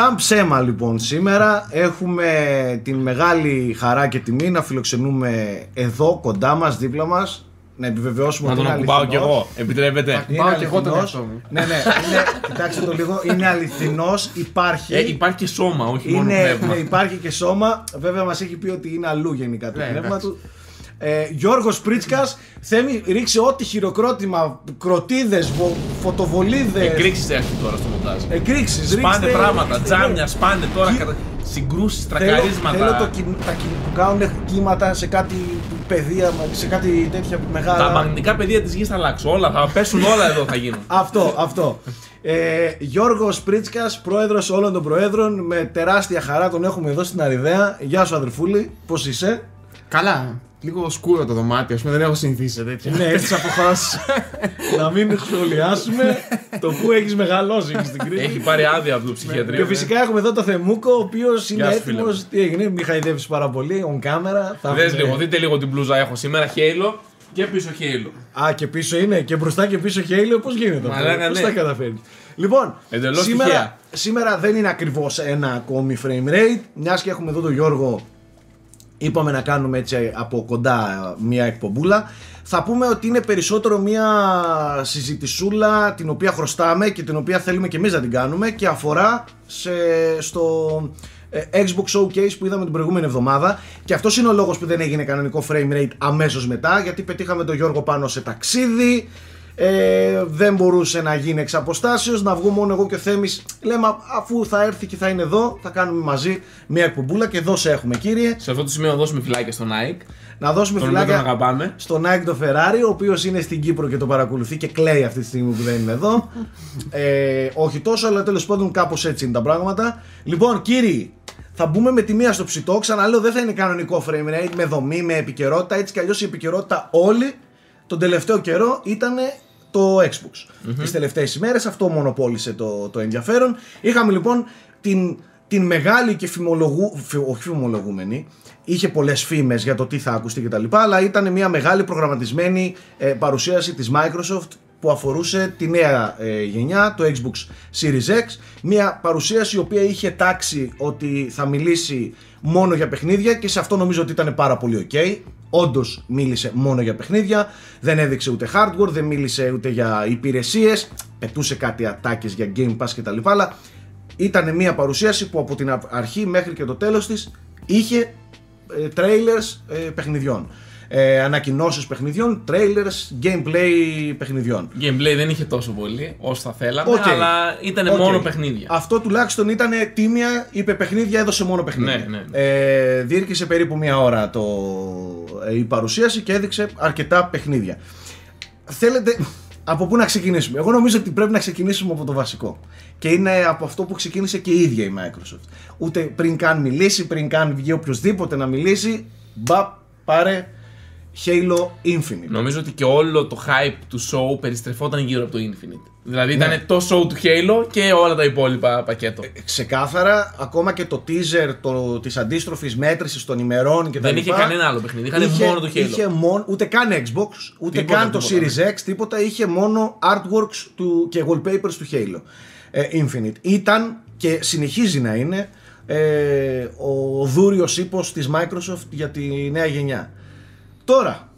Σαν ψέμα λοιπόν σήμερα έχουμε την μεγάλη χαρά και τιμή να φιλοξενούμε εδώ κοντά μας, δίπλα μας να επιβεβαιώσουμε Να ότι τον είναι ακουμπάω κι αληθινός. εγώ. Επιτρέπετε. Είναι Πάω και εγώ τον αληθινός. εαυτό μου. Ναι, ναι, είναι, κοιτάξτε το λίγο, είναι αληθινός, υπάρχει. Ε, υπάρχει και σώμα, όχι μόνο είναι, πνεύμα. ναι, υπάρχει και σώμα. Βέβαια μας έχει πει ότι είναι αλλού γενικά το Ναι, πνεύμα εντάξει. του. Ε, Γιώργος Πρίτσκας, Θέμη, ρίξε ό,τι χειροκρότημα, κροτίδες, βο, φωτοβολίδες, Εκρήξεις έρχεται τώρα στο μοντάζ. εκρήξεις, Σπάνε ρίξτε- πράγματα, τζάμια, σπάνε τώρα Κι- κατα... συγκρούσεις, Θέλω, τρακαρίσματα. θέλω το, κιν- τα κιν- που κάνουν κύματα σε κάτι παιδεία, σε κάτι τέτοια μεγάλα. Τα μαγνητικά πεδία της γης θα αλλάξουν. Όλα θα πέσουν, όλα εδώ θα γίνουν. Αυτό, αυτό. Ε, Γιώργος Πρίτσκας, πρόεδρος όλων των προέδρων, με τεράστια χαρά τον έχουμε εδώ στην Αριδαία. Γεια σου αδερφούλη, πώς είσαι; Καλά. Λίγο σκούρο το δωμάτιο, ας πούμε, δεν έχω συνηθίσει σε τέτοια. Ναι, έτσι αποφάσει. να μην σχολιάσουμε το που έχεις μεγαλώσει εκεί στην Κρήτη. Έχει πάρει άδεια από το Και ψυχιατρίο. φυσικά έχουμε εδώ το Θεμούκο, ο οποίος είναι Γεια σου, φίλε έτοιμος. μου. Τι έγινε, μην χαϊδεύεις πάρα πολύ, on camera. Θα Δες έχουμε- λίγο, δείτε λίγο την μπλούζα έχω σήμερα. Χέιλο και πίσω χέιλο. Α, και πίσω είναι, και μπροστά και πίσω χέιλιο, πώς γίνεται αυτό; Μαλάκα, Πώς ναι. τα καταφέρει. Λοιπόν, Εντελώς σήμερα, τυχαία. σήμερα δεν είναι ακριβώς ένα ακόμη frame rate. Μιας και έχουμε εδώ τον Γιώργο, είπαμε να κάνουμε έτσι από κοντά μια εκπομπούλα. Θα πούμε ότι είναι περισσότερο μια συζητησούλα την οποία χρωστάμε και την οποία θέλουμε και εμείς να την κάνουμε και αφορά σε, στο ε, Xbox Showcase που είδαμε την προηγούμενη εβδομάδα και αυτός είναι ο λόγος που δεν έγινε κανονικό frame rate αμέσως μετά γιατί πετύχαμε τον Γιώργο πάνω σε ταξίδι ε, δεν μπορούσε να γίνει εξ αποστάσεως, να βγω μόνο εγώ και ο Θέμης λέμε αφού θα έρθει και θα είναι εδώ θα κάνουμε μαζί μια εκπομπούλα και εδώ σε έχουμε κύριε Σε αυτό το σημείο να δώσουμε φυλάκια στον Nike. να δώσουμε Τον οποίο τον φυλάκια αγαπάμε. στον Nike το Ferrari, ο οποίος είναι στην Κύπρο και το παρακολουθεί και κλαίει αυτή τη στιγμή που δεν είναι εδώ. ε, όχι τόσο, αλλά τέλος πάντων κάπως έτσι είναι τα πράγματα. Λοιπόν, κύριοι, θα μπούμε με τη μία στο ψητό. Ξαναλέω, δεν θα είναι κανονικό frame rate με δομή, με επικαιρότητα. Έτσι κι αλλιώς η επικαιρότητα όλη τον τελευταίο καιρό ήταν το Xbox. Τις τελευταίες ημέρες αυτό μονοπόλησε το, το ενδιαφέρον. Είχαμε λοιπόν την, την μεγάλη και φημολογού, φι- όχι φημολογούμενη, είχε πολλές φήμες για το τι θα ακουστεί κτλ. Αλλά ήταν μια μεγάλη προγραμματισμένη ε, παρουσίαση της Microsoft που αφορούσε τη νέα ε, γενιά, το Xbox Series X. Μια παρουσίαση η οποία είχε τάξει ότι θα μιλήσει μόνο για παιχνίδια και σε αυτό νομίζω ότι ήταν πάρα πολύ ok. Όντως μίλησε μόνο για παιχνίδια, δεν έδειξε ούτε hardware, δεν μίλησε ούτε για υπηρεσίες, πετούσε κάτι ατάκες για Game Pass κτλ. Αλλά ήταν μια παρουσίαση που από την αρχή μέχρι και το τέλος της είχε ε, trailers ε, παιχνιδιών. Ε, ανακοινώσεις παιχνιδιών, trailers, gameplay παιχνιδιών. Gameplay δεν είχε τόσο πολύ όσο θα θέλαμε, Οκ. αλλά ήταν Οκ. μόνο παιχνίδια. Αυτό τουλάχιστον ήταν τίμια, είπε παιχνίδια, έδωσε μόνο παιχνίδια. Ναι, ναι. Ε, διήρκησε περίπου μία ώρα το, ε, η παρουσίαση και έδειξε αρκετά παιχνίδια. Θέλετε, από πού να ξεκινήσουμε; Εγώ νομίζω ότι πρέπει να ξεκινήσουμε από το βασικό. Και είναι από αυτό που ξεκίνησε και η ίδια η Microsoft. Ούτε πριν καν μιλήσει, πριν καν βγει οποιοδήποτε να μιλήσει, μπα, πάρε Halo Infinite. Νομίζω ότι και όλο το hype του show περιστρεφόταν γύρω από το Infinite. Δηλαδή Ναι. ήταν το show του Halo και όλα τα υπόλοιπα πακέτο. ξεκάθαρα, ακόμα και το teaser το, της αντίστροφης μέτρησης των ημερών και τα Δεν είχε λοιπά, κανένα άλλο παιχνίδι, είχαν μόνο το Halo. Είχε μόνο, ούτε καν Xbox, ούτε Τίποτα, καν το τίποτα, Series X, τίποτα, είχε μόνο artworks του, και wallpapers του Halo ε, Infinite. Ήταν και συνεχίζει να είναι ε, ο δούριος ύπος της Microsoft για τη νέα γενιά. Τώρα,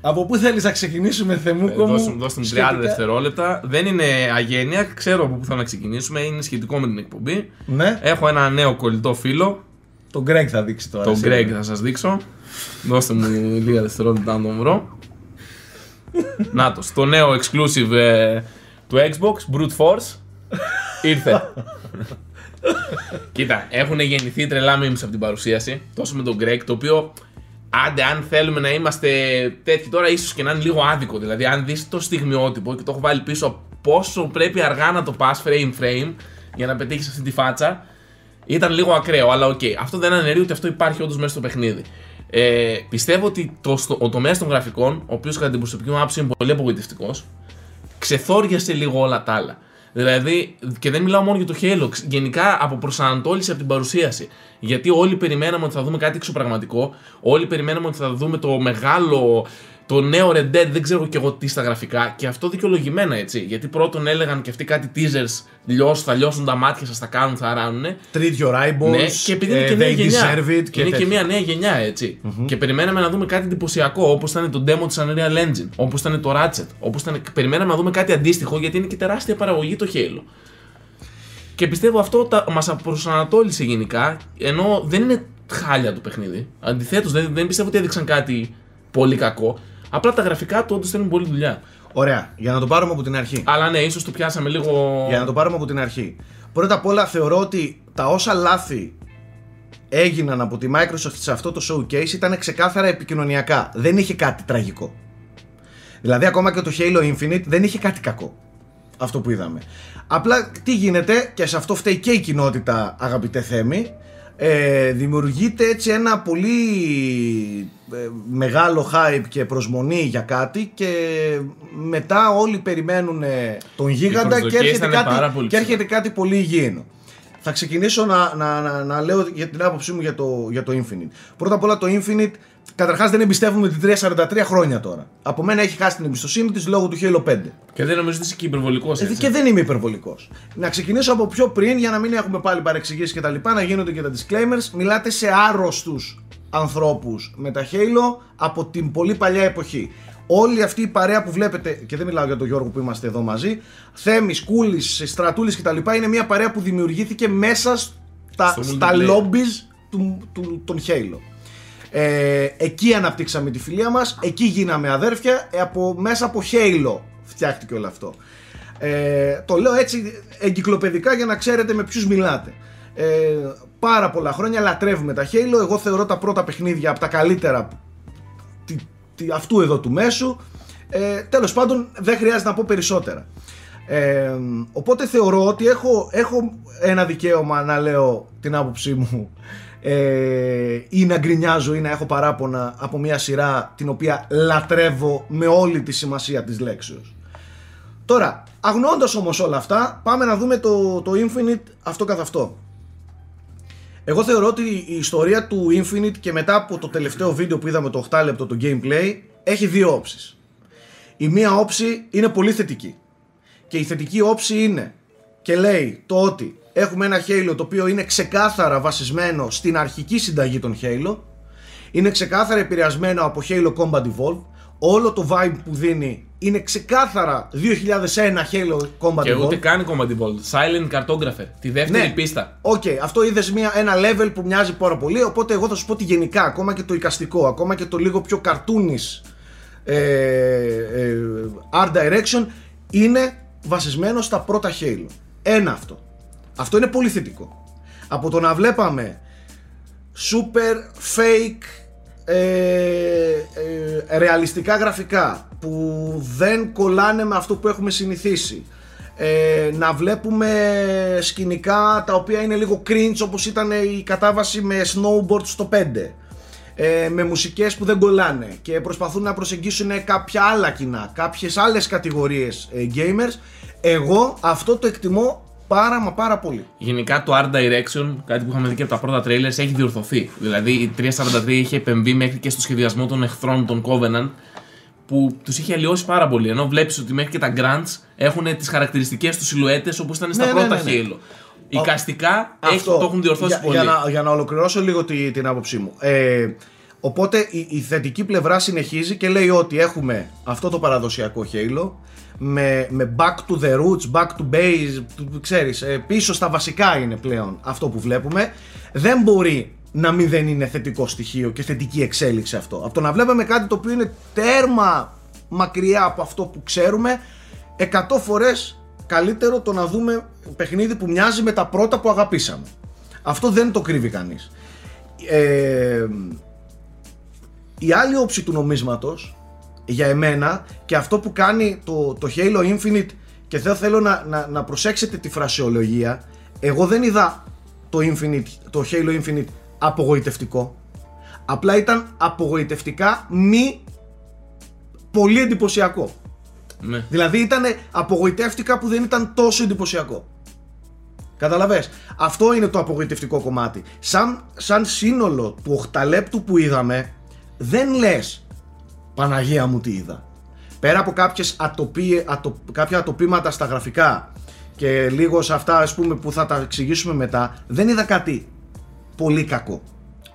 από πού θέλεις να ξεκινήσουμε Θεμούκο Ε, μου Δώστε μου δώστε μου 30 σχετικά- δευτερόλεπτα. Δεν είναι αγένεια, ξέρω από πού θα να ξεκινήσουμε, είναι σχετικό με την εκπομπή. Ναι, Έχω ένα νέο κολλητό φίλο, τον Greg θα δείξει τώρα. τον σίγουρα. Greg θα σας δείξω. Δώστε μου λίγα δευτερόλεπτα να τον βρω. Νάτος, το νέο exclusive ε, του Xbox, Brute Force, ήρθε. Κοίτα, έχουν γεννηθεί τρελά memes από την παρουσίαση, τόσο με τον Greg, το οποίο άντε αν θέλουμε να είμαστε τέτοιοι τώρα ίσως και να είναι λίγο άδικο, δηλαδή αν δεις το στιγμιότυπο και το έχω βάλει πίσω πόσο πρέπει αργά να το πας frame frame για να πετύχεις αυτή τη φάτσα, ήταν λίγο ακραίο, αλλά οκ. Αυτό δεν αναιρεί ότι αυτό υπάρχει όντως μέσα στο παιχνίδι. Ε, πιστεύω ότι το, στο- ο τομέας των γραφικών, ο οποίος κατά την προσωπική μου άποψη είναι πολύ απογοητευτικός, ξεθόριασε λίγο όλα τα άλλα. Δηλαδή, και δεν μιλάω μόνο για το Halo, ξ- γενικά αποπροσανατόλισε από την παρουσίαση. Γιατί όλοι περιμέναμε ότι θα δούμε κάτι εξωπραγματικό, όλοι περιμέναμε ότι θα δούμε το μεγάλο, Το νέο Red Dead δεν ξέρω και εγώ τι στα γραφικά και αυτό δικαιολογημένα έτσι. Γιατί πρώτον έλεγαν και αυτοί κάτι teasers, λιώσ, θα λιώσουν τα μάτια σας, θα κάνουν, θα ράνουνε. Treat your eyeballs. Ναι, και επειδή είναι ε, και νέα they γενιά. deserve it και είναι και τέτοια. μια νέα γενιά έτσι. Και περιμέναμε να δούμε κάτι εντυπωσιακό όπως ήταν το demo της Unreal Engine, όπως ήταν το Ratchet. Όπως ήταν... Περιμέναμε να δούμε κάτι αντίστοιχο γιατί είναι και τεράστια παραγωγή το Halo. Και πιστεύω αυτό τα... μας προσανατόλισε γενικά, ενώ δεν είναι χάλια το παιχνίδι. Αντιθέτως, δεν, δεν πιστεύω ότι έδειξαν κάτι πολύ κακό. Απλά τα γραφικά του όντως θέλουν πολλή δουλειά. Ωραία, για να το πάρουμε από την αρχή. Αλλά ναι, ίσως το πιάσαμε λίγο. Για να το πάρουμε από την αρχή. Πρώτα απ' όλα θεωρώ ότι τα όσα λάθη έγιναν από τη Microsoft σε αυτό το showcase ήταν ξεκάθαρα επικοινωνιακά. Δεν είχε κάτι τραγικό. Δηλαδή ακόμα και το Halo Infinite δεν είχε κάτι κακό. Αυτό που είδαμε. Απλά τι γίνεται και σε αυτό φταίει και η κοινότητα αγαπητέ Θέμη ε, δημιουργείται έτσι ένα πολύ ε, μεγάλο hype και προσμονή για κάτι και μετά όλοι περιμένουν ε, τον γίγαντα και προσδοκίες έρχεται, ήταν πάρα κάτι, πολύ και ψηλά. έρχεται κάτι πολύ υγιεινό. Θα ξεκινήσω να, να, να, να λέω για την άποψή μου για το, για το Infinite. Πρώτα απ' όλα το Infinite, καταρχάς δεν εμπιστεύομαι την 343 χρόνια τώρα. Από μένα έχει χάσει την εμπιστοσύνη της λόγω του Halo 5. Και δεν νομίζω ότι είσαι και υπερβολικός Ε, Και δεν είμαι υπερβολικός. Να ξεκινήσω από πιο πριν για να μην έχουμε πάλι παρεξηγήσεις και τα λοιπά, να γίνονται και τα disclaimers. Μιλάτε σε άρρωστους ανθρώπους με τα Halo από την πολύ παλιά εποχή. Όλη αυτή η παρέα που βλέπετε, και δεν μιλάω για τον Γιώργο που είμαστε εδώ μαζί, Θέμης, Κούλης, Στρατούλης κτλ. είναι μια παρέα που δημιουργήθηκε μέσα στα, Στο στα multiplayer. lobbies του, του, των Halo. Ε, εκεί αναπτύξαμε τη φιλία μας, εκεί γίναμε αδέρφια, ε, από, μέσα από Halo φτιάχτηκε όλο αυτό. Ε, το λέω έτσι εγκυκλοπαιδικά για να ξέρετε με ποιους μιλάτε. Ε, πάρα πολλά χρόνια λατρεύουμε τα Halo, εγώ θεωρώ τα πρώτα παιχνίδια από τα καλύτερα τη- τη- αυτού εδώ του μέσου. Ε, τέλος πάντων δεν χρειάζεται να πω περισσότερα. Ε, οπότε θεωρώ ότι έχω, έχω ένα δικαίωμα να λέω την άποψή μου ε, ή να γκρινιάζω ή να έχω παράπονα από μια σειρά την οποία λατρεύω με όλη τη σημασία της λέξεως. Τώρα, αγνώντας όμως όλα αυτά, πάμε να δούμε το, το Infinite αυτό καθ' αυτό. Εγώ θεωρώ ότι η ιστορία του Infinite και μετά από το τελευταίο βίντεο που είδαμε το 8 λεπτό το gameplay έχει δύο όψεις. Η μία όψη είναι πολύ θετική. Και η θετική όψη είναι και λέει το ότι έχουμε ένα Halo το οποίο είναι ξεκάθαρα βασισμένο στην αρχική συνταγή των Halo. Είναι ξεκάθαρα επηρεασμένο από Halo Combat Evolved. Όλο το vibe που δίνει είναι ξεκάθαρα 2001 Halo Combat Και Evolved. ούτε καν Combat Evolved; Silent Cartographer. Τη δεύτερη Ναι. πίστα. Οκ, αυτό είδες ένα level που μοιάζει πάρα πολύ. Οπότε εγώ θα σου πω ότι γενικά, ακόμα και το εικαστικό, ακόμα και το λίγο πιο cartoonish ε, ε, art direction είναι βασισμένο στα πρώτα Halo. Ένα αυτό. Αυτό είναι πολύ θετικό. Από το να βλέπαμε super fake ε, ε, ρεαλιστικά γραφικά που δεν κολλάνε με αυτό που έχουμε συνηθίσει ε, να βλέπουμε σκηνικά τα οποία είναι λίγο cringe όπως ήταν η κατάβαση με snowboard στο 5 ε, με μουσικές που δεν κολλάνε και προσπαθούν να προσεγγίσουν κάποια άλλα κοινά, κάποιες άλλες κατηγορίες ε, gamers εγώ αυτό το εκτιμώ πάρα μα πάρα πολύ Γενικά το Art Direction, κάτι που είχαμε δει και από τα πρώτα trailers, έχει διορθωθεί. Δηλαδή η 343 είχε επεμβεί μέχρι και στο σχεδιασμό των εχθρών των Covenant που τους είχε αλλοιώσει πάρα πολύ. Ενώ βλέπεις ότι μέχρι και τα Grants έχουν τις χαρακτηριστικές τους σιλουέτες όπως ήταν στα Ναι, ναι, πρώτα ναι, ναι. Halo. Οικαστικά έχει, το έχουν διορθώσει για, πολύ. Για να, για να ολοκληρώσω λίγο τη, την άποψή μου. Ε, οπότε η, η θετική πλευρά συνεχίζει και λέει ότι έχουμε αυτό το παραδοσιακό Halo με, με back to the roots, back to base, του- ξέρεις, ε, πίσω στα βασικά είναι πλέον αυτό που βλέπουμε. Δεν μπορεί να μην δεν είναι θετικό στοιχείο και θετική εξέλιξη αυτό. Από το να βλέπουμε κάτι το οποίο είναι τέρμα μακριά από αυτό που ξέρουμε, 100 φορές καλύτερο το να δούμε παιχνίδι που μοιάζει με τα πρώτα που αγαπήσαμε. Αυτό δεν το κρύβει κανείς. Ε, η άλλη όψη του νομίσματος για εμένα και αυτό που κάνει το, το Halo Infinite και δεν θέλω να, να, να προσέξετε τη φρασιολογία εγώ δεν είδα το, Infinite, το Halo Infinite απογοητευτικό απλά ήταν απογοητευτικά μη πολύ εντυπωσιακό Ναι. Δηλαδή ήταν απογοητεύτηκα που δεν ήταν τόσο εντυπωσιακό. Καταλαβες; Αυτό είναι το απογοητευτικό κομμάτι. Σαν, σαν σύνολο του 8 λεπτού που είδαμε, δεν λες Παναγία μου τι είδα. Πέρα από κάποιες ατοπί, ατο, κάποια ατοπήματα στα γραφικά και λίγο σε αυτά ας πούμε που θα τα εξηγήσουμε μετά, δεν είδα κάτι πολύ κακό.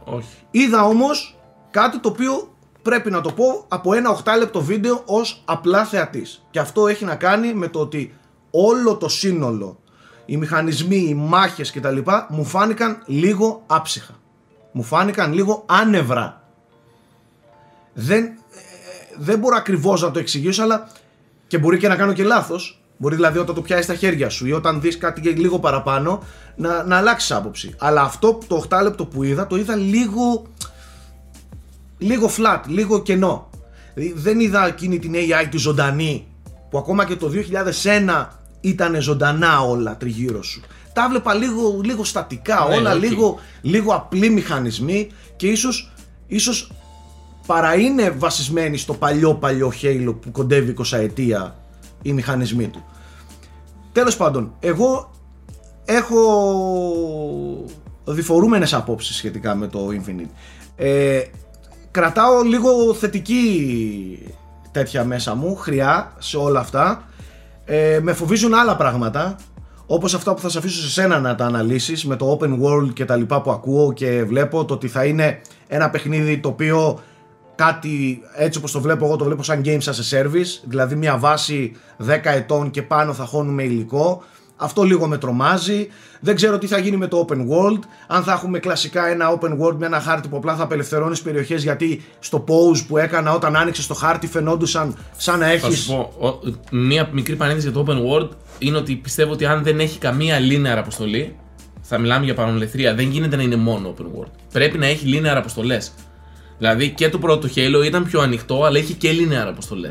Όχι. Είδα όμως κάτι το οποίο πρέπει να το πω από ένα 8 λεπτό βίντεο ως απλά θεατής. Και αυτό έχει να κάνει με το ότι όλο το σύνολο, οι μηχανισμοί, οι μάχες κτλ. μου φάνηκαν λίγο άψυχα. Μου φάνηκαν λίγο άνευρα. Δεν, ε, δεν μπορώ ακριβώς να το εξηγήσω αλλά και μπορεί και να κάνω και λάθος. Μπορεί δηλαδή όταν το πιάσεις στα χέρια σου ή όταν δεις κάτι και λίγο παραπάνω να, να αλλάξεις άποψη. Αλλά αυτό το 8 λεπτό που είδα το είδα λίγο λίγο flat, λίγο κενό. Δηλαδή, δεν είδα εκείνη την AI τη ζωντανή που ακόμα και το 2001 ήταν ζωντανά όλα τριγύρω σου. Τα βλέπα λίγο, λίγο στατικά, Ναι, όλα όχι. λίγο, λίγο απλοί μηχανισμοί και ίσως, ίσως παρά είναι βασισμένοι στο παλιό παλιό Halo που κοντεύει 20 ετία οι μηχανισμοί του. Τέλος πάντων, εγώ έχω διφορούμενες απόψεις σχετικά με το Infinite. Ε, κρατάω λίγο θετική τέτοια μέσα μου, χρειά σε όλα αυτά. Ε, με φοβίζουν άλλα πράγματα, όπως αυτά που θα σε αφήσω σε σένα να τα αναλύσεις με το open world και τα λοιπά που ακούω και βλέπω το ότι θα είναι ένα παιχνίδι το οποίο κάτι έτσι όπως το βλέπω εγώ το βλέπω σαν games as a service δηλαδή μια βάση 10 ετών και πάνω θα χώνουμε υλικό αυτό λίγο με τρομάζει δεν ξέρω τι θα γίνει με το open world αν θα έχουμε κλασικά ένα open world με ένα χάρτη που απλά θα απελευθερώνεις περιοχές γιατί στο pause που έκανα όταν άνοιξες το χάρτη φαινόντουσαν σαν να Θα έχεις σου πω, ο- μία μικρή παρένθεση για το open world είναι ότι πιστεύω ότι αν δεν έχει καμία linear αποστολή, θα μιλάμε για παραμελεθρία, δεν γίνεται να είναι μόνο open world. Πρέπει να έχει linear αποστολές. Δηλαδή και το πρώτο Halo ήταν πιο ανοιχτό, αλλά έχει και linear αποστολέ.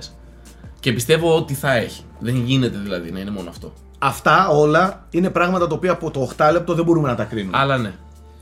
Και πιστεύω ότι θα έχει. Δεν γίνεται δηλαδή να είναι μόνο αυτό. αυτά όλα είναι πράγματα τα οποία από το 8 λεπτό δεν μπορούμε να τα κρίνουμε Αλλά ναι.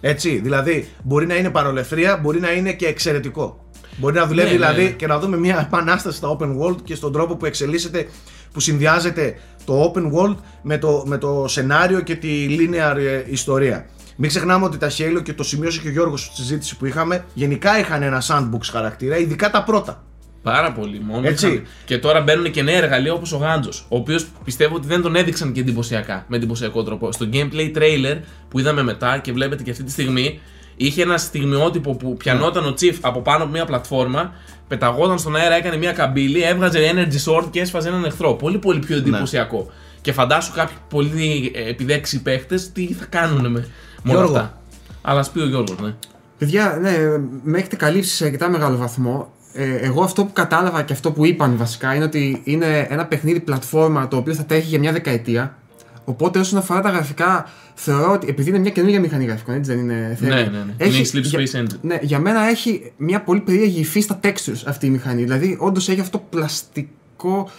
Έτσι, δηλαδή μπορεί να είναι παρολευθρία, μπορεί να είναι και εξαιρετικό. Μπορεί να δουλεύει Ναι, ναι, δηλαδή ναι. και να δούμε μια επανάσταση στα open world και στον τρόπο που εξελίσσεται, που συνδυάζεται το open world με το, με το σενάριο και τη linear ε, ιστορία. Μην ξεχνάμε ότι τα Halo και το σημείωσε και ο Γιώργος στη συζήτηση που είχαμε, γενικά είχαν ένα sandbox χαρακτήρα, ειδικά τα πρώτα. Πάρα πολύ μόνο. Έτσι. είχαν. Και τώρα μπαίνουν και νέα εργαλεία όπως ο Γάντζος. Ο οποίος πιστεύω ότι δεν τον έδειξαν και εντυπωσιακά, με εντυπωσιακό τρόπο. Στο gameplay trailer που είδαμε μετά και βλέπετε και αυτή τη στιγμή, είχε ένα στιγμιότυπο που πιανόταν ο Chief από πάνω από μια πλατφόρμα, πεταγόταν στον αέρα, έκανε μια καμπύλη, έβγαζε energy sword και έσφαζε έναν εχθρό. Πολύ πολύ πιο εντυπωσιακό. Και φαντάσου κάποιοι πολύ ε, επιδέξιοι παίχτες τι θα κάνουν με, με όλα Γιώργο. αυτά. Αλλά ας πει ο Γιώργος, ναι. Παιδιά, ναι, με έχετε καλύψει σε αρκετά μεγάλο βαθμό. Ε, εγώ αυτό που κατάλαβα και αυτό που είπαν βασικά είναι ότι είναι ένα παιχνίδι πλατφόρμα το οποίο θα τρέχει για μια δεκαετία. Οπότε όσον αφορά τα γραφικά, θεωρώ ότι επειδή είναι μια καινούργια μηχανή γραφικών, έτσι δεν είναι Ναι, ναι, ναι. Είναι η Sleep για, Space Engine. Ναι, για μένα έχει μια πολύ περίεργη υφή στα textures αυτή η μηχανή. Δηλαδή, όντως έχει αυτό το πλαστικό,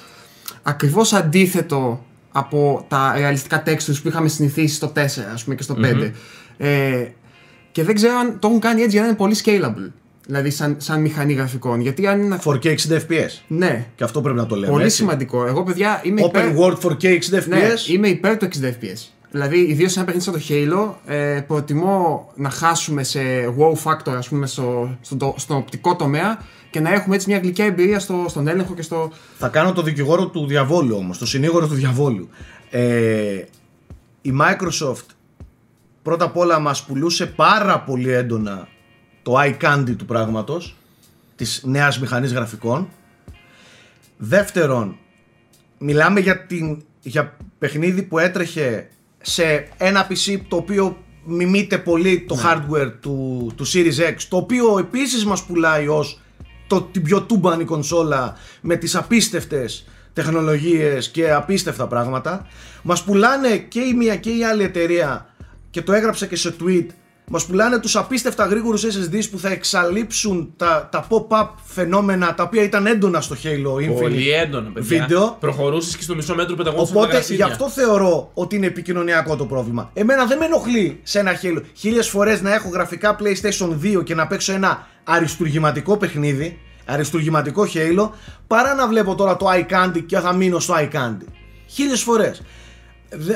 ακριβώς αντίθετο από τα ρεαλιστικά textures που είχαμε συνηθίσει στο 4 ας πούμε και στο 5. Ε, και δεν ξέρω αν το έχουν κάνει έτσι για να είναι πολύ scalable. Δηλαδή, σαν, σαν μηχανή γραφικών. Γιατί αν είναι. 4K 60 FPS. Ναι, Και αυτό πρέπει να το λέμε. πολύ έτσι. σημαντικό. Εγώ, παιδιά, είμαι υπέρ... Open World 4K 60 FPS. Ναι, είμαι υπέρ του 60 FPS. Δηλαδή, ιδίως σε ένα παιχνίδι σαν το Halo, ε, προτιμώ να χάσουμε σε wow factor, ας πούμε, στο, στον, το- στον οπτικό τομέα και να έχουμε έτσι μια γλυκιά εμπειρία στο, στον έλεγχο και στο. Θα κάνω το δικηγόρο του διαβόλου όμως, το συνήγορο του διαβόλου. Ε, η Microsoft πρώτα απ' όλα μας πουλούσε πάρα πολύ έντονα το eye candy του πράγματος, της νέας μηχανής γραφικών. Δεύτερον, μιλάμε για, την, για παιχνίδι που έτρεχε σε ένα PC το οποίο μιμείται πολύ το hardware του, του Series X το οποίο επίσης μας πουλάει ως το, την πιο τούμπανη κονσόλα με τις απίστευτες τεχνολογίες και απίστευτα πράγματα μας πουλάνε και η μία και η άλλη εταιρεία και το έγραψα και σε tweet μας πουλάνε τους απίστευτα γρήγορους SSDs που θα εξαλείψουν τα, τα pop-up φαινόμενα τα οποία ήταν έντονα στο Halo Infinite Πολύ έντονο, παιδιά. βίντεο. Προχωρούσες και στο μισό μέτρο πεταγόντουσαν τα Οπότε γι' γρασίδια. αυτό θεωρώ ότι είναι επικοινωνιακό το πρόβλημα. Εμένα δεν με ενοχλεί σε ένα Halo χίλιες φορές να έχω γραφικά PlayStation 2 και να παίξω ένα αριστουργηματικό παιχνίδι, αριστουργηματικό Halo, παρά να βλέπω τώρα το iCandy και θα μείνω στο iCandy. Χίλιες φορές.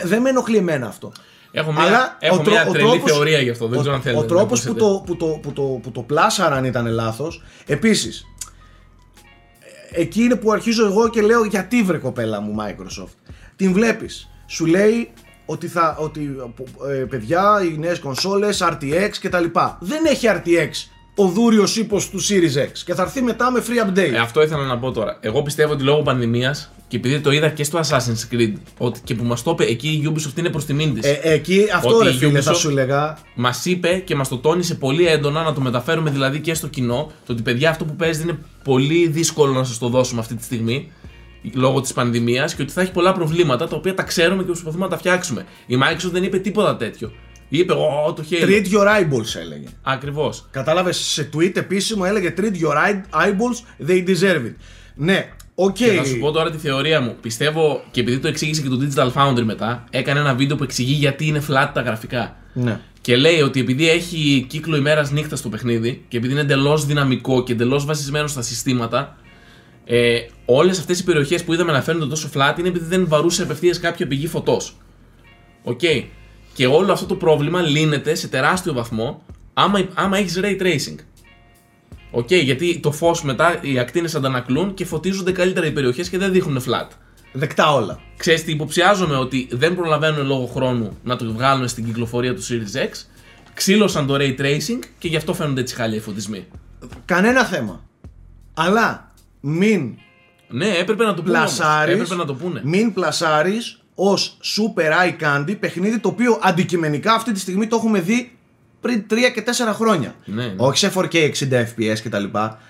Δεν με ενοχλεί εμένα αυτό. Έχω μια, Αλλά έχω ο τρό- μια ο τρελή τρόπος- θεωρία γι' αυτό. Δεν ο, ξέρω αν θέλετε. Ο να τρόπος που ακούσετε. το, που, το, που, το, που το πλάσαραν ήταν λάθος. Επίσης, εκεί είναι που αρχίζω εγώ και λέω γιατί βρε κοπέλα μου Microsoft; Την βλέπεις, σου λέει ότι, θα, ότι ε, παιδιά οι νέες κονσόλες, RTX και τα λοιπά. Δεν έχει RTX ο δούριος ύπος του Series X και θα έρθει μετά με free update. Ε, αυτό ήθελα να πω τώρα. Εγώ πιστεύω ότι λόγω πανδημίας και επειδή το είδα και στο Assassin's Creed ότι και που μας το είπε εκεί η Ubisoft είναι προς τιμήν τη. Ε, εκεί αυτό Ότι ρε η φίλε θα Ubisoft- σου λέγα. Μας είπε και μας το τόνισε πολύ έντονα να το μεταφέρουμε δηλαδή και στο κοινό. Το ότι παιδιά αυτό που παίζετε είναι πολύ δύσκολο να σας το δώσουμε αυτή τη στιγμή λόγω της πανδημίας και ότι θα έχει πολλά προβλήματα τα οποία τα ξέρουμε και προσπαθούμε να τα φτιάξουμε. Η Microsoft δεν είπε τίποτα τέτοιο. Είπε, Ω, το Halo. Treat your eyeballs έλεγε. Ακριβώς. Κατάλαβες σε tweet επίσημο έλεγε Treat your eye- eyeballs, they deserve it. Ναι, οκ. Και να σου πω τώρα τη θεωρία μου. Πιστεύω και επειδή το εξήγησε και το Digital Foundry μετά, έκανε ένα βίντεο που εξηγεί γιατί είναι flat τα γραφικά. Ναι. Και λέει ότι επειδή έχει κύκλο ημέρας νύχτας στο παιχνίδι και επειδή είναι εντελώς δυναμικό και εντελώς βασισμένο στα συστήματα, ε, όλες αυτές οι περιοχές που είδαμε να φαίνονται τόσο flat είναι επειδή δεν βαρούσε απευθείας κάποια πηγή φωτός. Οκ. Και όλο αυτό το πρόβλημα λύνεται σε τεράστιο βαθμό άμα, άμα έχεις ray tracing. Οκ, γιατί το φως μετά οι ακτίνες αντανακλούν και φωτίζονται καλύτερα οι περιοχές και δεν δείχνουν flat. Δεκτά όλα. Ξέρεις τι, υποψιάζομαι ότι δεν προλαβαίνουν λόγω χρόνου να το βγάλουν στην κυκλοφορία του Series X. Ξύλωσαν το ray tracing και γι' αυτό φαίνονται έτσι χάλια οι φωτισμοί. Κανένα θέμα. Αλλά μην Ναι, έπρεπε να το πούνε. όμως. πλασάρεις, Έπρεπε να το πούνε. μην πλασάρεις ως super eye candy παιχνίδι το οποίο αντικειμενικά αυτή τη στιγμή το έχουμε δει πριν 3 και 4 χρόνια. Ναι, ναι. Όχι σε 4K 60 FPS κτλ.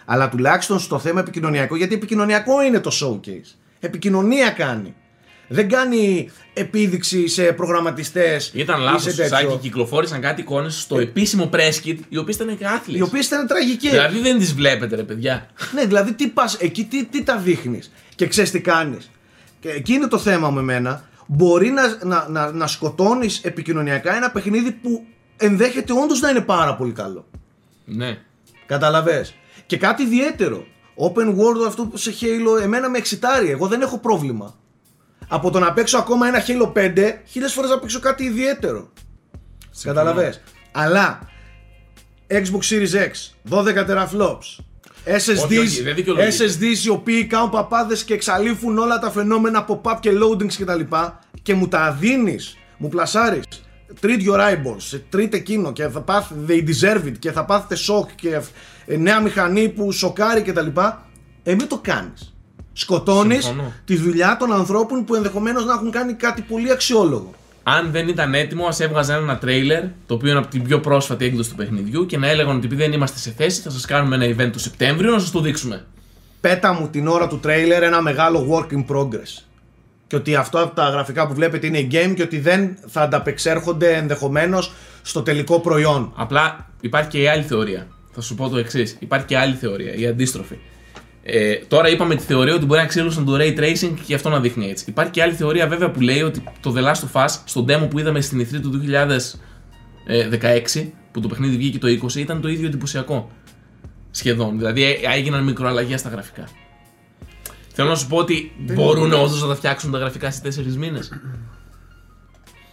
Αλλά τουλάχιστον στο θέμα επικοινωνιακό, γιατί επικοινωνιακό είναι το showcase. Επικοινωνία κάνει. Δεν κάνει επίδειξη σε προγραμματιστές. Ήταν λάθος. Σάκη, κυκλοφόρησαν κάτι εικόνες στο επίσημο press kit, οι οποίες ήταν και άθλιες. Οι οποίες ήταν τραγικές. Δηλαδή δεν τις βλέπετε, ρε παιδιά. Ναι, δηλαδή τι πας, εκεί τι, τι τα δείχνεις και ξέρεις τι κάνεις. Και εκεί είναι το θέμα με μένα. Μπορεί να, να, να, να σκοτώνεις επικοινωνιακά ένα παιχνίδι που ενδέχεται όντως να είναι πάρα πολύ καλό. ναι. Καταλαβες. Και κάτι ιδιαίτερο. Open world αυτό που σε Halo εμένα με εξητάρει. Εγώ δεν έχω πρόβλημα. Από το να παίξω ακόμα ένα Halo 5, χίλιες φορές να παίξω κάτι ιδιαίτερο. Καταλαβες. Αλλά Xbox Series X, 12 teraflops, SSDs, Όχι, όχι, δεν δικαιολογείται. SSDs οι οποίοι κάνουν παπάδες και εξαλείφουν όλα τα φαινόμενα pop-up και loadings κτλ. Και, και μου τα δίνεις, μου πλασάρεις. Treat your eyeballs, treat εκείνο και θα πάθετε, they deserve it και θα πάθετε σοκ και ε, νέα μηχανή που σοκάρει κτλ. Ε, μην το κάνεις. Σκοτώνεις Συμφωνώ. τη δουλειά των ανθρώπων που ενδεχομένως να έχουν κάνει κάτι πολύ αξιόλογο. Αν δεν ήταν έτοιμο, ας έβγαζαν ένα τρέιλερ, το οποίο είναι από την πιο πρόσφατη έκδοση του παιχνιδιού, και να έλεγαν ότι επειδή δεν είμαστε σε θέση, θα σας κάνουμε ένα event το Σεπτέμβριο να σας το δείξουμε. πέτα μου την ώρα του τρέιλερ ένα μεγάλο work in progress. Και ότι αυτό από τα γραφικά που βλέπετε είναι game και ότι δεν θα ανταπεξέρχονται ενδεχομένως στο τελικό προϊόν. Απλά υπάρχει και η άλλη θεωρία. Θα σου πω το εξής. Υπάρχει και άλλη θεωρία, η αντίστροφη. Ε, τώρα είπαμε τη θεωρία ότι μπορεί να ξύλωσαν το ray tracing και γι' αυτό να δείχνει έτσι. Υπάρχει και άλλη θεωρία βέβαια που λέει ότι το The Last of Us, στο demo που είδαμε στην E3 του 2016, που το παιχνίδι βγήκε το 20, ήταν το ίδιο εντυπωσιακό. Σχεδόν. Δηλαδή ε, έγιναν μικροαλλαγές στα γραφικά. Θέλω να σου πω ότι μπορούν όντως να τα φτιάξουν τα γραφικά σε 4 μήνες.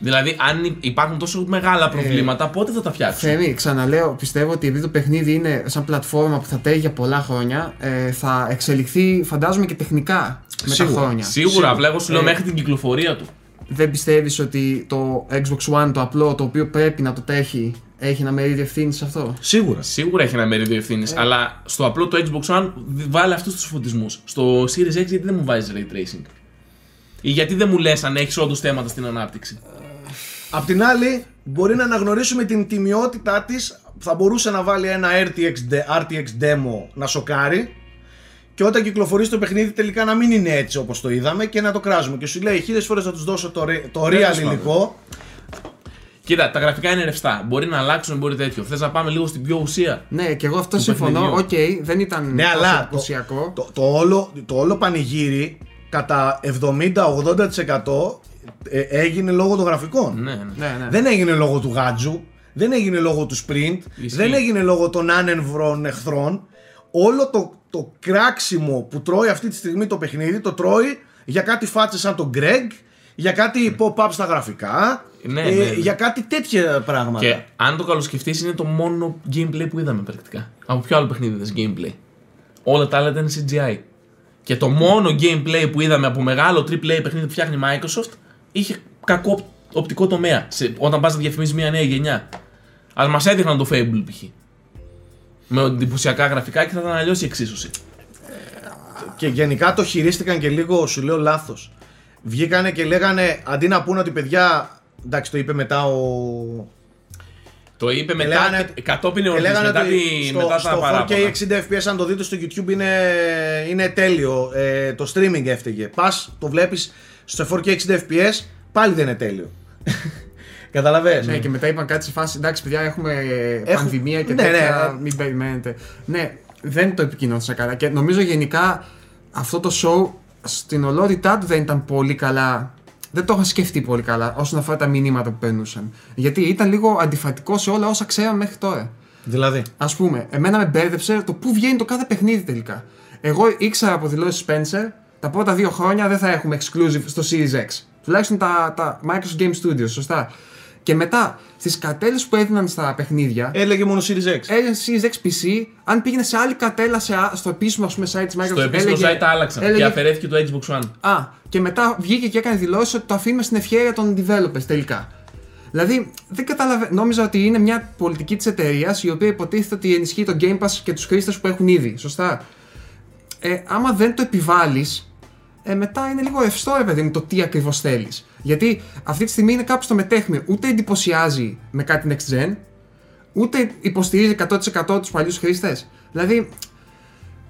Δηλαδή, αν υπάρχουν τόσο μεγάλα προβλήματα, πότε θα τα φτιάξουν; Θέμη, ξαναλέω, πιστεύω ότι επειδή το παιχνίδι είναι σαν πλατφόρμα που θα τρέχει για πολλά χρόνια, ε, θα εξελιχθεί, φαντάζομαι και τεχνικά με Σίγουρα, τα χρόνια. Σίγουρα, απλά εγώ σου λέω Ε, μέχρι την κυκλοφορία του. Δεν πιστεύεις ότι το Xbox One, το απλό, το οποίο πρέπει να το τρέχει, έχει ένα μερίδιο ευθύνης σε αυτό; Σίγουρα. Σίγουρα έχει ένα μερίδιο ευθύνης, αλλά στο απλό το Xbox One βάλει αυτούς τους φωτισμούς. Στο Series X γιατί δεν μου βάζεις ray tracing; Ή γιατί δεν μου λες αν έχεις όντως θέματα στην ανάπτυξη; Απ' την άλλη, μπορεί να αναγνωρίσουμε την τιμιότητά της. Θα μπορούσε να βάλει ένα RTX, de- RTX demo να σοκάρει. Και όταν κυκλοφορήσει το παιχνίδι, τελικά να μην είναι έτσι όπως το είδαμε και να το κράζουμε. Και σου λέει χίλιες φορές θα τους δώσω το, re- το τέλος real πάντων. υλικό. Κοίτα, τα γραφικά είναι ρευστά. Μπορεί να αλλάξουν, μπορεί τέτοιο. Θες να πάμε λίγο στην πιο ουσία; Ναι, και εγώ αυτό Του συμφωνώ. Οκ, παιχνιδιού. δεν ήταν Ναι, τόσο αλλά το, εντυπωσιακό. το, το όλο, το όλο πανηγύρι κατά 70-80% ε, έγινε λόγω των γραφικών. Ναι, ναι. Ναι, ναι. Δεν έγινε λόγω του γάντζου, δεν έγινε λόγω του sprint, Ισχύει. δεν έγινε λόγω των ανέμπνευστων εχθρών. Όλο το, το κράξιμο που τρώει αυτή τη στιγμή το παιχνίδι το τρώει για κάτι φάτσες σαν τον Greg, για κάτι pop-up στα γραφικά, Ναι, ε, ναι, ναι. για κάτι τέτοια πράγματα. Και αν το καλοσκεφτείς, είναι το μόνο gameplay που είδαμε πρακτικά. Από ποιο άλλο παιχνίδι είδες gameplay; Όλα τα άλλα ήταν CGI. Και το μόνο gameplay που είδαμε από μεγάλο AAA παιχνίδι που φτιάχνει η Microsoft είχε κακό οπ- οπτικό τομέα. Σε, όταν πας να διαφημίσει μια νέα γενιά. Αλλά μας έδειχναν το Fable π.χ. Με εντυπωσιακά γραφικά και θα ήταν αλλιώς η εξίσωση. Και γενικά το χειρίστηκαν και λίγο, σου λέω λάθος. Βγήκανε και λέγανε αντί να πούνε ότι παιδιά. Εντάξει, το είπε μετά ο. Το είπε μετά, λέγανε- και- κατόπιν και εορτής, λέγανε μετά, ότι τη, στο, μετά στο τα 4K παράπονα. 60 FPS, αν το δείτε στο YouTube, είναι, είναι τέλειο. Ε, το streaming έφταιγε. Πας, το βλέπεις στο 4K 60 FPS, πάλι δεν είναι τέλειο. Καταλαβες; Ναι, και μετά είπαν κάτι σε φάση. Εντάξει, παιδιά, έχουμε Έχω- πανδημία και ναι, τέτοια. ναι. Μην περιμένετε. Ναι, δεν το επικοινώνησα καλά. Και νομίζω γενικά αυτό το show στην ολότητά του δεν ήταν πολύ καλά. Δεν το είχα σκεφτεί πολύ καλά όσον αφορά τα μηνύματα που περνούσαν. Γιατί ήταν λίγο αντιφατικό σε όλα όσα ξέραμε μέχρι τώρα. Δηλαδή; Α πούμε, εμένα με μπέρδεψε το πού βγαίνει το κάθε παιχνίδι τελικά. Εγώ ήξερα από δηλώσεις Spencer τα πρώτα δύο χρόνια δεν θα έχουμε exclusive στο Series X. Τουλάχιστον τα, τα Microsoft Game Studios, σωστά. Και μετά στις κατέλε που έδιναν στα παιχνίδια, Έλεγε μόνο Series X. έλεγε Series X PC, αν πήγαινε σε άλλη κατέλα σε, α- στο επίσημο ας πούμε, site της Microsoft. Στο επίσημο έλεγε- site τα άλλαξαν και έλεγε- αφαιρέθηκε το Xbox One. Α, και μετά βγήκε και έκανε δηλώσεις ότι το αφήνουμε στην ευχαίρεια των developers τελικά. Δηλαδή, δεν καταλαβαίνω. Νόμιζα ότι είναι μια πολιτική της εταιρείας η οποία υποτίθεται ότι ενισχύει το Game Pass και τους χρήστες που έχουν ήδη. Σωστά. Ε, άμα δεν το επιβάλλεις, ε, μετά είναι λίγο ρευστό, ρε παιδί μου, το τι ακριβώς θέλεις. Γιατί αυτή τη στιγμή είναι κάπου στο μετέχμιο. Ούτε εντυπωσιάζει με κάτι next gen, ούτε υποστηρίζει 100% τους παλιούς χρήστες. Δηλαδή,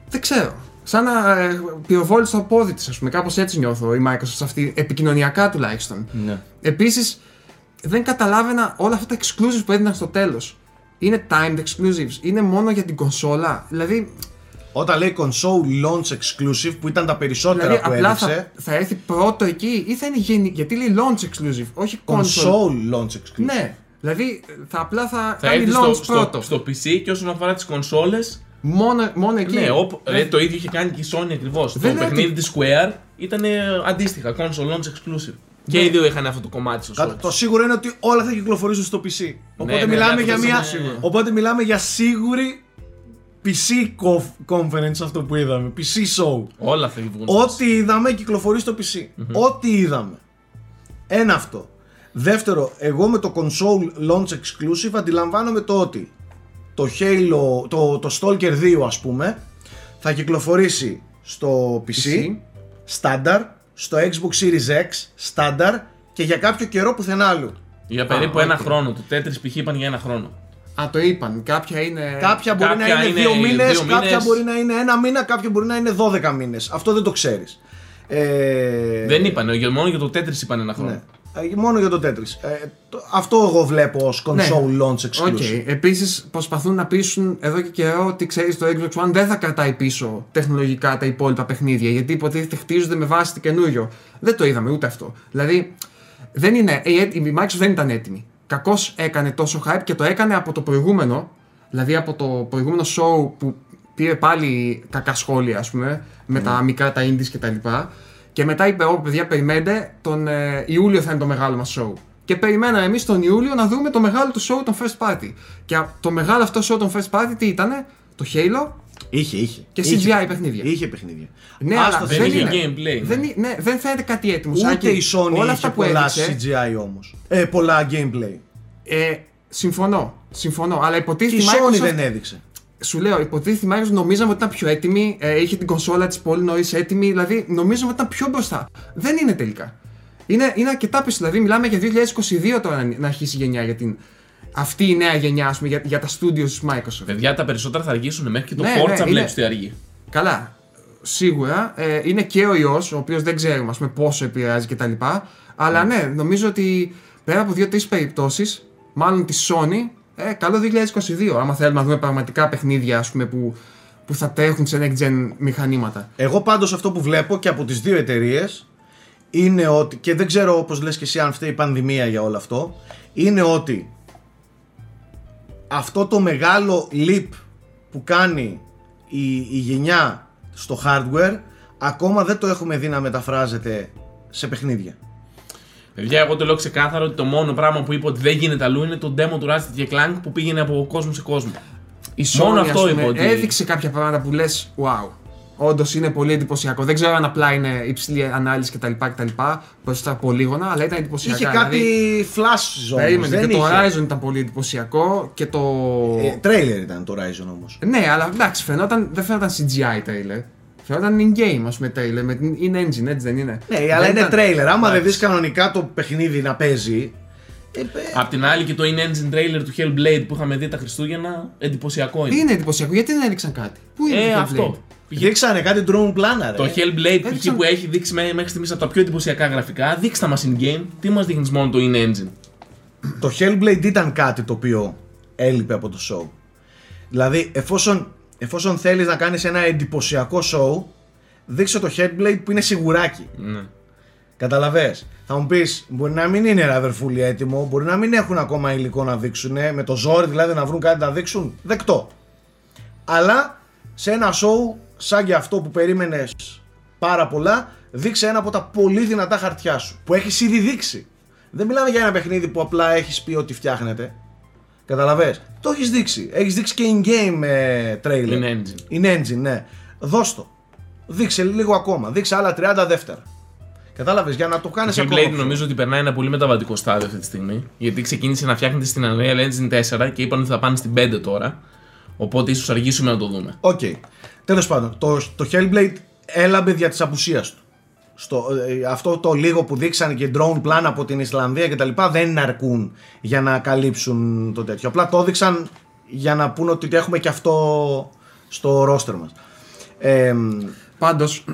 δεν ξέρω. Σαν να ε, πυροβόλεις στο πόδι της, ας πούμε. Κάπως έτσι νιώθω η Microsoft αυτή, επικοινωνιακά τουλάχιστον. Ναι. Επίσης, δεν καταλάβαινα όλα αυτά τα exclusives που έδιναν στο τέλος. Είναι timed exclusives, είναι μόνο για την κονσόλα. Δηλαδή, Όταν λέει console launch exclusive που ήταν τα περισσότερα δηλαδή που απλά έδειξε. θα, θα έρθει πρώτο εκεί ή θα είναι γενική. Γιατί λέει launch exclusive, όχι console. Console launch exclusive. Ναι, δηλαδή θα απλά θα, Θα κάνει έρθει launch στο, στο, πρώτο. στο PC και όσον αφορά τις κονσόλε. Μόνο, μόνο εκεί. Ναι, όπου, Δεν- ρε, το ίδιο είχε κάνει και η Sony ακριβώς. Το Δεν λέω παιχνίδι ότι- της Square ήταν ε, αντίστοιχα, console launch exclusive. Και οι δύο είχαν αυτό το κομμάτι στο Κα- Switch. Το σίγουρο είναι ότι όλα θα κυκλοφορήσουν στο PC. Οπότε, ναι, μιλάμε, αυτό για είναι μια, σίγουρο. οπότε μιλάμε για σίγουρη PC conf- conference αυτό που είδαμε. PC show. Όλα θα βγουν. στο Ό,τι είδαμε κυκλοφορεί στο PC. Ό,τι είδαμε. Ένα αυτό. Δεύτερο, εγώ με το console launch exclusive αντιλαμβάνομαι το ότι το Halo, το, το Stalker 2 ας πούμε, θα κυκλοφορήσει στο PC, PC. standard, στο Xbox Series X, standard και για κάποιο καιρό πουθενά άλλου. Για περίπου Α, ένα οκ. χρόνο. Το Tetris π.χ. είπαν για ένα χρόνο. Α, το είπαν. Κάποια είναι. Κάποια μπορεί κάποια να είναι είναι δύο μήνες, δύο κάποια μήνες. μπορεί να είναι ένα μήνα, κάποια μπορεί να είναι 12 μήνες. Αυτό δεν το ξέρεις. Ε, Δεν είπαν, για- μόνο για το Tetris είπαν ένα χρόνο. Ναι. Ε, Μόνο για το Tetris. Ε, το- αυτό εγώ βλέπω ως console Ναι. launch exclusive. Οκ. Επίσης, προσπαθούν να πείσουν εδώ και καιρό ότι ξέρεις το Xbox One δεν θα κρατάει πίσω τεχνολογικά τα υπόλοιπα παιχνίδια. Γιατί υποτίθεται χτίζονται με βάση το καινούριο. Δεν το είδαμε ούτε αυτό. Δηλαδή, δεν είναι, η, η Microsoft δεν ήταν έτοιμη. Κακώς έκανε τόσο hype και το έκανε από το προηγούμενο. Δηλαδή από το προηγούμενο show που πήρε πάλι κακά σχόλια, ας πούμε, με τα μικρά τα indies κτλ. Και μετά είπε: Ω παιδιά, περιμένετε, τον ε, Ιούλιο θα είναι το μεγάλο μας show. Και περιμέναμε εμείς τον Ιούλιο να δούμε το μεγάλο του show των first party. Και α- το μεγάλο αυτό show των first party τι ήταν, το Halo. Είχε, είχε. Και Είχε. CGI παιχνίδια. Είχε παιχνίδια. Ναι, Άστα, αλλά δεν δεν, είχε είναι. gameplay, Δεν, ναι. είναι- ναι, δεν φαίνεται κάτι έτοιμο. Ούτε Σάκη, η Sony όλα είχε αυτά που πολλά έδειξε, CGI όμως. Ε, πολλά gameplay. ε, συμφωνώ. Συμφωνώ. Αλλά Και υποτίθεται η η Sony Microsoft δεν έδειξε. Σου λέω, υποτίθεται η Microsoft νομίζαμε ότι ήταν πιο έτοιμη, ε, είχε την κονσόλα της πολύ νωρίς έτοιμη, δηλαδή νομίζαμε ότι ήταν πιο μπροστά. Δεν είναι τελικά. Είναι, είναι αρκετά πίσω. Δηλαδή, μιλάμε για 2022 τώρα να- να αρχίσει η γενιά για την. Αυτή η νέα γενιά, ας πούμε, για, για τα studios της Microsoft. Παιδιά, τα περισσότερα θα αργήσουν μέχρι και το Ναι, Forza ναι, βλέπεις είναι- τι αργεί. Καλά. Σίγουρα. Ε, είναι και ο ιός, ο οποίος δεν ξέρουμε ας πούμε, πόσο επηρεάζει κτλ. Αλλά ναι, νομίζω ότι πέρα από δύο-τρεις περιπτώσεις, μάλλον τη Sony, ε, καλό 2022. Άμα θέλουμε να δούμε πραγματικά παιχνίδια ας πούμε, που, που θα τρέχουν σε next gen μηχανήματα. Εγώ πάντως αυτό που βλέπω και από τις δύο εταιρείες είναι ότι, και δεν ξέρω όπως λες και εσύ αν φταίει η πανδημία για όλο αυτό, είναι ότι αυτό το μεγάλο leap που κάνει η, η γενιά στο hardware ακόμα δεν το έχουμε δει να μεταφράζεται σε παιχνίδια. Παιδιά, εγώ το λέω ξεκάθαρο ότι το μόνο πράγμα που είπε ότι δεν γίνεται αλλού είναι το demo του Ratchet και Clank που πήγαινε από κόσμο σε κόσμο. Η Sony Μόνο ας αυτό πούμε, είπε ότι- έδειξε κάποια πράγματα που λες wow. Όντως είναι πολύ εντυπωσιακό. Δεν ξέρω αν απλά είναι υψηλή ανάλυση κτλ. κτλ προς τα πολύγωνα, αλλά ήταν εντυπωσιακό. Είχε κάτι flash zone. Περίμενε, δεν και το είχε. Horizon ήταν πολύ εντυπωσιακό και το. Ε, τρέιλερ ήταν το Horizon όμως. Ναι, αλλά εντάξει, φαινόταν, δεν φαίνονταν CGI trailer. Φαινόταν in-game, ας πούμε, trailer με την in-engine, έτσι δεν είναι; Ναι, αλλά Δεν είναι ήταν- τρέιλερ. Άμα δεν δεις κανονικά το παιχνίδι να παίζει. Ε, ε, Απ' την άλλη και το in-engine trailer του Hellblade που είχαμε δει τα Χριστούγεννα, εντυπωσιακό είναι. Είναι εντυπωσιακό, γιατί δεν έδειξαν κάτι; Πού είναι Ε, το αυτό. Hellblade? δείξανε κάτι drone planer. Το ε. Hellblade π.χ. Έδειξαν- που έχει δείξει μέ- μέχρι στιγμής από τα πιο εντυπωσιακά γραφικά, δείξτε μας in-game, τι μας δείχνεις μόνο το in-engine. Το Hellblade ήταν κάτι το οποίο έλειπε από το show. Δηλαδή, εφόσον, εφόσον θέλεις να κάνεις ένα εντυπωσιακό show, δείξε το Hellblade που είναι σιγουράκι. Ναι. Καταλαβες. Θα μου πεις, μπορεί να μην είναι ρε αδερφούλη έτοιμο, μπορεί να μην έχουν ακόμα υλικό να δείξουν, με το ζόρι δηλαδή να βρουν κάτι να δείξουν, δεκτό. Αλλά σε ένα show σαν και αυτό που περίμενες πάρα πολλά, δείξε ένα από τα πολύ δυνατά χαρτιά σου, που έχεις ήδη δείξει. Δεν μιλάμε για ένα παιχνίδι που απλά έχεις πει ότι φτιάχνεται. Καταλαβες; Το έχεις δείξει. Έχεις δείξει και in-game ε, trailer. In engine. In engine, ναι. Δώσ' το. Δείξε λίγο ακόμα. Δείξε άλλα 30 δεύτερα. Κατάλαβες; Για να το κάνεις Το ακόμα. Hellblade πιο- νομίζω ότι περνάει ένα πολύ μεταβατικό στάδιο αυτή τη στιγμή. Γιατί ξεκίνησε να φτιάχνεται στην Unreal Engine 4 και είπαν ότι θα πάνε στην 5 τώρα. Οπότε ίσως αργήσουμε να το δούμε. Οκ. Τέλος πάντων, το, το Hellblade έλαμπε δια της απουσίας του. Στο, ε, αυτό το λίγο που δείξανε και drone πλάνα από την Ισλανδία και τα λοιπά δεν αρκούν για να καλύψουν το τέτοιο. Απλά το έδειξαν για να πούνε ότι έχουμε και αυτό στο roster μας. Ε, Πάντως,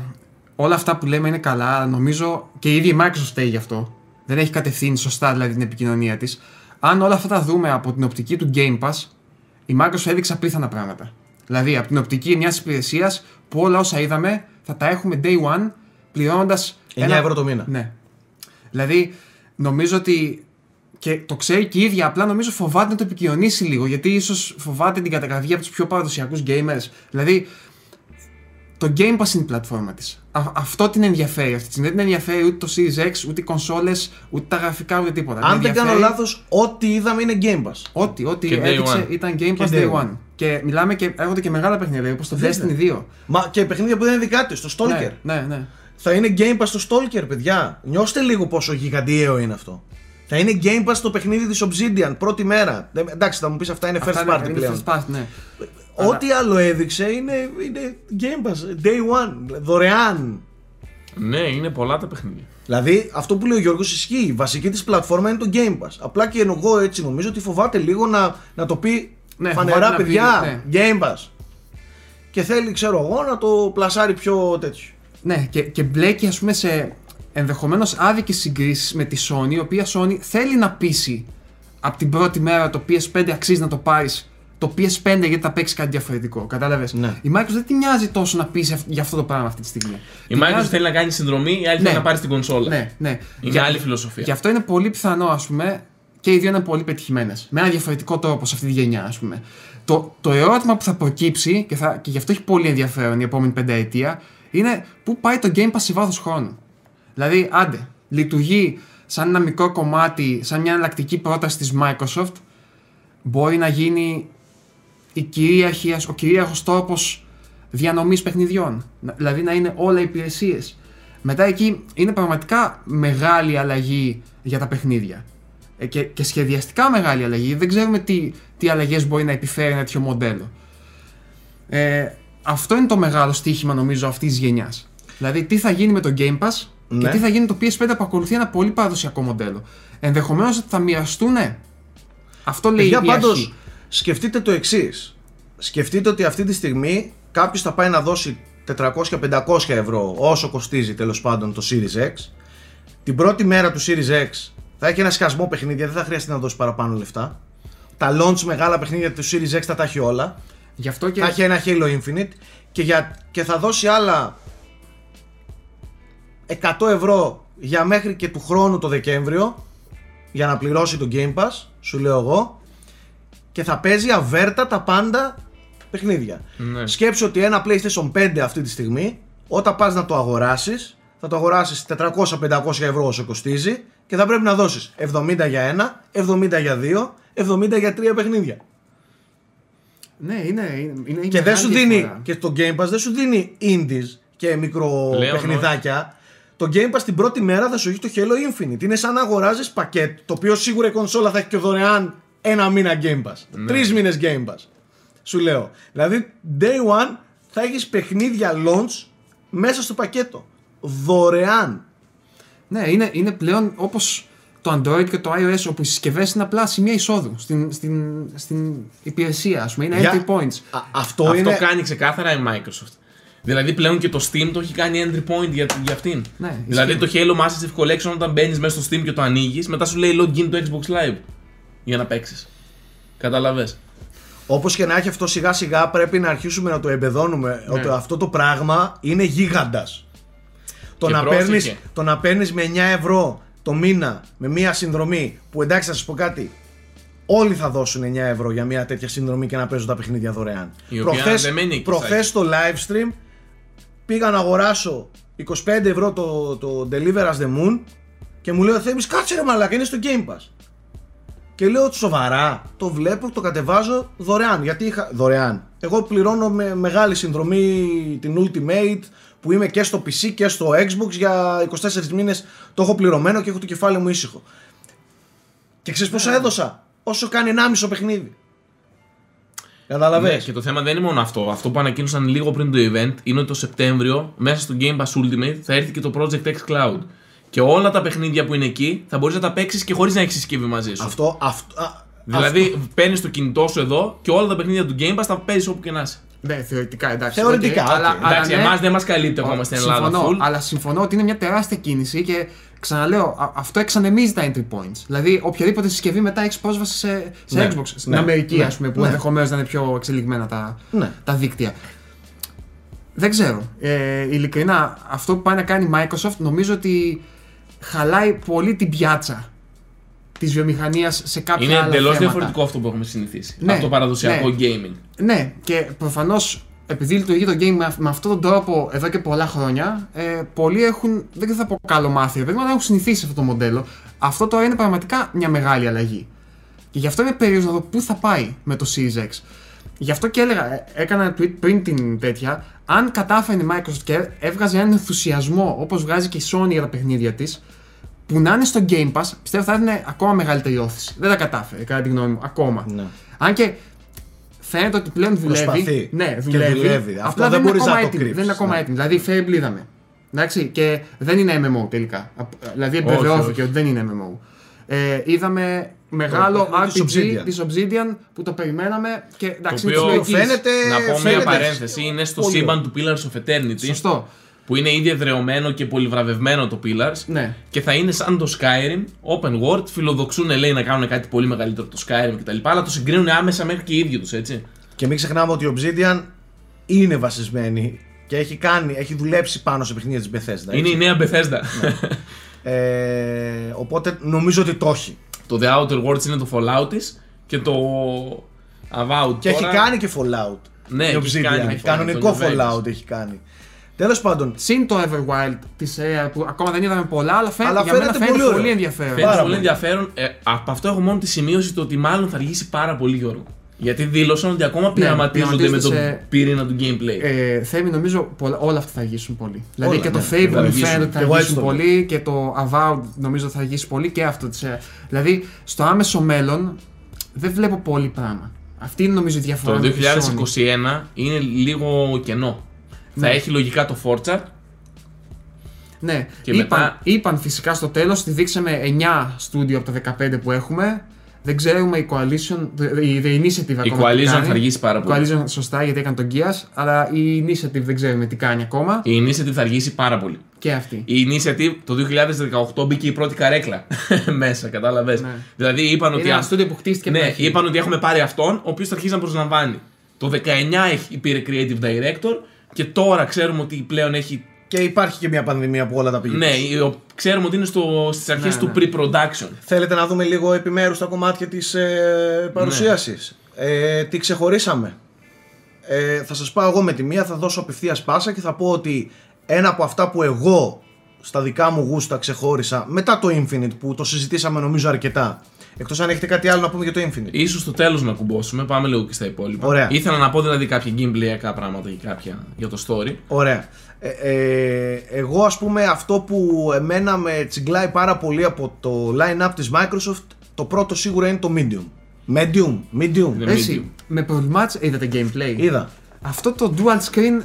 όλα αυτά που λέμε είναι καλά. αλλά Νομίζω και η ίδια η Microsoft φταίει γι' αυτό. Δεν έχει κατευθύνει σωστά δηλαδή την επικοινωνία της. Αν όλα αυτά τα δούμε από την οπτική του Game Pass, η Microsoft έδειξε απίθανα πράγματα. Δηλαδή, από την οπτική μιας υπηρεσίας που όλα όσα είδαμε θα τα έχουμε day one πληρώνοντας. 9 ευρώ το μήνα. Ναι. Δηλαδή, νομίζω ότι. Και το ξέρει και η ίδια, απλά νομίζω φοβάται να το επικοινωνήσει λίγο. Γιατί ίσως φοβάται την καταγραφή από τους πιο παραδοσιακούς gamers. Δηλαδή, το Game Pass είναι η πλατφόρμα της. Αυτό την ενδιαφέρει αυτή τη στιγμή. Δεν την ενδιαφέρει ούτε το Series X, ούτε οι κονσόλες, ούτε τα γραφικά, ούτε τίποτα. αν Την δεν κάνω ενδιαφέρει λάθος, ό,τι είδαμε είναι Game Pass. Ό,τι, ό,τι Και day έδειξε one. ήταν Game Pass Και Day day One. one. Και μιλάμε και έρχονται και μεγάλα παιχνίδια, όπως το Βέβαια. Destiny 2. Μα και παιχνίδια που δεν είναι δικά της, το Stalker. Ναι, ναι, ναι. Θα είναι Game Pass το Stalker, παιδιά. Νιώστε λίγο πόσο γιγαντιαίο είναι αυτό. Θα είναι Game Pass το παιχνίδι της Obsidian πρώτη μέρα. Δεν- εντάξει, θα μου πεις αυτά είναι first Αυτά party είναι πλέον. First party, ναι. Ό,τι άλλο έδειξε είναι, είναι Game Pass, day one, δωρεάν. Ναι, είναι πολλά τα παιχνίδια. Δηλαδή, αυτό που λέει ο Γιώργος ισχύει. Η βασική της πλατφόρμα είναι το Game Pass. Απλά και εγώ έτσι νομίζω ότι φοβάται λίγο να, να το πει Ναι, φανερά φοβάται να παιδιά, πει, Game Pass. Και θέλει, ξέρω εγώ, να το πλασάρει πιο τέτοιο. Ναι, και, και μπλέκει ας πούμε σε ενδεχομένως άδικες συγκρίσεις με τη Sony, η οποία Sony θέλει να πείσει από την πρώτη μέρα το PS5 αξίζει να το πάρεις το PS5 γιατί θα παίξει κάτι διαφορετικό. Κατάλαβες; Ναι. Η Microsoft δεν τη νοιάζει τόσο να πείσει αυ- για αυτό το πράγμα αυτή τη στιγμή. Η Τη Microsoft νοιάζει- θέλει να κάνει συνδρομή, η άλλη Ναι. θέλει να πάρει την κονσόλα. Ναι, ναι. Είναι άλλη φιλοσοφία. Γι' αυτό είναι πολύ πιθανό, ας πούμε, και οι δύο είναι πολύ πετυχημένες. Με ένα διαφορετικό τρόπο σε αυτή τη γενιά, ας πούμε. Το, το ερώτημα που θα προκύψει και, θα, και γι' αυτό έχει πολύ ενδιαφέρον η επόμενη πενταετία είναι πού πάει το Game Pass σε βάθος χρόνου. Δηλαδή, άντε, λειτουργεί σαν ένα μικρό κομμάτι, σαν μια εναλλακτική πρόταση της Microsoft, μπορεί να γίνει η κυρίαρχη, ο κυρίαρχος τρόπος διανομής παιχνιδιών. Να- Δηλαδή να είναι όλα υπηρεσίες. Μετά εκεί είναι πραγματικά μεγάλη αλλαγή για τα παιχνίδια. Ε, και, και σχεδιαστικά μεγάλη αλλαγή. Δεν ξέρουμε τι, τι αλλαγές μπορεί να επιφέρει ένα τέτοιο μοντέλο. Ε, αυτό είναι το μεγάλο στοίχημα νομίζω αυτής της γενιάς. Δηλαδή τι θα γίνει με το Game Pass και Ναι. τι θα γίνει το PS5 που ακολουθεί ένα πολύ παραδοσιακό μοντέλο. Ενδεχομένως ότι θα μοιραστούν. Αυτό λέει Παιδιά, η πάντως, αρχή. Σκεφτείτε το εξής. Σκεφτείτε ότι αυτή τη στιγμή κάποιος θα πάει να δώσει 400-500 ευρώ όσο κοστίζει τέλος πάντων το Series X. Την πρώτη μέρα του Series X θα έχει ένα σκασμό παιχνίδια, δεν θα χρειαστεί να δώσει παραπάνω λεφτά. Τα launch μεγάλα παιχνίδια του Series X θα τα έχει όλα. Γι' αυτό και Θα έχει ένα Halo Infinite και, για, και θα δώσει άλλα 100 ευρώ για μέχρι και του χρόνου το Δεκέμβριο για να πληρώσει το Game Pass, σου λέω εγώ, και θα παίζει αβέρτα τα πάντα παιχνίδια. Ναι. Σκέψου ότι ένα PlayStation 5 αυτή τη στιγμή, όταν πας να το αγοράσεις, θα το αγοράσεις 400-500 ευρώ όσο κοστίζει και θα πρέπει να δώσεις 70 για ένα, 70 για δύο, 70 για τρία παιχνίδια. Ναι, είναι. είναι, είναι Και δεν μεγάλη σου δίνει. διαφορά. Και το Game Pass δεν σου δίνει indies και μικρό Πλέον, παιχνιδάκια. Το Game Pass την πρώτη μέρα θα σου έχει το Halo Infinite. Είναι σαν να αγοράζεις πακέτο. Το οποίο σίγουρα η κονσόλα θα έχει και δωρεάν ένα μήνα Game Pass. Ναι. Τρεις μήνες Game Pass. Σου λέω. Δηλαδή, day one θα έχεις παιχνίδια launch μέσα στο πακέτο. Δωρεάν. Ναι, είναι, είναι πλέον όπως το Android και το iOS, όπου οι συσκευές είναι απλά σημεία εισόδου στην, στην, στην υπηρεσία, ας πούμε. Είναι Για- entry points. Α, αυτό, Αυτό είναι. κάνει ξεκάθαρα η Microsoft. Δηλαδή πλέον και το Steam το έχει κάνει entry point για, για αυτήν. Ναι, δηλαδή ισχύει. το Halo Massive Collection όταν μπαίνεις μέσα στο Steam και το ανοίγεις, μετά σου λέει login το Xbox Live για να παίξεις. Κατάλαβε. Όπως και να έχει αυτό, σιγά σιγά πρέπει να αρχίσουμε να το εμπεδώνουμε. Ναι. Ότι αυτό το πράγμα είναι γίγαντας. Το, Και να πρόσεχε. παίρνεις, το να παίρνεις με 9 ευρώ το μήνα με μία συνδρομή που εντάξει, θα σα πω κάτι. Όλοι θα δώσουν 9 ευρώ για μια τέτοια συνδρομή και να παίζουν τα παιχνίδια δωρεάν. Η οποία δεν μένει εκεί, προχθές στο live stream πήγα να αγοράσω 25 ευρώ το, το Deliver as the Moon και μου λέει ο Θέμης κάτσε ρε μαλάκα είναι στο Game Pass. Και λέω σοβαρά, το βλέπω, το κατεβάζω δωρεάν. Γιατί είχα. Δωρεάν. Εγώ πληρώνω με μεγάλη συνδρομή την Ultimate που είμαι και στο PC και στο Xbox για 24 μήνες το έχω πληρωμένο και έχω το κεφάλι μου ήσυχο. Και ξέρεις πόσα έδωσα, όσο κάνει 1,5 παιχνίδι. Κατάλαβες. Ναι, και το θέμα δεν είναι μόνο αυτό. Αυτό που ανακοίνωσαν λίγο πριν το event είναι ότι το Σεπτέμβριο μέσα στο Game Pass Ultimate θα έρθει και το Project X Cloud. Και όλα τα παιχνίδια που είναι εκεί θα μπορείς να τα παίξεις και χωρίς να έχεις συσκευή μαζί σου. Αυτό, αυτό, α, Δηλαδή παίρνεις το κινητό σου εδώ και όλα τα παιχνίδια του Game Pass θα παίζεις όπου και να είσαι. Ναι, θεωρητικά εντάξει. Θεωρητικά, οκ, οκ. αλλά, αλλά Εντάξει, ναι, εμάς δεν μας καλύπτει ακόμα στην Ελλάδα. συμφωνώ, full. αλλά συμφωνώ ότι είναι μια τεράστια κίνηση και ξαναλέω, α- αυτό εξανεμίζει τα entry points. Δηλαδή, οποιαδήποτε συσκευή μετά έχεις πρόσβαση σε, σε Ναι, Xbox. Στην ναι, Αμερική, ναι, ας πούμε, που ναι. ενδεχομένως να είναι πιο εξελιγμένα τα, Ναι. τα δίκτυα. Δεν ξέρω. Ε, ειλικρινά, αυτό που πάει να κάνει η Microsoft νομίζω ότι χαλάει πολύ την πιάτσα της βιομηχανίας σε κάποια Είναι άλλα εντελώς θέματα. διαφορετικό αυτό που έχουμε συνηθίσει. Ναι, από το παραδοσιακό ναι. gaming. Ναι, και προφανώς επειδή λειτουργεί το game με, με αυτόν τον τρόπο εδώ και πολλά χρόνια, ε, πολλοί έχουν, δεν θα πω καλό μάθημα, πρέπει να έχουν συνηθίσει σε αυτό το μοντέλο. Αυτό τώρα είναι πραγματικά μια μεγάλη αλλαγή. Και γι' αυτό είμαι περίεργος να δω πού θα πάει με το Series X. Γι' αυτό και έλεγα, ε, έκανα ένα tweet πριν την τέτοια, αν κατάφερε η Microsoft και έβγαζε έναν ενθουσιασμό όπως βγάζει και η Sony για τα παιχνίδια της, που να είναι στο Game Pass, πιστεύω θα έδινε ακόμα μεγαλύτερη όθηση. Δεν τα κατάφερε, κατά τη γνώμη μου, ακόμα. Ναι. Αν και φαίνεται ότι πλέον δουλεύει. Προσπαθεί. Ναι, Και δουλεύει. δουλεύει. Αυτό Απλά δεν είναι μπορείς ακόμα να το έτοιμη. κρύψεις, Δεν είναι ακόμα ναι. έτοιμη. Δηλαδή, Fable είδαμε. Εντάξει, και δεν είναι MMO τελικά. Απ- Δηλαδή, Όχι, επιβεβαιώθηκε όχι. ότι δεν είναι MMO. Ε, είδαμε μεγάλο Το παιχνίδι της RPG Obsidian. της Obsidian που το περιμέναμε και εντάξει, Το είναι οποίο της λογικής. φαίνεται- Να πω φαίνεται μια παρένθεση. Είναι στο πολύ σύμπαν ωραίο. του Pillars of Eternity. Σωστό. Που είναι ήδη εδρεωμένο και πολυβραβευμένο το Pillars. Ναι. Και θα είναι σαν το Skyrim, open world. Φιλοδοξούν λέει να κάνουν κάτι πολύ μεγαλύτερο από το Skyrim κτλ. Αλλά το συγκρίνουν άμεσα μέχρι και οι ίδιοι τους, έτσι. Και μην ξεχνάμε ότι η Obsidian είναι βασισμένη και έχει, κάνει, έχει δουλέψει πάνω σε παιχνίδια της Bethesda. Είναι έτσι. η νέα Bethesda. Ε, οπότε νομίζω ότι το έχει. το The Outer Worlds είναι το Fallout της και το Avowed. Και τώρα- έχει κάνει και Fallout. Ναι, η έχει Obsidian. κάνει και Fallout, Κανονικό το New Vegas. Fallout έχει κάνει. Τέλος πάντων, Συν το Everwild της Rare που ακόμα δεν είδαμε πολλά, αλλά φαίνεται, Αλλά για μένα φαίνεται φαίνεται πολύ πολύ, ωραίο. ενδιαφέρον. Φαίνεται Πάρα πολύ πολύ. ενδιαφέρον. Ε, από αυτό έχω μόνο τη σημείωση το ότι μάλλον θα αργήσει πάρα πολύ Γιώργο. Γιατί δήλωσαν ότι ακόμα πειραματίζονται με τον πειραματίζονται σε- πυρήνα του gameplay. Ε, Θέμη, νομίζω πολλά, όλα αυτά θα αργήσουν πολύ. Δηλαδή Όλα, και το ναι, Fable θα μου αργήσουν. φαίνεται ότι θα Και εγώ έτσι αργήσουν το πολύ και το Avowed νομίζω θα αργήσει πολύ και αυτό. Της, ε, δηλαδή στο άμεσο μέλλον δεν βλέπω πολύ πράγμα. Αυτή είναι νομίζω η διαφορά. Το με τη Sony. 2021 είναι λίγο κενό. Θα Ναι. έχει λογικά το Forza. Ναι, Και είπαν, μετά- είπαν φυσικά στο τέλος, τη δείξαμε 9 στούντιο από τα 15 που έχουμε. Δεν ξέρουμε η Coalition, η The Initiative Η ακόμα τι Coalition κάνει. θα αργήσει πάρα Η πολύ. Coalition σωστά γιατί έκανε τον Gears, αλλά η Initiative δεν ξέρουμε τι κάνει ακόμα. Η Initiative θα αργήσει πάρα πολύ. Και αυτή. Η Initiative το 2018 μπήκε η πρώτη καρέκλα μέσα, κατάλαβες; Ναι. Δηλαδή είπαν ότι. Είναι ένα α- στούντιο που χτίστηκε Ναι, μέχρι. είπαν ότι έχουμε πάρει αυτόν, ο οποίος θα αρχίσει να προσλαμβάνει. Το 19 έχει, πήρε creative director και τώρα ξέρουμε ότι πλέον έχει. Και υπάρχει και μια πανδημία που όλα τα πήγε. Ναι, ο- ξέρουμε ότι είναι στο, στις αρχές Ναι, του ναι. pre-production. Θέλετε να δούμε λίγο επιμέρους τα κομμάτια της ε, παρουσίασης; Ε, τι ξεχωρίσαμε; Ε, θα σας πάω εγώ με τη μία, θα δώσω απευθείας πάσα και θα πω ότι ένα από αυτά που εγώ στα δικά μου γούστα ξεχώρισα μετά το Infinite που το συζητήσαμε νομίζω αρκετά Εκτός αν έχετε κάτι άλλο να πούμε για το Infinite. Ίσως στο τέλος να κουμπώσουμε, πάμε λίγο και στα υπόλοιπα. Ωραία. Ήθελα να πω δηλαδή κάποια gameplayακά πράγματα και κάποια για το story. Ωραία. Ε, ε, εγώ ας πούμε αυτό που εμένα με τσιγκλάει πάρα πολύ από το line-up της Microsoft το πρώτο σίγουρα είναι το Medium. Medium, Medium. Ναι. Έτσι, με προβλημάτισε. Είδατε gameplay; Είδα. Αυτό το dual screen.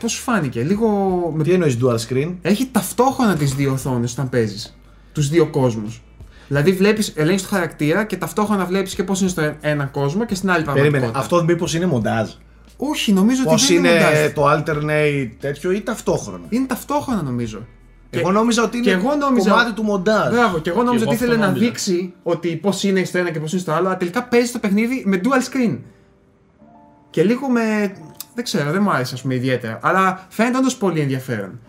Πώς σου φάνηκε, λίγο. με- Τι εννοείς dual screen; Έχει ταυτόχρονα τις δύο οθόνες όταν παίζεις. Τους δύο κόσμους. Δηλαδή βλέπεις, ελέγχεις το χαρακτήρα και ταυτόχρονα βλέπεις και πώς είναι στο ένα κόσμο και στην άλλη Περίμενε. πραγματικότητα. Αυτός μήπως είναι μοντάζ; Όχι, νομίζω Πώς ότι δεν είναι είναι μοντάζ. το alternate τέτοιο ή ταυτόχρονα; Είναι ταυτόχρονα νομίζω. Εγώ νόμιζα ότι είναι και εγώ νόμιζα- κομμάτι του μοντάζ. Μπράβο, και εγώ νόμιζα εγώ ότι ήθελε αυτό να νόμιζα. δείξει ότι πώς είναι στο ένα και πώς είναι στο άλλο, αλλά τελικά παίζει το παιχνίδι με dual screen. Και λίγο με. Δεν ξέρω, δεν μου άρεσε ας πούμε ιδιαίτερα. Αλλά φαίνεται όντως πολύ ενδιαφέρον.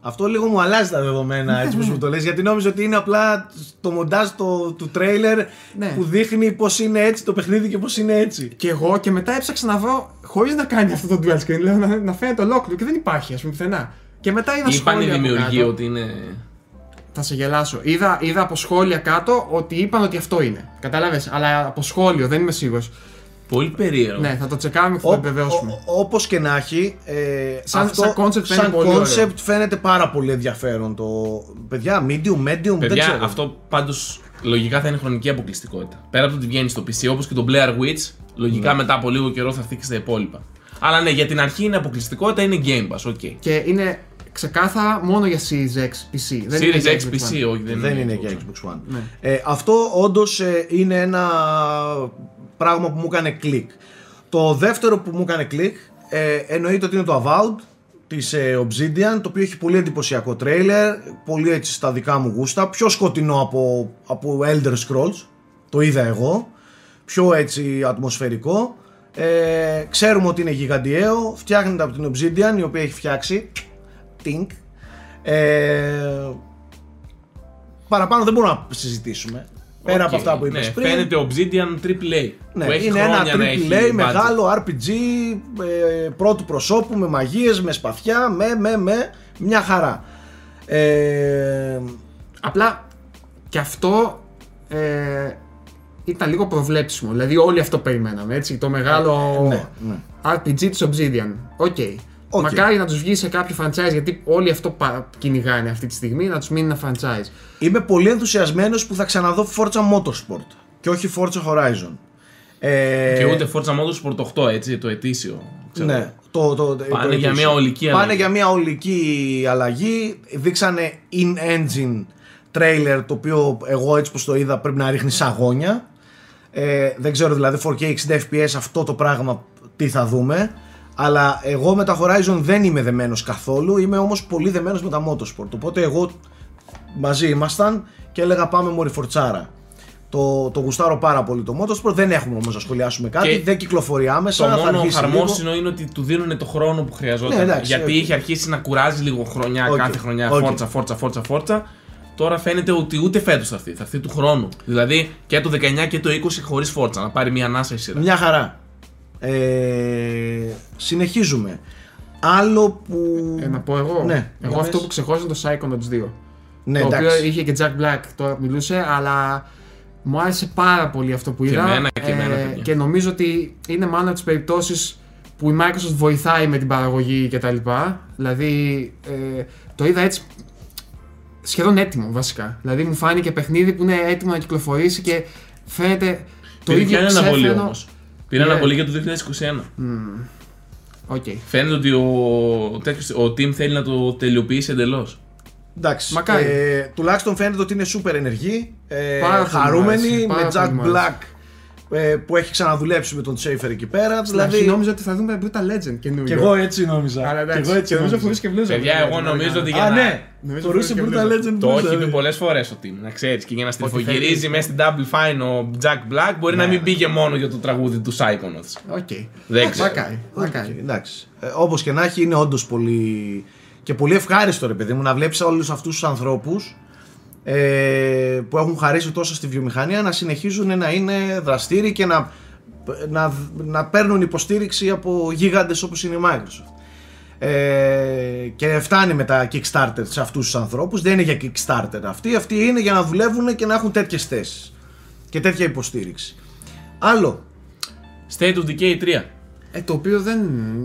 Αυτό λίγο μου αλλάζει τα δεδομένα έτσι όπως μου το λες γιατί νόμιζα ότι είναι απλά το μοντάζ το, του τρέιλερ Ναι. που δείχνει πως είναι έτσι το παιχνίδι και πως είναι έτσι. Και εγώ και μετά έψαξα να βρω χωρίς να κάνει αυτό το dual screen. Λέω να, να φαίνεται ολόκληρο και δεν υπάρχει, ας πούμε πουθενά. Και μετά είδα Είπαν οι σχόλια. από δημιουργοί κάτω. ότι είναι. Θα σε γελάσω. Είδα, είδα από σχόλια κάτω ότι είπαν ότι αυτό είναι. Κατάλαβε, αλλά από σχόλιο δεν είμαι σίγουρος. Πολύ περίεργο. Ναι, θα το τσεκάμε και θα το επιβεβαιώσουμε. Όπω όπως και να έχει, ε, Σαν- αυτό, σαν concept φαίνεται σαν πολύ concept ωραίο. φαίνεται πάρα πολύ ενδιαφέρον. Το... Παιδιά, Medium, Medium, δεν Παιδιά, ξέρω. αυτό πάντως λογικά θα είναι χρονική αποκλειστικότητα. Πέρα από το ότι βγαίνει στο PC, όπως και το Blair Witch, λογικά Ναι. μετά από λίγο καιρό θα έρθει και στα υπόλοιπα. Αλλά ναι, για την αρχή είναι αποκλειστικότητα, είναι Game Pass, οκ. Και είναι ξεκάθαρα μόνο για Series X PC. Δεν είναι Series για X Xbox PC, One. όχι, δεν, δεν είναι Xbox για One. Xbox One. Ναι. Ε, αυτό όντως είναι ένα πράγμα που μου έκανε κλικ. Το δεύτερο που μου έκανε κλικ ε, εννοείται ότι είναι το Avowed της ε, Obsidian, το οποίο έχει πολύ εντυπωσιακό τρέιλερ, πολύ έτσι στα δικά μου γούστα, πιο σκοτεινό από, από Elder Scrolls, το είδα εγώ, πιο έτσι ατμοσφαιρικό. Ε, ξέρουμε ότι είναι γιγαντιαίο, φτιάχνεται από την Obsidian, η οποία έχει φτιάξει Tink. Ε, παραπάνω δεν μπορούμε να συζητήσουμε. Πέρα Οκ, από αυτά που είπες ναι, πριν. Φαίνεται Obsidian AAA. Ναι, που έχει είναι ένα χρόνια να έχει AAA budget. μεγάλο RPG ε, πρώτου προσώπου με μαγείες, με σπαθιά, με, με, με, μια χαρά. Ε, Απλά και αυτό ε, ήταν λίγο προβλέψιμο. Δηλαδή όλοι αυτό περιμέναμε. Έτσι, το μεγάλο ναι, ναι. RPG της Obsidian. Οκ. Οκ. Μακάρι να τους βγει σε κάποιο franchise γιατί όλοι αυτό πα- κυνηγάνε αυτή τη στιγμή να τους μείνει ένα franchise. Είμαι πολύ ενθουσιασμένος που θα ξαναδώ Forza Motorsport και όχι Forza Horizon. Ε, Και ούτε Forza Motorsport 8, έτσι, το ετήσιο. ξέρω. Ναι, το, το, το, Πάνε το για edition. μια ολική Πάνε αλλαγή. για μια ολική αλλαγή. Δείξανε in-engine trailer το οποίο εγώ έτσι πως το είδα πρέπει να ρίχνει σαγόνια. Ε, δεν ξέρω δηλαδή 4K 60 FPS αυτό το πράγμα τι θα δούμε. Αλλά εγώ με τα Horizon δεν είμαι δεμένος καθόλου. Είμαι όμως πολύ δεμένος με τα Motorsport. Οπότε εγώ μαζί ήμασταν και έλεγα πάμε μωρή Φορτσάρα. Το, το γουστάρω πάρα πολύ το Motorsport. Δεν έχουμε όμως να σχολιάσουμε κάτι. Και δεν κυκλοφορεί άμεσα. Το θα μόνο αργήσει λίγο. χαρμόσυνο είναι ότι του δίνουν το χρόνο που χρειαζόταν. Ναι, εντάξει, γιατί οκ. είχε αρχίσει να κουράζει λίγο χρονιά Οκ, κάθε χρονιά. οκ. Forza, Forza, Forza, Forza. Τώρα φαίνεται ότι ούτε φέτος θα έρθει. Θα έρθει του χρόνου. Δηλαδή και το 19 και το 20 χωρίς φόρτσα. Να πάρει μια ανάσα η σειρά. Μια χαρά. Ε, συνεχίζουμε. Άλλο που. Ε, να πω εγώ. Ναι, εγώ για αυτό πες. που ξεχώρισα είναι το Psychonauts 2. Ναι, το εντάξει. οποίο είχε και Jack Black τώρα που μιλούσε, αλλά μου άρεσε πάρα πολύ αυτό που είδα. εμένα, και εμένα, παιδιά. και νομίζω ότι είναι μάλλον από τι περιπτώσεις που η Microsoft βοηθάει με την παραγωγή κτλ. Δηλαδή ε, το είδα έτσι σχεδόν έτοιμο βασικά. Δηλαδή μου φάνηκε παιχνίδι που είναι έτοιμο να κυκλοφορήσει και φαίνεται το Πήρε ίδιο και ένα αναβολή ξέφρενο. όμω. Πήρε Ναι. αναβολή για το 2021. Οκ. Φαίνεται ότι ο, τέτοιος, ο Tim θέλει να το τελειοποιήσει εντελώς. Εντάξει. Μακάρι. Ε, τουλάχιστον φαίνεται ότι είναι super ενεργή. Ε, Πάρα πολύ χαρούμενη μου άρεσε, με πάρα Jack πολύ μου άρεσε. Black ε, που έχει ξαναδουλέψει με τον Schafer εκεί πέρα. Στην αρχή Δηλαδή. νόμιζα ότι θα δούμε Brutal Legend καινούριο. Κι εγώ έτσι νόμιζα. Αλλά Κι εντάξει, εγώ έτσι και νομίζω νόμιζα. φορούσε και μπλούζα. Παιδιά, βέβαια, εγώ την νομίζω ώρα. ότι για Α, να- ναι. Νομίζω Φορούσε φορούσε και Brutal μπλούζα. Legend. Το μπλούζα, έχει πει ναι. πολλές φορές ο Tim, να ξέρεις. Και για να στριφογυρίζει θέλει. μέσα στην Double Fine ο Jack Black μπορεί να μην πήγε μόνο για το τραγούδι του Psychonauts. Οκ. Δεν ξέρω. Μακάρι. Οκ, Μακάρι. εντάξει. Ε, Όπως και να έχει, είναι όντως πολύ. και πολύ ευχάριστο ρε παιδί μου να βλέπεις όλους αυτούς τους ανθρώπους ε, που έχουν χαρίσει τόσο στη βιομηχανία να συνεχίζουν να είναι δραστήριοι και να, να, να παίρνουν υποστήριξη από γίγαντες όπως είναι η Microsoft. Ε, και φτάνει με τα Kickstarter σε αυτούς τους ανθρώπους δεν είναι για Kickstarter αυτοί, αυτοί είναι για να δουλεύουν και να έχουν τέτοιες θέσεις και τέτοια υποστήριξη. Άλλο. State of Decay 3. Ε, το οποίο δεν.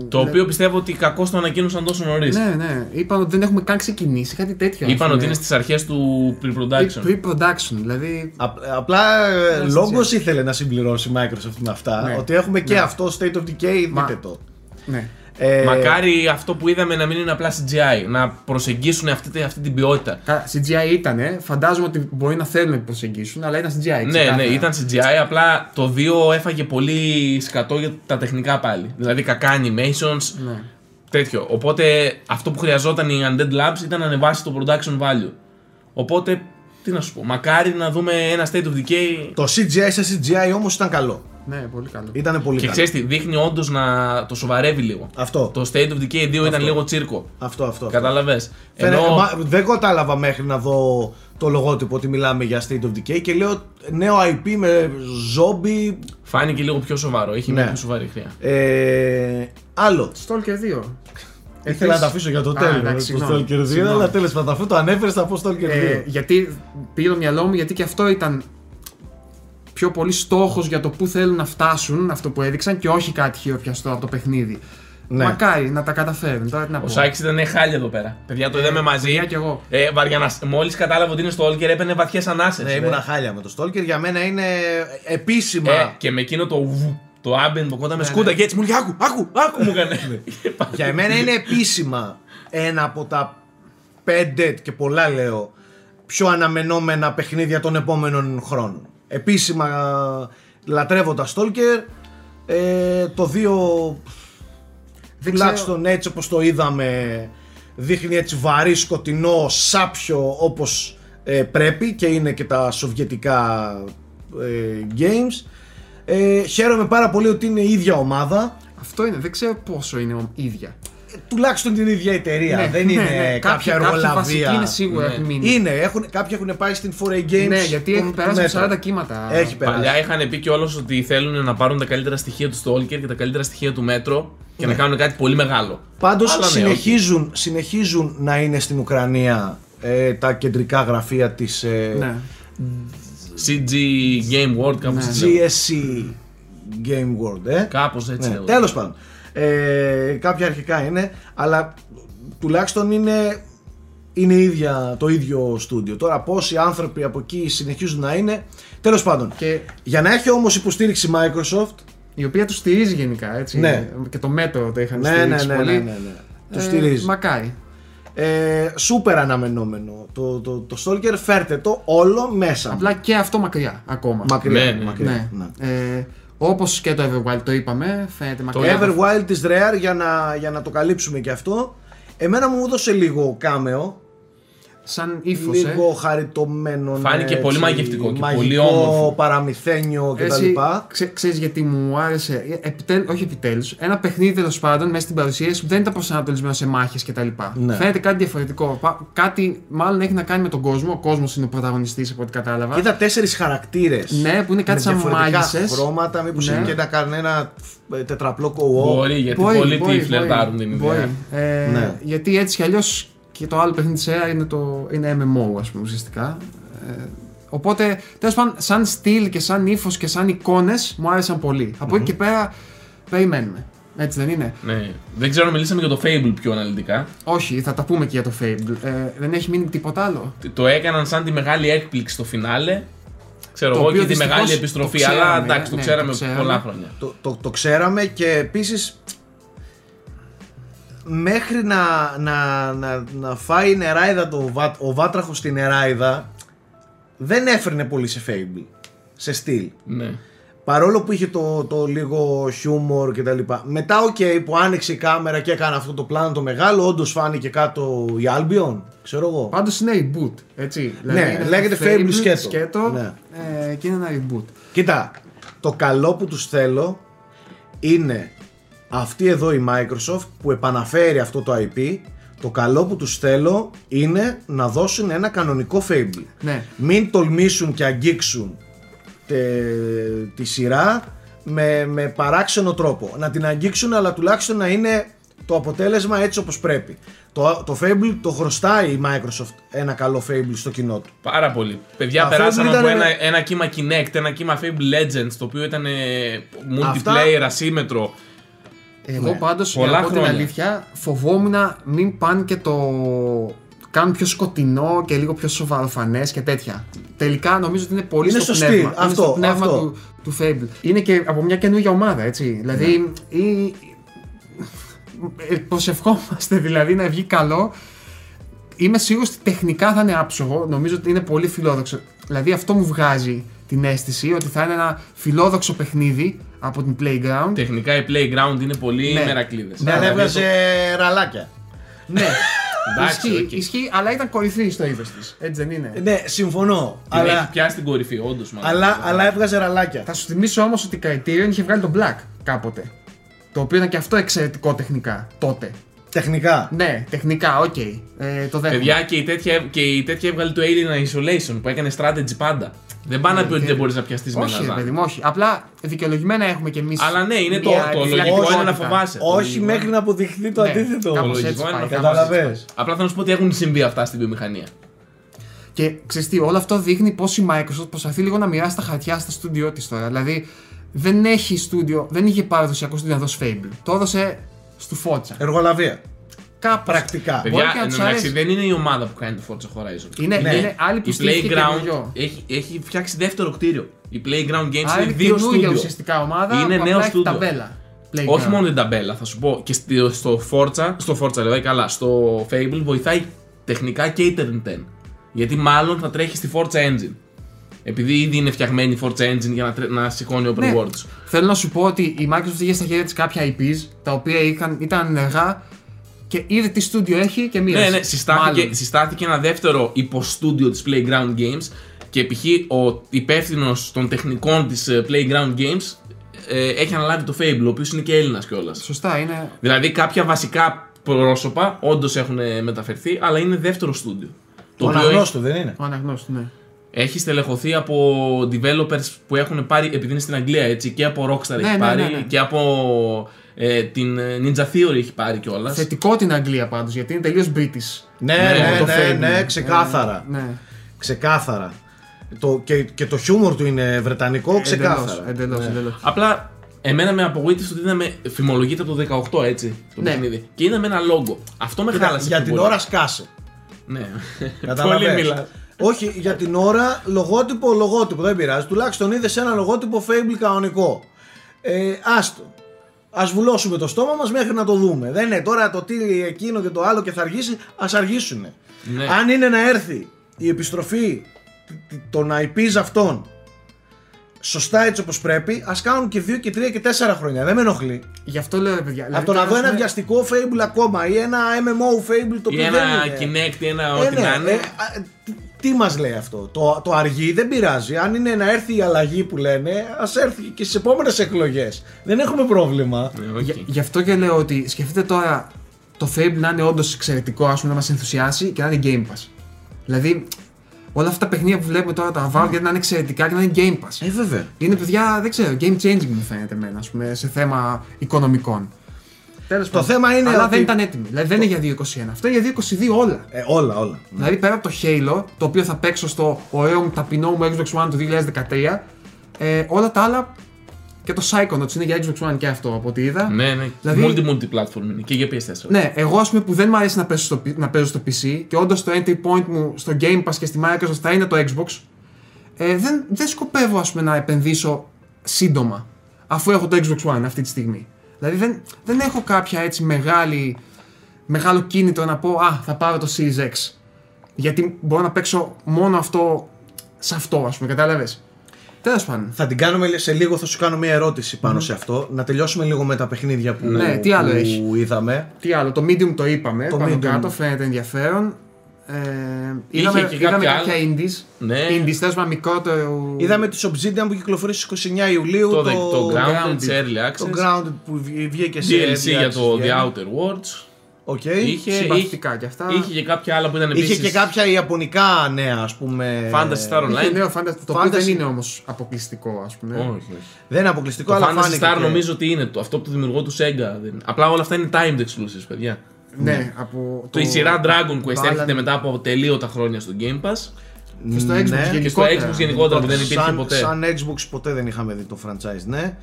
Το οποίο πιστεύω ότι κακώς το ανακοίνωσαν τόσο νωρίς. Ναι, ναι. Είπαν ότι δεν έχουμε καν ξεκινήσει, κάτι τέτοιο. Είπαν ας ότι πούμε. είναι στις αρχές του pre-production. Pre-production, δηλαδή. Απ- απλά ε, Ένα λόγος CGI. ήθελε να συμπληρώσει η Microsoft με αυτά. Ναι. Ότι έχουμε και Ναι. αυτό State of Decay, Μα- δείτε το. Ναι. Ε, Μακάρι αυτό που είδαμε να μην είναι απλά CGI. Να προσεγγίσουν αυτή, τη- αυτή την ποιότητα. Καλά, CGI ήταν, φαντάζομαι ότι μπορεί να θέλουν να προσεγγίσουν, αλλά ήταν CGI. Ναι, ξεκάθαρα. ναι, ήταν CGI, απλά το 2 έφαγε πολύ σκατό για τα τεχνικά πάλι. Δηλαδή κακά animations, Ναι. τέτοιο. Οπότε αυτό που χρειαζόταν η Undead Labs ήταν να ανεβάσει το production value. Οπότε, τι να σου πω, μακάρι να δούμε ένα State of Decay Το CGI σε CGI όμως ήταν καλό. Ναι, πολύ καλό. Ήταν πολύ και καλό. ξέρεις τι, δείχνει όντως να το σοβαρεύει λίγο. Αυτό. Το State of Decay 2 ήταν λίγο τσίρκο. Αυτό, αυτό. αυτό. Κατάλαβες. Φαίνε- Ενώ μα- δεν κατάλαβα μέχρι να δω το λογότυπο ότι μιλάμε για State of Decay και λέω νέο IP με zombie. φάνηκε λίγο πιο σοβαρό, έχει Ναι. μια πιο σοβαρή χρειά. Ε, άλλο. Stalker 2. Ήθελα να τα αφήσω για το Α, τέλος. εντάξει, Το συγγνώμη. Stalker 2, Συγγνώμη. αλλά τέλος πάντων, αφού το ανέφερες, θα πω Stalker 2. Ε, γιατί πήγε το μυαλό μου, γιατί και αυτό ήταν πιο πολύ στόχος για το που θέλουν να φτάσουν, αυτό που έδειξαν, και όχι κάτι χειροπιαστό από το παιχνίδι. Ναι. Μακάρι να τα καταφέρουν. Τώρα τι να πω. Ο Σάκης ήταν χάλια εδώ πέρα. Παιδιά, το είδαμε μαζί. παιδιά κι εγώ. Ε, βαριανάς. Μόλις κατάλαβε ότι είναι στο Όλκερ έπαιρνε βαθιές ανάσες. Ναι, ε. ήμουνα χάλια με το Stalker. Για μένα είναι επίσημα. Ε, και με εκείνο το βου, το άμπεν που κόταν με Ναι, σκούτα ναι. και έτσι μου λέει άκου, άκου, άκου μου έκανε. Για εμένα είναι επίσημα ένα από τα πέντε και πολλά λέω πιο αναμενόμενα παιχνίδια των επόμενων χρόνων. Επίσημα λατρεύω τα Stalker. Ε, το 2 Δεν τουλάχιστον έτσι όπως το είδαμε δείχνει έτσι βαρύ σκοτεινό σάπιο όπως ε, πρέπει και είναι και τα σοβιετικά ε, games. Ε, χαίρομαι πάρα πολύ ότι είναι η ίδια ομάδα. Αυτό είναι, δεν ξέρω πόσο είναι ο- ίδια. Ε, τουλάχιστον την ίδια εταιρεία. Ναι, δεν ναι, είναι ναι. κάποια Κάποιοι- κάποιοι βασικοί εργολαβία. είναι σίγουρα Ναι. έχουν μείνει. Είναι, έχουν, κάποιοι έχουν πάει στην 4A Games. Ναι, γιατί του- έχουν του περάσει Μέτρο. από 40 κύματα. Έχει περάσει. Παλιά είχαν πει κιόλα ότι θέλουν να πάρουν τα καλύτερα στοιχεία τους Stalker και τα καλύτερα στοιχεία του Μέτρο και Ναι. να κάνουν κάτι πολύ μεγάλο. Πάντως Αλλά ναι, συνεχίζουν, συνεχίζουν να είναι στην Ουκρανία ε, τα κεντρικά γραφεία της ε, Ναι. CG Game World, κάπως Ναι. έτσι λέγεται. GSC Game World. Ε. Κάπως έτσι Ναι, λέγεται. τέλος πάντων. Ε, κάποια αρχικά είναι, αλλά τουλάχιστον είναι, είναι ίδια, το ίδιο στούντιο. Τώρα πόσοι άνθρωποι από εκεί συνεχίζουν να είναι, τέλος πάντων. Και Για να έχει όμως υποστήριξη Microsoft, η οποία τους στηρίζει γενικά, έτσι. Ναι. Και το μέτρο το είχαν ναι, ναι, στηρίξει ναι, ναι, πολύ. ναι, ναι, το Ε, στηρίζει. Μακάρι. Ε, σούπερ αναμενόμενο. Το, το, το Stalker φέρτε το όλο μέσα. Απλά και αυτό μακριά ακόμα. μακριά. Ναι, ναι, μακριά, Ναι. ναι. Ε, Όπως και το Everwild το είπαμε, φαίνεται Το μακριά. Everwild της Rare για να, για να το καλύψουμε και αυτό. Εμένα μου έδωσε λίγο κάμεο. Σαν ύφος, λίγο ε. χαριτωμένο. Φάνηκε έτσι, πολύ μαγευτικό και μαγικό, πολύ όμορφο. παραμυθένιο κτλ. Εσύ, ξέ, ξέρεις γιατί μου άρεσε, ε, επιτέλ, όχι επιτέλους, ένα παιχνίδι τέλος πάντων μέσα στην παρουσίαση που δεν ήταν προσανατολισμένο σε μάχες κτλ. Ναι. Φαίνεται κάτι διαφορετικό. Πα- κάτι μάλλον έχει να κάνει με τον κόσμο. Ο κόσμος είναι ο πρωταγωνιστής από ό,τι κατάλαβα. Είδα τέσσερις χαρακτήρες. Ναι, που είναι κάτι σαν μάγισσες. χρώματα, μήπως Ναι. είναι και να κάνουν ένα ε, τετραπλό co Μπορεί, γιατί Μπορεί, πολλοί μπορεί, τι φλερτάρουν μπορεί, την μπορεί. ιδέα. Ε, Ναι. Γιατί έτσι κι αλλιώς και το άλλο παιχνίδι της ΕΡΑ είναι, το, είναι MMO, ας πούμε, ουσιαστικά. Ε, οπότε, τέλος πάντων, σαν στυλ και σαν ύφος και σαν εικόνες μου άρεσαν πολύ. Από εκεί και πέρα περιμένουμε. Έτσι δεν είναι; Ναι. Δεν ξέρω αν μιλήσαμε για το Fable πιο αναλυτικά. Όχι, θα τα πούμε και για το Fable. Ε, δεν έχει μείνει τίποτα άλλο; Το έκαναν σαν τη μεγάλη έκπληξη στο φινάλε. Ξέρω Το εγώ οποίο και τη δυστυχώς μεγάλη το επιστροφή. ξέραμε, αλλά εντάξει, το ναι, ξέραμε το ξέραμε. πολλά χρόνια. Το, το, το ξέραμε και επίσης μέχρι να, να, να, να φάει η νεράιδα το, βα- ο βάτραχος στην νεράιδα δεν έφερνε πολύ σε Fable, σε στυλ. Ναι. Παρόλο που είχε το, το λίγο χιούμορ και τα λοιπά. Μετά, οκ, που άνοιξε η κάμερα και έκανε αυτό το πλάνο το μεγάλο, όντως φάνηκε κάτω η Albion, ξέρω εγώ. Πάντως είναι reboot. Έτσι. Ναι, είναι λέγεται το Fable σκέτο. σκέτο Ναι. ε, και είναι ένα reboot. Κοίτα, το καλό που τους θέλω είναι αυτή εδώ η Microsoft που επαναφέρει αυτό το IP. Το καλό που τους θέλω είναι να δώσουν ένα κανονικό Fable. Ναι. Μην τολμήσουν και αγγίξουν τε- τη σειρά με, με παράξενο τρόπο. Να την αγγίξουν αλλά τουλάχιστον να είναι το αποτέλεσμα έτσι όπως πρέπει. Το, το Fable το χρωστάει η Microsoft ένα καλό Fable στο κοινό του. Πάρα πολύ. Παιδιά, Τα περάσαμε Fable από ήταν- ένα, ένα κύμα Kinect, ένα κύμα Fable Legends, το οποίο ήταν ε, Αυτά- multiplayer ασύμετρο. Εγώ Ναι. πάντως, Πολλά για να πω την χρόνια. αλήθεια, φοβόμουν να μην πάνε και το κάνουν πιο σκοτεινό και λίγο πιο σοβαροφανές και τέτοια. Τελικά νομίζω ότι είναι πολύ Είναι στο σωστή. πνεύμα, είναι Αυτό, στο πνεύμα αυτό. Του, του Fable. Είναι και από μια καινούργια ομάδα, έτσι. Δηλαδή, Ναι. ή, ε, προσευχόμαστε δηλαδή να βγει καλό. Είμαι σίγουρος ότι τεχνικά θα είναι άψογο. Νομίζω ότι είναι πολύ φιλόδοξο. Δηλαδή αυτό μου βγάζει την αίσθηση ότι θα είναι ένα φιλόδοξο παιχνίδι από την Playground. Τεχνικά η Playground είναι πολύ Ναι. μερακλήδες. Ναι, Δεν δηλαδή έβγαζε ραλάκια. Ναι, Εντάξει, ισχύει, οκ. ισχύει, αλλά ήταν κορυφή στο είδο της. Έτσι δεν είναι; Ναι, συμφωνώ. Την έχει Αλλά, πιάσει την κορυφή, όντως. αλλά, αλλά έβγαζε ραλάκια. Θα σου θυμίσω όμως ότι η Criterion είχε βγάλει τον Black κάποτε. Το οποίο ήταν και αυτό εξαιρετικό τεχνικά τότε. Τεχνικά. Ναι, τεχνικά, οκ. Ε, το δέχομαι. Παιδιά και η, τέτοια, και η τέτοια έβγαλε το Alien Isolation που έκανε strategy πάντα. Δεν πάει να πει ότι και- δεν μπορείς να πιαστείς με όχι, ένα ρε ζάρι. παιδί μου, όχι. Απλά δικαιολογημένα έχουμε κι εμείς. Αλλά ναι, είναι το, το λογικό είναι να φοβάσαι. Το Όχι λογικό μέχρι είναι- να αποδειχθεί το Ναι, αντίθετο. κάπως Το έτσι λογικό είναι πάει, να κάπως έτσι Κατάλαβες. Απλά θέλω να σου πω ότι έχουν συμβεί αυτά στην βιομηχανία. Και ξέρεις τι, όλο αυτό δείχνει πώς η Microsoft προσπαθεί λίγο να μοιράσει τα χαρτιά στα στούντιό της τώρα. Δηλαδή, δεν έχει στούντιο, δεν είχε παραδοσιακό στούντιο να δώσει Fable. Το έδωσε στο Forza. Εργολαβία. Κάπως. Πρακτικά. Μπορεί Παιδιά, και να εν τους τω μεταξύ, αρέσει. δεν είναι η ομάδα που κάνει το Forza Horizon. Είναι, Ναι. είναι άλλη που Η στήθηκε Playground καινούριο. έχει, έχει φτιάξει δεύτερο κτίριο. Η Playground Games Άρα έχει είναι δύο καινούργια στούντιο. ουσιαστικά ομάδα. Είναι που νέο απλά έχει στούντιο. ταμπέλα. Playground. Όχι μόνο την ταμπέλα, θα σου πω. Και στο, στο Forza, στο Forza δηλαδή καλά, στο Fable βοηθάει τεχνικά και η Turn 10. Γιατί μάλλον θα τρέχει στη Forza Engine. Επειδή ήδη είναι φτιαγμένη η Forza Engine για να, τρέ- να σηκώνει open Ναι. worlds. Θέλω να σου πω ότι η Microsoft είχε στα χέρια της κάποια IPs τα οποία είχαν, ήταν ενεργά και είδε τι στούντιο έχει και μοίρασε. Ναι, ναι, συστάθηκε, Μάλλον. συστάθηκε ένα δεύτερο υποστούντιο της Playground Games και π.χ. ο υπεύθυνος των τεχνικών της ε, Playground Games ε, έχει αναλάβει το Fable, ο οποίος είναι και Έλληνας κιόλας. Σωστά, είναι. Δηλαδή κάποια βασικά πρόσωπα όντως έχουν ε, μεταφερθεί, αλλά είναι δεύτερο στούντιο. Το οποίο αναγνώστο δεν είναι; Ο αναγνώστου, ναι. έχει στελεχωθεί από developers που έχουν πάρει, επειδή είναι στην Αγγλία έτσι, και από Rockstar Ναι, έχει ναι, πάρει ναι, ναι. και από ε, την ε, Ninja Theory έχει πάρει κιόλας. Θετικό την Αγγλία πάντως γιατί είναι τελείως British. Ναι, Ναι, ναι, το ναι, Fable. ναι, ξεκάθαρα. Ναι. Ξεκάθαρα. Το, και, και το χιούμορ του είναι βρετανικό, ξεκάθαρα. Εντελώς, Ναι. εντελώς. Απλά εμένα με απογοήτευσε ότι είδαμε, φημολογείται από το 18 έτσι το Ναι. παιχνίδι. Και είδαμε ένα λόγο. Αυτό με Κοίτα, χάλασε. για πιο την πολύ. ώρα σκάσε. Ναι. Καταλαβες. Πολύ μιλά. Όχι, για την ώρα λογότυπο, λογότυπο, δεν πειράζει. Τουλάχιστον είδες ένα λογότυπο Fable κανονικό. Ε, άστο. Α βουλώσουμε το στόμα μας μέχρι να το δούμε. Δεν είναι τώρα το τι εκείνο και το άλλο και θα αργήσει. Α αργήσουν. Ναι. Αν είναι να έρθει η επιστροφή των IPs αυτών σωστά έτσι όπως πρέπει, ας κάνουν και 2 και 3 και 4 χρόνια. Δεν με ενοχλεί. Γι' αυτό λέω ρε παιδιά. Από το να δω ένα βιαστικό Fable ακόμα ή ένα MMO Fable το Ή οποίο ένα δεν είναι. Kinect ή ένα Ε, ό,τι ναι, να είναι. ε, α, τι- τι μας λέει αυτό; Το, το αργεί δεν πειράζει. Αν είναι να έρθει η αλλαγή που λένε, ας έρθει και στις επόμενες εκλογές. Δεν έχουμε πρόβλημα. Ναι, οκ. Γι' αυτό και λέω ότι σκεφτείτε τώρα το Fable να είναι όντως εξαιρετικό, ας πούμε, να μας ενθουσιάσει και να είναι Game Pass. Δηλαδή, όλα αυτά τα παιχνίδια που βλέπουμε τώρα τα Valve γιατί να είναι εξαιρετικά και να είναι Game Pass. Ε, βέβαια. Είναι παιδιά, δεν ξέρω, game changing μου φαίνεται εμένα, ας πούμε, σε θέμα οικονομικών. Τέλος Το θέμα είναι Αλλά ότι- δεν ήταν έτοιμη. Δηλαδή δεν είναι για 2.21. Αυτό είναι για 2.22 όλα. Ε, όλα, όλα. Δηλαδή πέρα από το Halo, το οποίο θα παίξω στο ωραίο μου ταπεινό μου Xbox One του 2013, ε, όλα τα άλλα και το Psychonauts είναι για Xbox One και αυτό από ό,τι είδα. Ναι, ναι. Δηλαδή- Multi-multi-platform είναι και για PS4. Ναι, εγώ ας πούμε που δεν μου αρέσει να παίζω, στο, πι- να παίζω στο PC και όντως το entry point μου στο Game Pass και στη Microsoft θα είναι το Xbox, ε, δεν, δεν σκοπεύω ας πούμε, να επενδύσω σύντομα αφού έχω το Xbox One αυτή τη στιγμή. Δηλαδή δεν, δεν έχω κάποια έτσι μεγάλη, μεγάλο κίνητρο να πω Α, θα πάρω το Series X. Γιατί μπορώ να παίξω μόνο αυτό σε αυτό, ας πούμε, κατάλαβες. Τέλος πάντων. Θα την κάνουμε σε λίγο, θα σου κάνω μια ερώτηση πάνω σε αυτό. Να τελειώσουμε λίγο με τα παιχνίδια που, Ναι, τι άλλο που έχεις; είδαμε. Τι άλλο, το Medium το είπαμε, Το πάνω Medium. κάτω, φαίνεται ενδιαφέρον. Ε, Είχε είδαμε, και είδαμε κάποια κάποια άλλα. indies. Ναι. Indies, τέλος πάντων, μικρότερο. Είδαμε τη Obsidian που κυκλοφορεί στις 29 Ιουλίου. Το, το, Grounded, Grounded. σε Early το Access. Grounded που βγ- βγήκε σε DLC early για access το The βγαίνει. Outer Worlds. Οκ. Είχε, Συμπαθητικά είχε, κι αυτά. είχε και κάποια άλλα που ήταν Είχε επίσης και κάποια ιαπωνικά νέα, ας πούμε. Fantasy Star Είχε Online. νέο Fantasy, το οποίο Fantasy. δεν είναι όμως αποκλειστικό, ας πούμε. Όχι, όχι. Δεν είναι αποκλειστικό, Το αλλά Fantasy φάνηκε. Star και- νομίζω ότι είναι το, αυτό από το δημιουργό του Sega. Δεν... Απλά όλα αυτά είναι timed exclusives, παιδιά. Ναι, από. Το, η σειρά Dragon Quest Balan- έρχεται μετά από τελείωτα χρόνια στο Game Pass. Και στο Xbox Ναι. γενικότερα. Και στο Xbox γενικότερα που δεν υπήρχε σαν, ποτέ. Σαν Xbox ποτέ δεν είχαμε δει το franchise, ναι.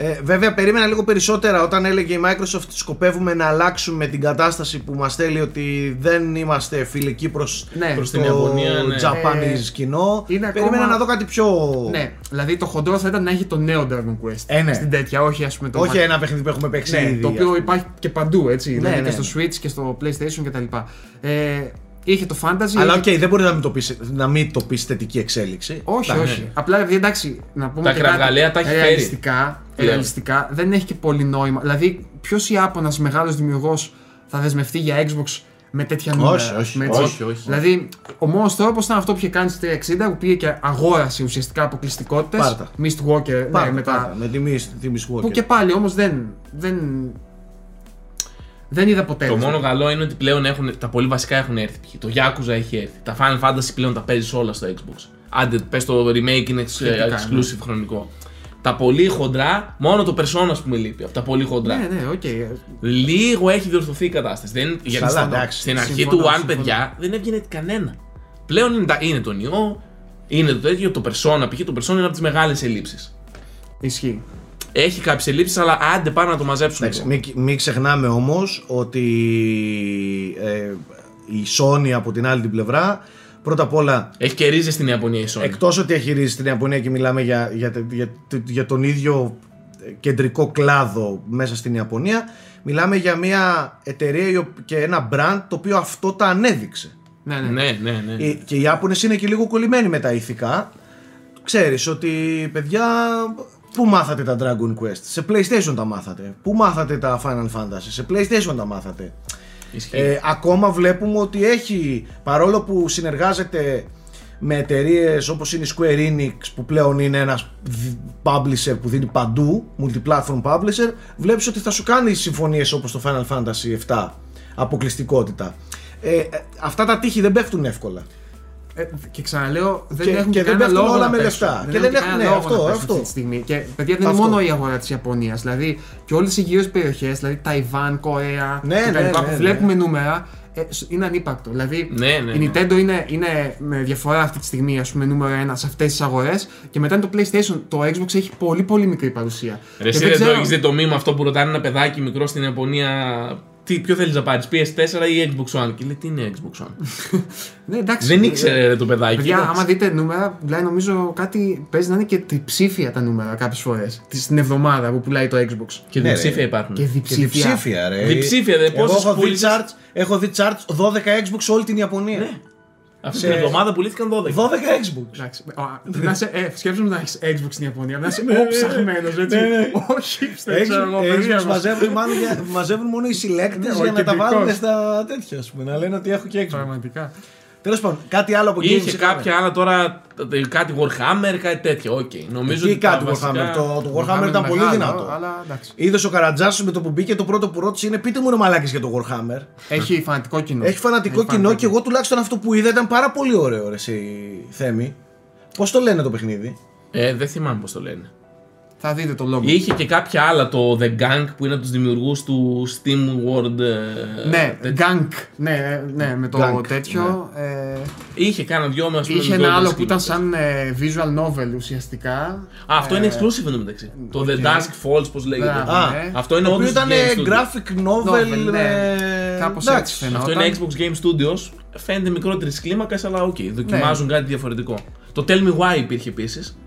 Ε, βέβαια, περίμενα λίγο περισσότερα όταν έλεγε η Microsoft σκοπεύουμε να αλλάξουμε την κατάσταση που μας θέλει ότι δεν είμαστε φιλικοί προς, Ναι. Προς το την Ιαπωνία, ναι. Japanese Ε, κοινό. είναι Περίμενα ακόμα- να δω κάτι πιο... Ναι, δηλαδή το χοντρό θα ήταν να έχει το νέο Dragon Quest. Ε, ναι. Στην τέτοια, όχι ας πούμε το. Όχι μα- ένα παιχνίδι που έχουμε παίξει Ναι, ήδη. το ας οποίο πούμε. υπάρχει και παντού έτσι. Ναι, δηλαδή ναι. και στο Switch και στο PlayStation κτλ. Ε, είχε το Phantasy. Αλλά ΟΚ, είχε- δεν μπορεί να μην το πεις, να μην το πεις θετική εξέλιξη. Όχι, Εντάξει. όχι. Απλά δηλαδή, εντάξει, να πούμε Τα και κάτι, κραυγαλαία τα έχει φέρει. ρεαλιστικά, Πλέον. ρεαλιστικά δεν έχει και πολύ νόημα. Δηλαδή, ποιος Ιάπωνα μεγάλος δημιουργός θα δεσμευτεί για Xbox με τέτοια νούμερα. Όχι, όχι, ας πούμε, έτσι. όχι, όχι. Δηλαδή, ο μόνος τρόπος ήταν αυτό που είχε κάνει στη 360 που πήγε και αγόρασε ουσιαστικά αποκλειστικότητες. Πάρτα. Mistwalker, Πάρτα, ναι, με τα- πάρτα, με τη Mist, τη Mistwalker. Που και πάλι όμως δεν, δεν. Δεν είδα ποτέ. Το μόνο καλό είναι ότι πλέον έχουν, τα πολύ βασικά έχουν έρθει. π.χ. Το Yakuza έχει έρθει. Τα Final Fantasy πλέον τα παίζεις όλα στο Xbox. Άντε, πες το remake είναι εξ- Σχετικά, exclusive χρονικό. Τα πολύ χοντρά, μόνο το Persona που με λείπει. Από τα πολύ χοντρά. Ναι, ναι, ΟΚ. Λίγο έχει διορθωθεί η κατάσταση. Δεν, γιατί Καλά, στην- εντάξει. στην αρχή Συμφωνώ, του One, συμφωνώ. παιδιά, δεν έβγαινε κανένα. Πλέον είναι, τα- είναι το νιό, είναι το τέτοιο, το Persona. Π.χ. το Persona είναι από τις μεγάλες ελλείψεις. Ισχύει. Έχει κάποιες ελλείψεις, αλλά άντε πάμε να το μαζέψουμε. Εντάξει, λίγο. μην, μην ξεχνάμε όμως ότι ε, η Sony από την άλλη την πλευρά πρώτα απ' όλα Έχει και ρίζες στην Ιαπωνία η Sony. εκτός ότι έχει ρίσει στην Ιαπωνία και μιλάμε για, για, για, για τον ίδιο κεντρικό κλάδο μέσα στην Ιαπωνία μιλάμε για μια εταιρεία η οπο- και ένα brand το οποίο αυτό τα ανέδειξε Ναι, ναι. Ναι, ναι, ναι. Ε, και οι Ιάπωνες είναι και λίγο κολλημένοι με τα ηθικά ξέρεις ότι παιδιά Πού μάθατε τα Dragon Quest, σε PlayStation τα μάθατε. Πού μάθατε τα Final Fantasy, σε PlayStation τα μάθατε. Ισχύει. Ε, ακόμα βλέπουμε ότι έχει, παρόλο που συνεργάζεται με εταιρείες όπως είναι η Square Enix που πλέον είναι ένας δι- publisher που δίνει παντού, multi-platform publisher, βλέπεις ότι θα σου κάνει συμφωνίες όπως το Final Fantasy 7, αποκλειστικότητα. Ε, ε, αυτά τα τείχη δεν πέφτουν εύκολα. Ε, και ξαναλέω, δεν Και- έχουν και δεν κανένα πέφτουν λόγο όλα να με πέσουν. λεφτά. Δεν Και έχουν δεν κανένα έχουν- ναι, λόγο αυτό, να πέσουν αυτό. αυτή τη στιγμή. Και παιδιά δεν Αυτό. είναι μόνο η αγορά της Ιαπωνίας. Δηλαδή και όλες οι γύρω περιοχές, δηλαδή Ταϊβάν, Κορέα Ναι, κτλ. ναι, ναι, που ναι. βλέπουμε νούμερα, ε, σ- είναι ανύπαρκτο. Δηλαδή Ναι, ναι, η ναι. Nintendo είναι, είναι με διαφορά αυτή τη στιγμή, ας πούμε, νούμερο ένα σε αυτές τις αγορές. Και μετά είναι το PlayStation. Το Xbox έχει πολύ πολύ μικρή παρουσία. Ρε, Και εσύ δεν δεν το ξέρω- έχεις δει το μήμα αυτό που ρωτάνε ένα παιδάκι μικρό στην Ιαπωνία. Τι, ποιο θέλεις να πάρεις, PS4 ή Xbox One; Και λέει τι είναι Xbox One; Ναι, εντάξει. δεν ήξερε ρε, το παιδάκι. Παιδιά, Εντάξει. άμα δείτε νούμερα, πουλάει νομίζω κάτι. παίζει να είναι και τριψήφια τα νούμερα κάποιες φορές. Στην εβδομάδα που πουλάει το Xbox. Και Ναι, διψήφια ρε. υπάρχουν. Και Και διψήφια. διψήφια, ρε. Διψήφια, δε, Εγώ πόσες έχω δει πούλησες; charts, έχω δει charts 12 Xbox σε όλη την Ιαπωνία. Ναι. Αυτή Σε- την εβδομάδα πουλήθηκαν 12. 12 Xbox. Εντάξει. Α, Να είσαι, ε, σκέψου να έχεις Xbox στην Ιαπωνία. Να είσαι ο ψαχμένο, έτσι. Ναι, ναι. Όχι, hipster, ξέρω εγώ, Xbox περίεργος. μαζεύουν, μάλλον για- μαζεύουν μόνο οι selectors Ναι, ο για να τα κεντρικός. βάλουν στα τέτοια, ας πούμε, να λένε ότι έχω και Xbox. Πραγματικά. Τέλος πάντων, κάτι άλλο από games Είχε είχαμε. κάποια άλλα τώρα, ε, κάτι Warhammer, κάτι τέτοιο. Οκ. Νομίζω Τι ότι τα κάτι βασικά- Warhammer. Το, το Warhammer ήταν πολύ μεγάλο, δυνατό. Αλλά εντάξει. Είδες ο Καρατζά με το που μπήκε, το πρώτο που ρώτησε είναι πείτε μου ρε μαλάκες για το Warhammer. Έχει φανατικό κοινό. Έχει φανατικό κοινό και εγώ τουλάχιστον αυτό που είδα ήταν πάρα πολύ ωραίο ρε εσύ Θέμη. Πώς το λένε το παιχνίδι; Ε, δεν θυμάμαι πώς το λένε. Θα δείτε το λόγο. Είχε και κάποια άλλα, το The Gang που είναι από τους δημιουργούς του Steam World. ε, Ναι, τέτοιο. Gank. Ναι, ναι, με το Gank, τέτοιο. ε, Είχε κάνα δυο με ας πούμε, Είχε με ένα άλλο golden που ήταν skin. σαν ε, visual novel ουσιαστικά. Α, αυτό είναι Ε, exclusive εδώ μεταξύ. Το The οκ. Dusk Falls, πώς λέγεται. Μπράβο. Α, ναι. Αυτό είναι το οποίο όντως ήταν Game Studios. graphic novel. Novel, ναι. ε, Κάπως εντάξει. έτσι φαινόταν. Αυτό είναι Xbox Game Studios. Φαίνεται μικρότερης κλίμακας, αλλά ΟΚ, δοκιμάζουν Ναι. κάτι διαφορετικό. Το Tell Me Why υπήρχε επίσης.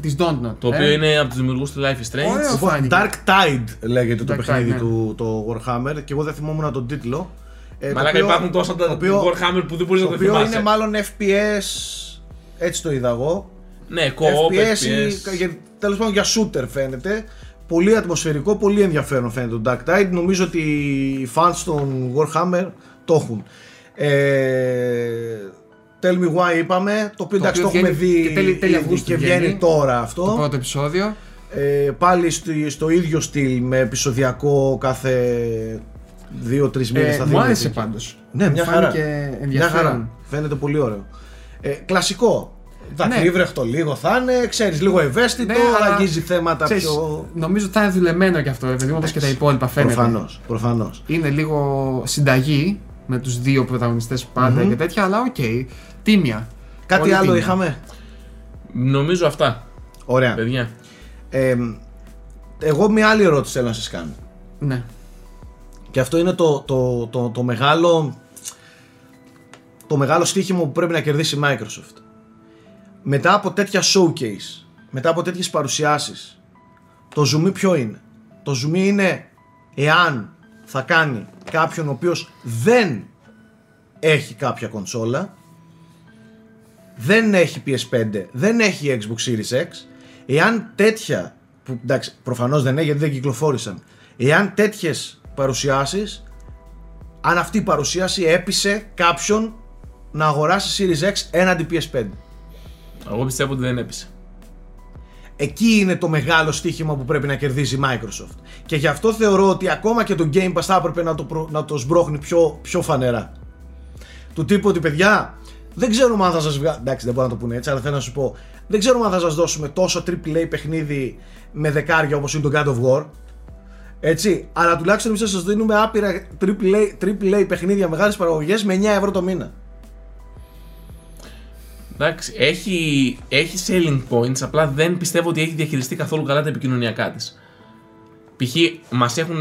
Της Dontnod. Το ε. οποίο είναι από τους δημιουργούς του Life is Strange. Ωραίο. Λοιπόν, φάνηκε. Dark Tide λέγεται το Dark παιχνίδι Tide, ναι. του το Warhammer και εγώ δεν θυμόμουν τον τίτλο. Ε, το Μαλάκα οποίο- υπάρχουν τόσα το τα οποίο- Warhammer που δεν μπορείς να Το το οποίο θυμάσαι. είναι μάλλον FPS, έτσι το είδα εγώ. Ναι, co-op, FPS, FPS. για- τέλος πάντων για shooter φαίνεται. Πολύ ατμοσφαιρικό, πολύ ενδιαφέρον φαίνεται το Dark Tide. Νομίζω ότι οι fans των Warhammer το έχουν. Ε, Tell me why είπαμε, το οποίο εντάξει το οποίο έχουμε βγαίνει δει και τέλη- τέλη ήδη Αυγούστου και βγαίνει. βγαίνει τώρα Το αυτό. πρώτο επεισόδιο. Ε, πάλι στο, στο ίδιο στυλ με επεισοδιακό κάθε δύο-τρεις μήνες Ε, θα μου δίνει άρεσε εκεί. πάντως. Ναι, μια χαρά. Φάνηκε Μια χαρά. ενδιαφέρον. Φαίνεται πολύ ωραίο. Ε, κλασικό. Ναι. Δακρύβρεχτο λίγο θα είναι, ξέρεις, λίγο ευαίσθητο, Ναι, αλλά αγγίζει θέματα Ξέρεις, πιο. Νομίζω ότι θα είναι δουλεμένο και αυτό, επειδή όπως και τα υπόλοιπα φαίνεται. Προφανώς. Προφανώς. Είναι λίγο συνταγή με τους δύο πρωταγωνιστές πάντα Μμμ. και τέτοια, αλλά ΟΚ. Τίμια. Κάτι Πολύ άλλο τίμια. είχαμε; Νομίζω αυτά, Ωραία. παιδιά. Ε, εγώ μια άλλη ερώτηση θέλω να σας κάνω. Ναι. Και αυτό είναι το, το, το, το μεγάλο το μεγάλο στοίχημα που πρέπει να κερδίσει η Microsoft. Μετά από τέτοια showcase, μετά από τέτοιες παρουσιάσεις, το zoom ποιο είναι; Το zoom είναι εάν θα κάνει κάποιον ο οποίος δεν έχει κάποια κονσόλα, δεν έχει PS5, δεν έχει Xbox Series X, εάν τέτοια, που εντάξει προφανώς δεν έχει γιατί δεν κυκλοφόρησαν, εάν τέτοιες παρουσιάσεις, αν αυτή η παρουσίαση έπεισε κάποιον να αγοράσει Series X έναντι PS5. Εγώ πιστεύω ότι δεν έπεισε. Εκεί είναι το μεγάλο στοίχημα που πρέπει να κερδίζει η Microsoft. Και γι' αυτό θεωρώ ότι ακόμα και το Game Pass θα έπρεπε να το, προ- να το σμπρώχνει πιο, πιο φανερά. Του τύπου ότι παιδιά, δεν ξέρουμε αν θα σας βγάλουμε. Εντάξει, δεν μπορώ να το πούνε έτσι, αλλά θέλω να σου πω. Δεν ξέρουμε αν θα σας δώσουμε τόσο AAA παιχνίδι με δεκάρια όπως είναι το God of War. Έτσι, αλλά τουλάχιστον εμείς θα σας δίνουμε άπειρα AAA, AAA παιχνίδια μεγάλε παραγωγέ με 9 ευρώ το μήνα. Εντάξει, έχει, έχει selling points, απλά δεν πιστεύω ότι έχει διαχειριστεί καθόλου καλά τα επικοινωνιακά της. Π.χ. μας έχουν.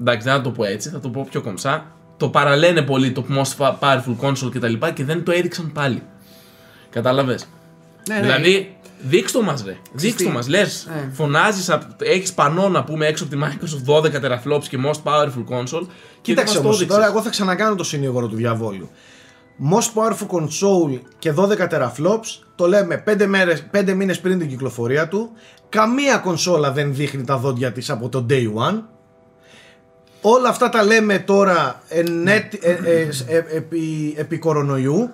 Εντάξει, δεν θα το πω έτσι, θα το πω πιο κομψά. Το παραλένε πολύ το most powerful console κτλ. Και, και δεν το έδειξαν πάλι. Κατάλαβες; Ναι, δηλαδή, δείξτε το μας, ρε. Δείξτε το τι. μας. Λες, Ε. φωνάζεις, έχεις πανό να πούμε έξω από τη Microsoft 12 teraflops και most powerful console. Και Κοίταξε δεν μας το όμως, έδειξες. τώρα εγώ θα ξανακάνω το συνήγορο του διαβόλου. Most powerful console και 12 teraflops το λέμε 5, μέρες, 5 μήνες πριν την κυκλοφορία του. Καμία κονσόλα δεν δείχνει τα δόντια της από το day one. Όλα αυτά τα λέμε τώρα εν έτη- ε, ε, ε, επί, επί κορονοϊού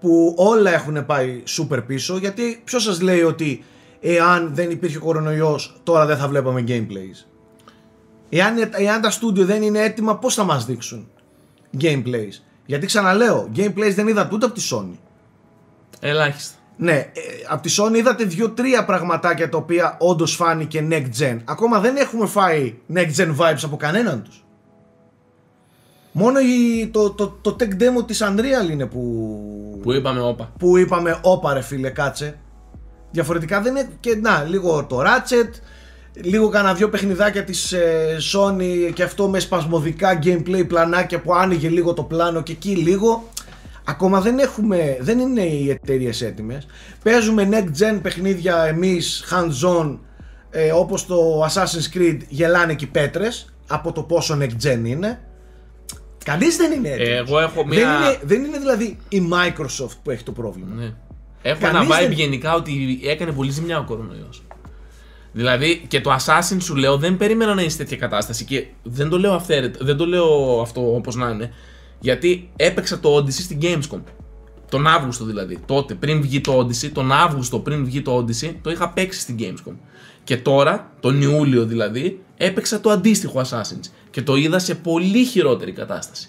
που όλα έχουν πάει super πίσω γιατί ποιος σας λέει ότι εάν δεν υπήρχε κορονοϊός τώρα δεν θα βλέπαμε gameplays; Εάν, εάν τα στούντιο δεν είναι έτοιμα, πώς θα μας δείξουν gameplays; Γιατί ξαναλέω, gameplays δεν είδατε ούτε από τη Sony. Ελάχιστα. Ναι, ε, από τη Sony είδατε δύο-τρία πραγματάκια τα οποία όντως φάνηκε next gen. Ακόμα δεν έχουμε φάει next gen vibes από κανέναν τους. Μόνο η, το, το, το tech demo της Unreal είναι που, Που είπαμε, όπα. που είπαμε όπα ρε φίλε κάτσε Διαφορετικά δεν είναι και να λίγο το Ratchet Λίγο κανένα δυο παιχνιδάκια της ε, Sony και αυτό με σπασμωδικά gameplay πλανάκια που άνοιγε λίγο το πλάνο και εκεί λίγο Ακόμα δεν έχουμε, δεν είναι οι εταιρείες έτοιμες Παίζουμε next gen παιχνίδια εμείς hands on ε, όπως το Assassin's Creed γελάνε και οι πέτρες από το πόσο next gen είναι Κανείς δεν είναι έτοιμος Εγώ έχω δεν, μία. είναι, δεν είναι δηλαδή η Microsoft που έχει το πρόβλημα. Ναι. Έχω Κανείς ένα vibe δεν- γενικά ότι έκανε πολύ ζημιά ο κορονοϊός. Δηλαδή και το Assassin σου λέω δεν περίμενα να είναι σε τέτοια κατάσταση και δεν το λέω αυθαίρετα, δεν το λέω αυτό όπως να είναι. Γιατί έπαιξα το Odyssey στην Gamescom. Τον Αύγουστο δηλαδή. Τότε πριν βγει το Odyssey, τον Αύγουστο πριν βγει το Odyssey, το είχα παίξει στην Gamescom. Και τώρα, τον Ιούλιο δηλαδή, έπαιξα το αντίστοιχο Assassin's. Και το είδα σε πολύ χειρότερη κατάσταση.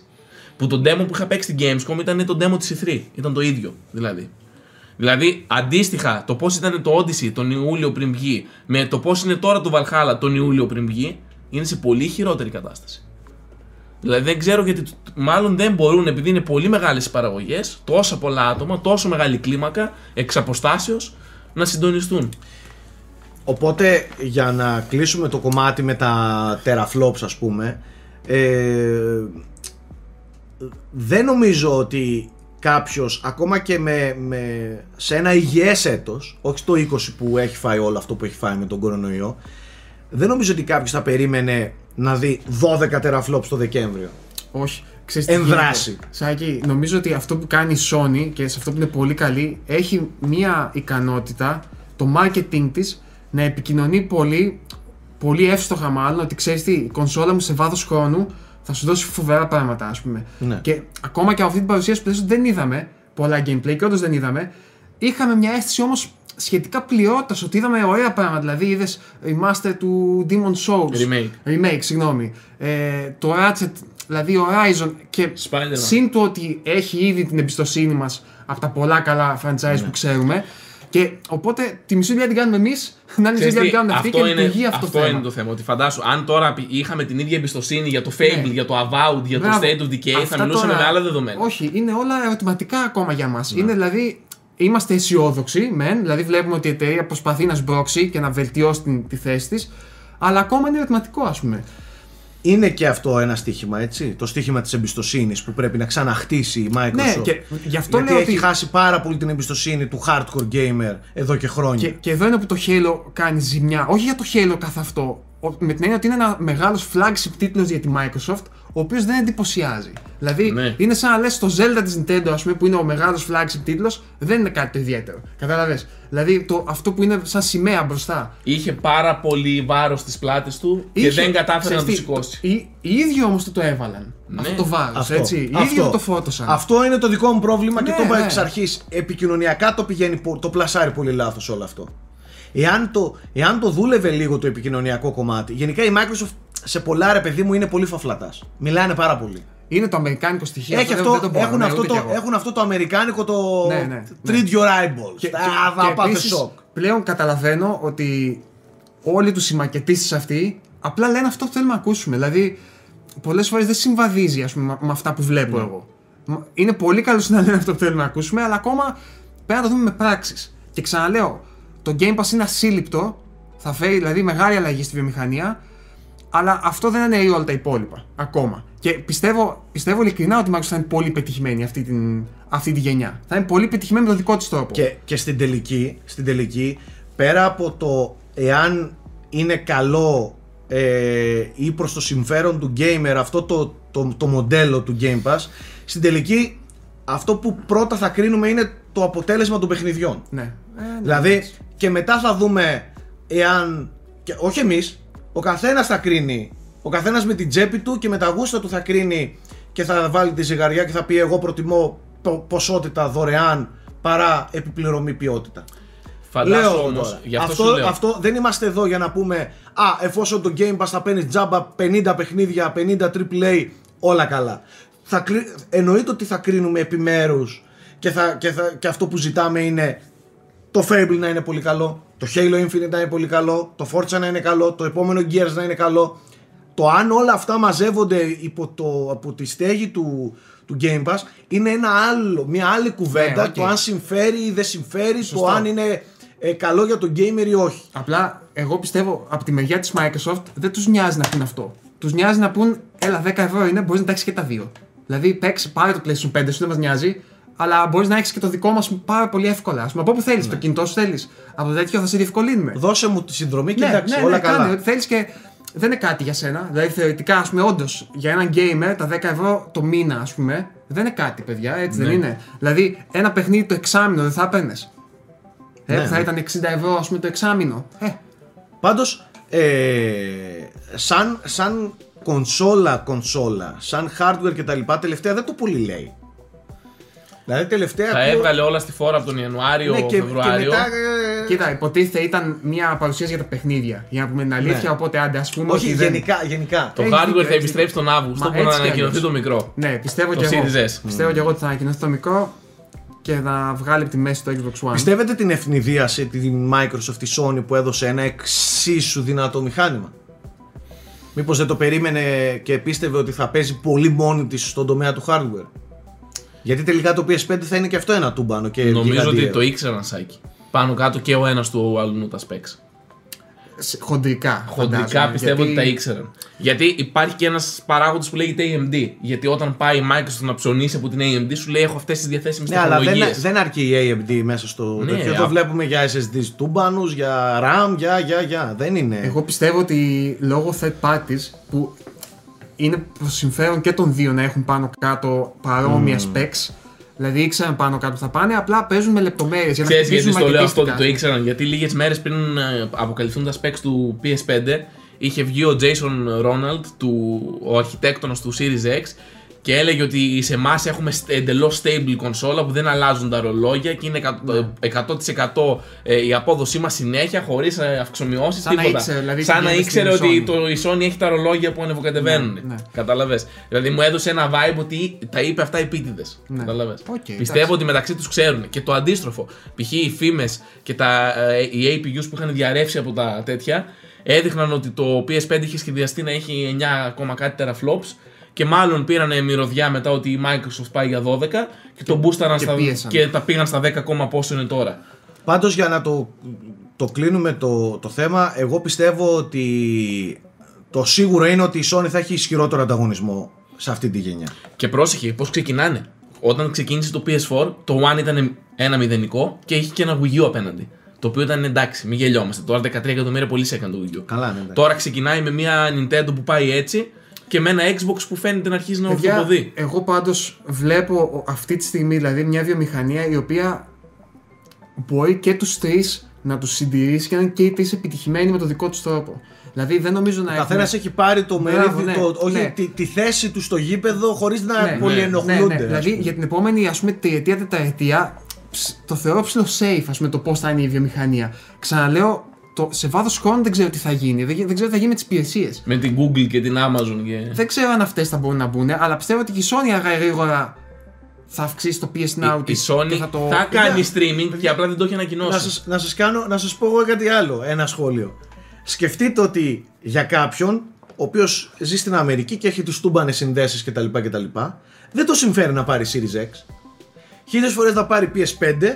Που το demo που είχα παίξει στην Gamescom ήταν το demo της E3. Ήταν το ίδιο δηλαδή. Δηλαδή, αντίστοιχα, το πώς ήταν το Odyssey τον Ιούλιο πριν βγει με το πώς είναι τώρα το Valhalla τον Ιούλιο πριν βγει, είναι σε πολύ χειρότερη κατάσταση. Δηλαδή, δεν ξέρω γιατί, μάλλον δεν μπορούν, επειδή είναι πολύ μεγάλες οι παραγωγές, τόσα πολλά άτομα, τόσο μεγάλη κλίμακα, εξ αποστάσεως, να συντονιστούν. Οπότε για να κλείσουμε το κομμάτι με τα teraflops ας πούμε ε, δεν νομίζω ότι κάποιος ακόμα και με, με, σε ένα υγιές έτος όχι στο 20 που έχει φάει όλο αυτό που έχει φάει με τον κορονοϊό δεν νομίζω ότι κάποιος θα περίμενε να δει 12 teraflops το Δεκέμβριο Όχι. Ξέρεις τι Ενδράσει. γίνεται. Σάκη, νομίζω ότι αυτό που κάνει η Sony και σε αυτό που είναι πολύ καλή, έχει μία ικανότητα, το marketing της, να επικοινωνεί πολύ, πολύ εύστοχα μάλλον, ότι ξέρεις τι, η κονσόλα μου σε βάθος χρόνου θα σου δώσει φοβερά πράγματα, ας πούμε. Ναι. Και ακόμα και από αυτή την παρουσίαση που λες ότι δεν είδαμε πολλά gameplay και όντως δεν είδαμε, είχαμε μια αίσθηση όμως σχετικά πληρότητα ότι είδαμε ωραία πράγματα. Δηλαδή είδες remaster του Demon Souls. Remake. Remake, συγγνώμη. Ε, το Ratchet, δηλαδή Horizon και Spider-Man. συν του ότι έχει ήδη την εμπιστοσύνη μας από τα πολλά καλά franchise που ξέρουμε. Και οπότε τη μισή δουλειά την κάνουμε εμείς, να είναι η Ξέρεις δουλειά τι, την κάνουν αυτοί και αυτό, είναι, λειτουργεί αυτό, αυτό το είναι θέμα. το θέμα. Ότι φαντάσου, αν τώρα πι- είχαμε την ίδια εμπιστοσύνη για το Fable, Ναι. για το Avowed, για το Μπράβο. State of Decay, Αυτά θα μιλούσαμε τώρα- με άλλα δεδομένα. Όχι, είναι όλα ερωτηματικά ακόμα για μας. Είναι δηλαδή. Είμαστε αισιόδοξοι, μεν, δηλαδή βλέπουμε ότι η εταιρεία προσπαθεί να σμπρώξει και να βελτιώσει την, τη θέση της, αλλά ακόμα είναι ερωτηματικό, ας πούμε. Είναι και αυτό ένα στοίχημα, έτσι. Το στοίχημα της εμπιστοσύνης που πρέπει να ξαναχτίσει η Microsoft. Ναι, και γι' αυτό γιατί λέω έχει ότι- χάσει πάρα πολύ την εμπιστοσύνη του hardcore gamer εδώ και χρόνια. Και, και εδώ είναι που το Halo κάνει ζημιά. Όχι για το Halo καθ' αυτό. ο- Με την έννοια ότι είναι ένα μεγάλος flagship τίτλος για τη Microsoft, ο οποίος δεν εντυπωσιάζει. Δηλαδή, Ναι. είναι σαν να λες το Zelda της Nintendo, ας πούμε, που είναι ο μεγάλος flagship τίτλος, δεν είναι κάτι το ιδιαίτερο. Κατάλαβε. Δηλαδή, το, αυτό που είναι σαν σημαία μπροστά. Είχε πάρα πολύ βάρος στις πλάτες του και Είχε- δεν κατάφερε να ξέρεις το τι, σηκώσει. Οι, οι ίδιοι όμως το, το έβαλαν. Ναι. Αυτό το βάρος. Αυτό. Έτσι. Οι ίδιοι Αυτό. το φόρτωσαν. Αυτό είναι το δικό μου πρόβλημα και Ναι, το είπα ναι. εξ αρχής. Επικοινωνιακά το πηγαίνει, πο- το πλασάρει πολύ λάθος όλο αυτό. Εάν το, εάν το δούλευε λίγο το επικοινωνιακό κομμάτι, γενικά η Microsoft σε πολλά ρε παιδί μου είναι πολύ φαφλατάς. Μιλάνε πάρα πολύ. Είναι το αμερικάνικο στοιχείο. Έχει δεν- αυτό, δεν το μπορώ, έχουν, ναι, αυτό ούτε το, κι εγώ. έχουν αυτό το αμερικάνικο το Ναι, ναι, treat ναι. your eyeballs. Και, Α, και- θα και πάτε επίσης, σοκ. πλέον καταλαβαίνω ότι όλοι τους οι μακετήσεις αυτοί απλά λένε αυτό που θέλουμε να ακούσουμε. Δηλαδή, πολλές φορές δεν συμβαδίζει ας πούμε, με- με αυτά που βλέπω Ναι. εγώ. Μ- Είναι πολύ καλό να λένε αυτό που θέλουμε να ακούσουμε, αλλά ακόμα πρέπει να το δούμε με πράξεις. Και ξαναλέω, το Game Pass είναι ασύλληπτο, θα φέρει δηλαδή μεγάλη αλλαγή στη βιομηχανία, αλλά αυτό δεν είναι όλα τα υπόλοιπα ακόμα. Και πιστεύω, πιστεύω ειλικρινά ότι η Microsoft θα είναι πολύ πετυχημένη αυτή, την, αυτή τη γενιά. Θα είναι πολύ πετυχημένη με τον δικό της τρόπο. Και, και στην, τελική, στην τελική, πέρα από το εάν είναι καλό ε, ή προς το συμφέρον του gamer αυτό το, το, το μοντέλο του Game Pass, στην τελική αυτό που πρώτα θα κρίνουμε είναι το αποτέλεσμα των παιχνιδιών. Ναι. Ε, ναι, Δηλαδή εντάξει. και μετά θα δούμε εάν, και όχι εμείς, ο καθένας θα κρίνει, ο καθένας με την τσέπη του και με τα γούστα του θα κρίνει και θα βάλει τη ζυγαριά και θα πει εγώ προτιμώ πο- ποσότητα δωρεάν παρά επιπληρωμή ποιότητα. Φαντάσου Λέω όμως, τώρα. γι' αυτό, αυτό, σου λέω. αυτό δεν είμαστε εδώ για να πούμε Α, εφόσον το Game Pass θα παίρνει τζάμπα 50 παιχνίδια, 50 AAA, όλα καλά. Θα, κρι- εννοείται ότι θα κρίνουμε επιμέρους και, θα, και, θα, και αυτό που ζητάμε είναι το Fable να είναι πολύ καλό, το Halo Infinite να είναι πολύ καλό, το Forza να είναι καλό, το επόμενο Gears να είναι καλό. Το αν όλα αυτά μαζεύονται υπό το, από τη στέγη του, του Game Pass είναι ένα άλλο, μια άλλη κουβέντα. Ναι, ΟΚ. Το αν συμφέρει ή δεν συμφέρει, Σωστό. το αν είναι ε, καλό για τον gamer ή όχι. Απλά εγώ πιστεύω από τη μεριά της Microsoft δεν τους νοιάζει να πούν αυτό. Τους νοιάζει να πούν, έλα 10 ευρώ είναι, μπορείς να τα έχεις και τα δύο. Δηλαδή, παίξει, πάρε το PlayStation 5 σου, δεν μας νοιάζει, αλλά μπορείς να έχεις και το δικό μας πάρα πολύ εύκολα. Α πούμε, από όπου θέλεις, Ναι. το κινητό σου θέλεις. Από το τέτοιο θα σε διευκολύνουμε. Δώσε μου τη συνδρομή και ναι, εντάξει, ναι, όλα ναι, καλά. Κάνε ό,τι θέλεις και δεν είναι κάτι για σένα. Δηλαδή, θεωρητικά, ας πούμε, όντως για έναν gamer τα 10 ευρώ το μήνα, ας πούμε, δεν είναι κάτι, παιδιά, έτσι δεν Ναι. είναι. Δηλαδή, ένα παιχνίδι το εξάμεινο δεν θα έπαιρνες. Ε, Ναι, που θα ναι. ήταν 60 ευρώ, ας πούμε, το εξάμεινο. Ε, Πάντως, ε, σαν, σαν κονσόλα, κονσόλα, σαν hardware και τα λοιπά, τελευταία δεν το πολύ λέει. Δηλαδή τελευταία... Τα ακούω- έβγαλε όλα στη φόρα από τον Ιανουάριο, ναι, και, και Φεβρουάριο. μετά... ε, Κοίτα, υποτίθεται ήταν μια παρουσίαση για τα παιχνίδια. Για να πούμε την αλήθεια, Ναι. οπότε άντε, ας πούμε. όχι, ότι δεν- γενικά, γενικά. Το Έχεις hardware δίκιο, θα έχεις επιστρέψει τον Αύγουστο Μα που να έτσι κι ανακοινωθεί αλλιώς. το μικρό. Ναι, πιστεύω Το και εγώ. Series S. Πιστεύω και εγώ ότι θα ανακοινωθεί το μικρό και θα βγάλει από τη μέση το Xbox One. Πιστεύετε την ευνηδίασε την Microsoft, η Sony που έδωσε ένα εξίσου δυνατό μηχάνημα; Μήπως δεν το περίμενε και πίστευε ότι θα παίζει πολύ μόνη της στον τομέα του hardware; Γιατί τελικά το PS5 θα είναι και αυτό ένα τούμπανο και Νομίζω ότι γιγαντιαίο. το ήξεραν Σάκη. Πάνω κάτω και ο ένας του ο αλλού τα specs. Σε- Χοντρικά. Χοντρικά φαντάζομαι, πιστεύω γιατί- ότι τα ήξεραν. Γιατί υπάρχει και ένας παράγοντας που λέγεται AMD. Γιατί όταν πάει η Microsoft να ψωνίσει από την AMD, σου λέει: Έχω αυτές τις διαθέσιμες Ναι, αλλά τεχνολογίες. δεν, δεν αρκεί η AMD μέσα στο Ναι, τέτοιο. Εδώ α- βλέπουμε για SSD τούμπανους, για RAM, για, για, για. Δεν είναι. Εγώ πιστεύω ότι λόγω third parties που είναι προ συμφέρον και των δύο να έχουν πάνω κάτω παρόμοια specs. Δηλαδή ήξεραν πάνω κάτω που θα πάνε, απλά παίζουν με λεπτομέρειες για να Ξέρεις γιατί χτυπήσουν στο λέω αυτό ότι μαγνητίστικα. το ήξεραν. Γιατί λίγες μέρες πριν ε, αποκαλυφθούν τα specs του PS5, είχε βγει ο Jason Ronald, του, ο αρχιτέκτονας του Series X, και έλεγε ότι σε εμάς έχουμε εντελώς stable κονσόλα που δεν αλλάζουν τα ρολόγια και είναι 100% ε, η απόδοσή μας συνέχεια χωρίς αυξομοιώσεις. Σαν να τίποτα. ήξερε, δηλαδή, Σαν τι να γίνεται ήξερε στην ότι Sony. το, η Sony έχει τα ρολόγια που ανεβοκατεβαίνουν. Ναι, ναι. Κατάλαβε. Δηλαδή μου έδωσε ένα vibe ότι τα είπε αυτά επίτηδες. Ναι. Κατάλαβε. ΟΚ, Πιστεύω εντάξει. ότι μεταξύ τους ξέρουν. Και το αντίστροφο. Π.χ. οι φήμες και τα, ε, οι APUs που είχαν διαρρεύσει από τα τέτοια έδειχναν ότι το PS5 είχε σχεδιαστεί να έχει 9 ακόμα κάτι teraflops και μάλλον πήραν μυρωδιά μετά ότι η Microsoft πάει για 12 και, το boostαραν και στα, πίεσαν. και τα πήγαν στα 10 ακόμα πόσο είναι τώρα. Πάντως για να το, το κλείνουμε το, το θέμα, εγώ πιστεύω ότι το σίγουρο είναι ότι η Sony θα έχει ισχυρότερο ανταγωνισμό σε αυτή τη γενιά. Και πρόσεχε πώς ξεκινάνε. Όταν ξεκίνησε το PS4, το One ήταν ένα μηδενικό και είχε και ένα Wii U απέναντι. Το οποίο ήταν εντάξει, μην γελιόμαστε. Τώρα 13 εκατομμύρια πολύ σε έκανε το Wii U. Καλά, ναι, εντάξει. Τώρα ξεκινάει με μια Nintendo που πάει έτσι και με ένα Xbox που φαίνεται να αρχίζει να Παιδιά, ορθοποδεί. εγώ πάντως βλέπω αυτή τη στιγμή δηλαδή μια βιομηχανία η οποία μπορεί και τους τρεις να τους συντηρήσει και να είναι και οι τρεις επιτυχημένοι με το δικό τους τρόπο. Δηλαδή δεν νομίζω να Ο καθένας έχουμε- έχει πάρει το Μπράβο, μερίδιο, ναι, το, όχι, ναι. τη, τη θέση του στο γήπεδο χωρίς να Ναι, πολυενοχλούνται. Ναι, ναι. ας Δηλαδή πούμε. για την επόμενη ας πούμε τριετία, τετραετία ψ, το θεωρώ ψηλό safe ας πούμε το πώς θα είναι η βιομηχανία. Ξαναλέω, το, σε βάθος χρόνου δεν ξέρω τι θα γίνει. Δεν, δεν ξέρω τι θα γίνει με τις υπηρεσίες. Με την Google και την Amazon. Και... Δεν ξέρω αν αυτές θα μπορούν να μπουν, αλλά πιστεύω ότι και η Sony αργά ή γρήγορα θα αυξήσει το PS Now η, η της Sony και θα, θα το... κάνει streaming και απλά δεν το έχει να ανακοινώσει. σας, να σας κάνω, να σας πω εγώ κάτι άλλο, ένα σχόλιο. Σκεφτείτε ότι για κάποιον, ο οποίος ζει στην Αμερική και έχει τους τούμπανες συνδέσεις κτλ, κτλ. Δεν το συμφέρει να πάρει Series X. Χίλιες φορές να πάρει PS5,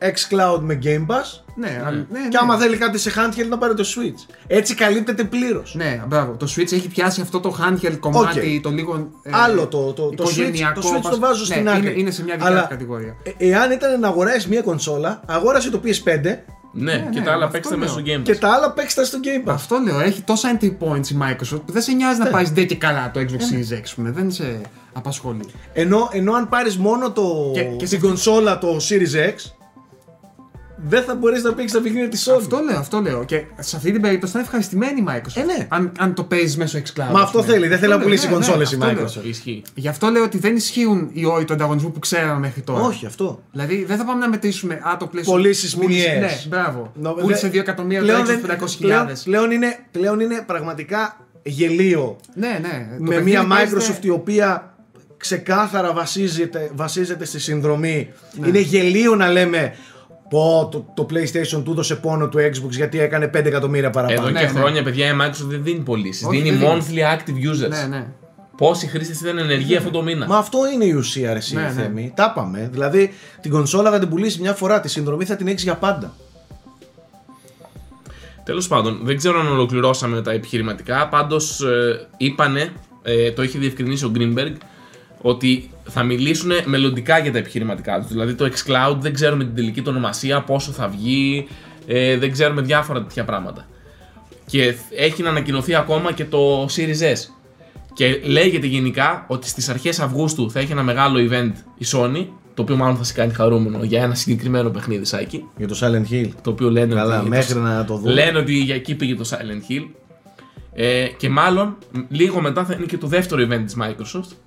xCloud με Game Pass Ναι, αλλά- ναι, ναι. και άμα θέλει κάτι σε handheld να πάρει το Switch. Έτσι καλύπτεται πλήρως. Ναι, μπράβο. Το Switch έχει πιάσει αυτό το handheld κομμάτι, ΟΚ. το λίγο. ε, Άλλο το, το, το, Switch, οικογενειακό, το Switch το πας- βάζω ναι, στην άκρη. Είναι, είναι σε μια δικιά Αλλά, του κατηγορία. ε, εάν ήταν να αγοράσεις μια κονσόλα, αγόρασε το PS5 ναι, και ναι, τα άλλα αυτό παίξτε μέσα στο λέω. Game Pass. και τα άλλα παίξτε στο Game Pass. Αυτό λέω, έχει τόσα entry points η Microsoft που δεν σε νοιάζει Ναι. να πάρεις ντε και καλά το Xbox Series X, ας πούμε. δεν σε απασχολεί. Ενώ, ενώ αν πάρεις μόνο το, Και- και την σε- κονσόλα το Series X, δεν θα μπορείς να παίξεις τα παιχνίδια της Sony. Αυτό λέω, αυτό λέω. Και σε αυτή την περίπτωση θα είναι ευχαριστημένη η Microsoft. Ε, ναι. αν, αν το παίζεις μέσω xCloud. Μα ας αυτό πούμε. θέλει, δεν θέλει να λέω, πουλήσει ναι, ναι, κονσόλες η αυτό λέω. Microsoft. Ισχύει. Γι' αυτό λέω ότι δεν ισχύουν οι όροι του ανταγωνισμού που ξέραμε μέχρι τώρα. Όχι αυτό. Δηλαδή δεν θα πάμε να μετρήσουμε α, το PlayStation. Πωλήσεις πούλησε- μηνιαίες. Ναι, μπράβο. Νο- Πούλησε δε- 2 εκατομμύρια το πλέον Xbox δεν- 500.000. πλέον, πλέον, είναι, πλέον είναι πραγματικά γελίο Ναι, ναι. Το με παιχνίδι μια παίζεται- Microsoft η οποία ξεκάθαρα βασίζεται, βασίζεται στη συνδρομή. Είναι γελίο να λέμε πω το, το PlayStation του έδωσε πόνο του Xbox γιατί έκανε 5 εκατομμύρια παραπάνω. Εδώ ναι, και ναι. χρόνια, παιδιά, η Microsoft δεν δίνει πωλήσεις. Όχι, Δίνει δεν δίνει. monthly active users. Ναι, ναι. Πόσοι χρήστες ήταν ενεργοί αυτό το μήνα; Μα αυτό είναι η ουσία, ρε, εσύ, Ναι, ναι. Θέμη. Τα είπαμε. Δηλαδή την κονσόλα θα την πουλήσεις μια φορά, τη συνδρομή θα την έχεις για πάντα. Τέλος πάντων, δεν ξέρω αν ολοκληρώσαμε τα επιχειρηματικά. Πάντως, είπανε, ε, το είχε διευκρινίσει ο Greenberg, ότι θα μιλήσουν μελλοντικά για τα επιχειρηματικά τους. Δηλαδή, το xCloud δεν ξέρουμε την τελική του ονομασία, πόσο θα βγει, ε, δεν ξέρουμε διάφορα τέτοια πράγματα. Και έχει να ανακοινωθεί ακόμα και το Series S. Και λέγεται γενικά ότι στις αρχές Αυγούστου θα έχει ένα μεγάλο event η Sony, το οποίο μάλλον θα σε κάνει χαρούμενο για ένα συγκεκριμένο παιχνίδι, Σάκη. Για το Silent Hill. Το οποίο λένε Καλά, ότι μέχρι να το δούμε. Λένε ότι για εκεί πήγε το Silent Hill. Ε, και μάλλον μ, λίγο μετά θα είναι και το δεύτερο event της Microsoft.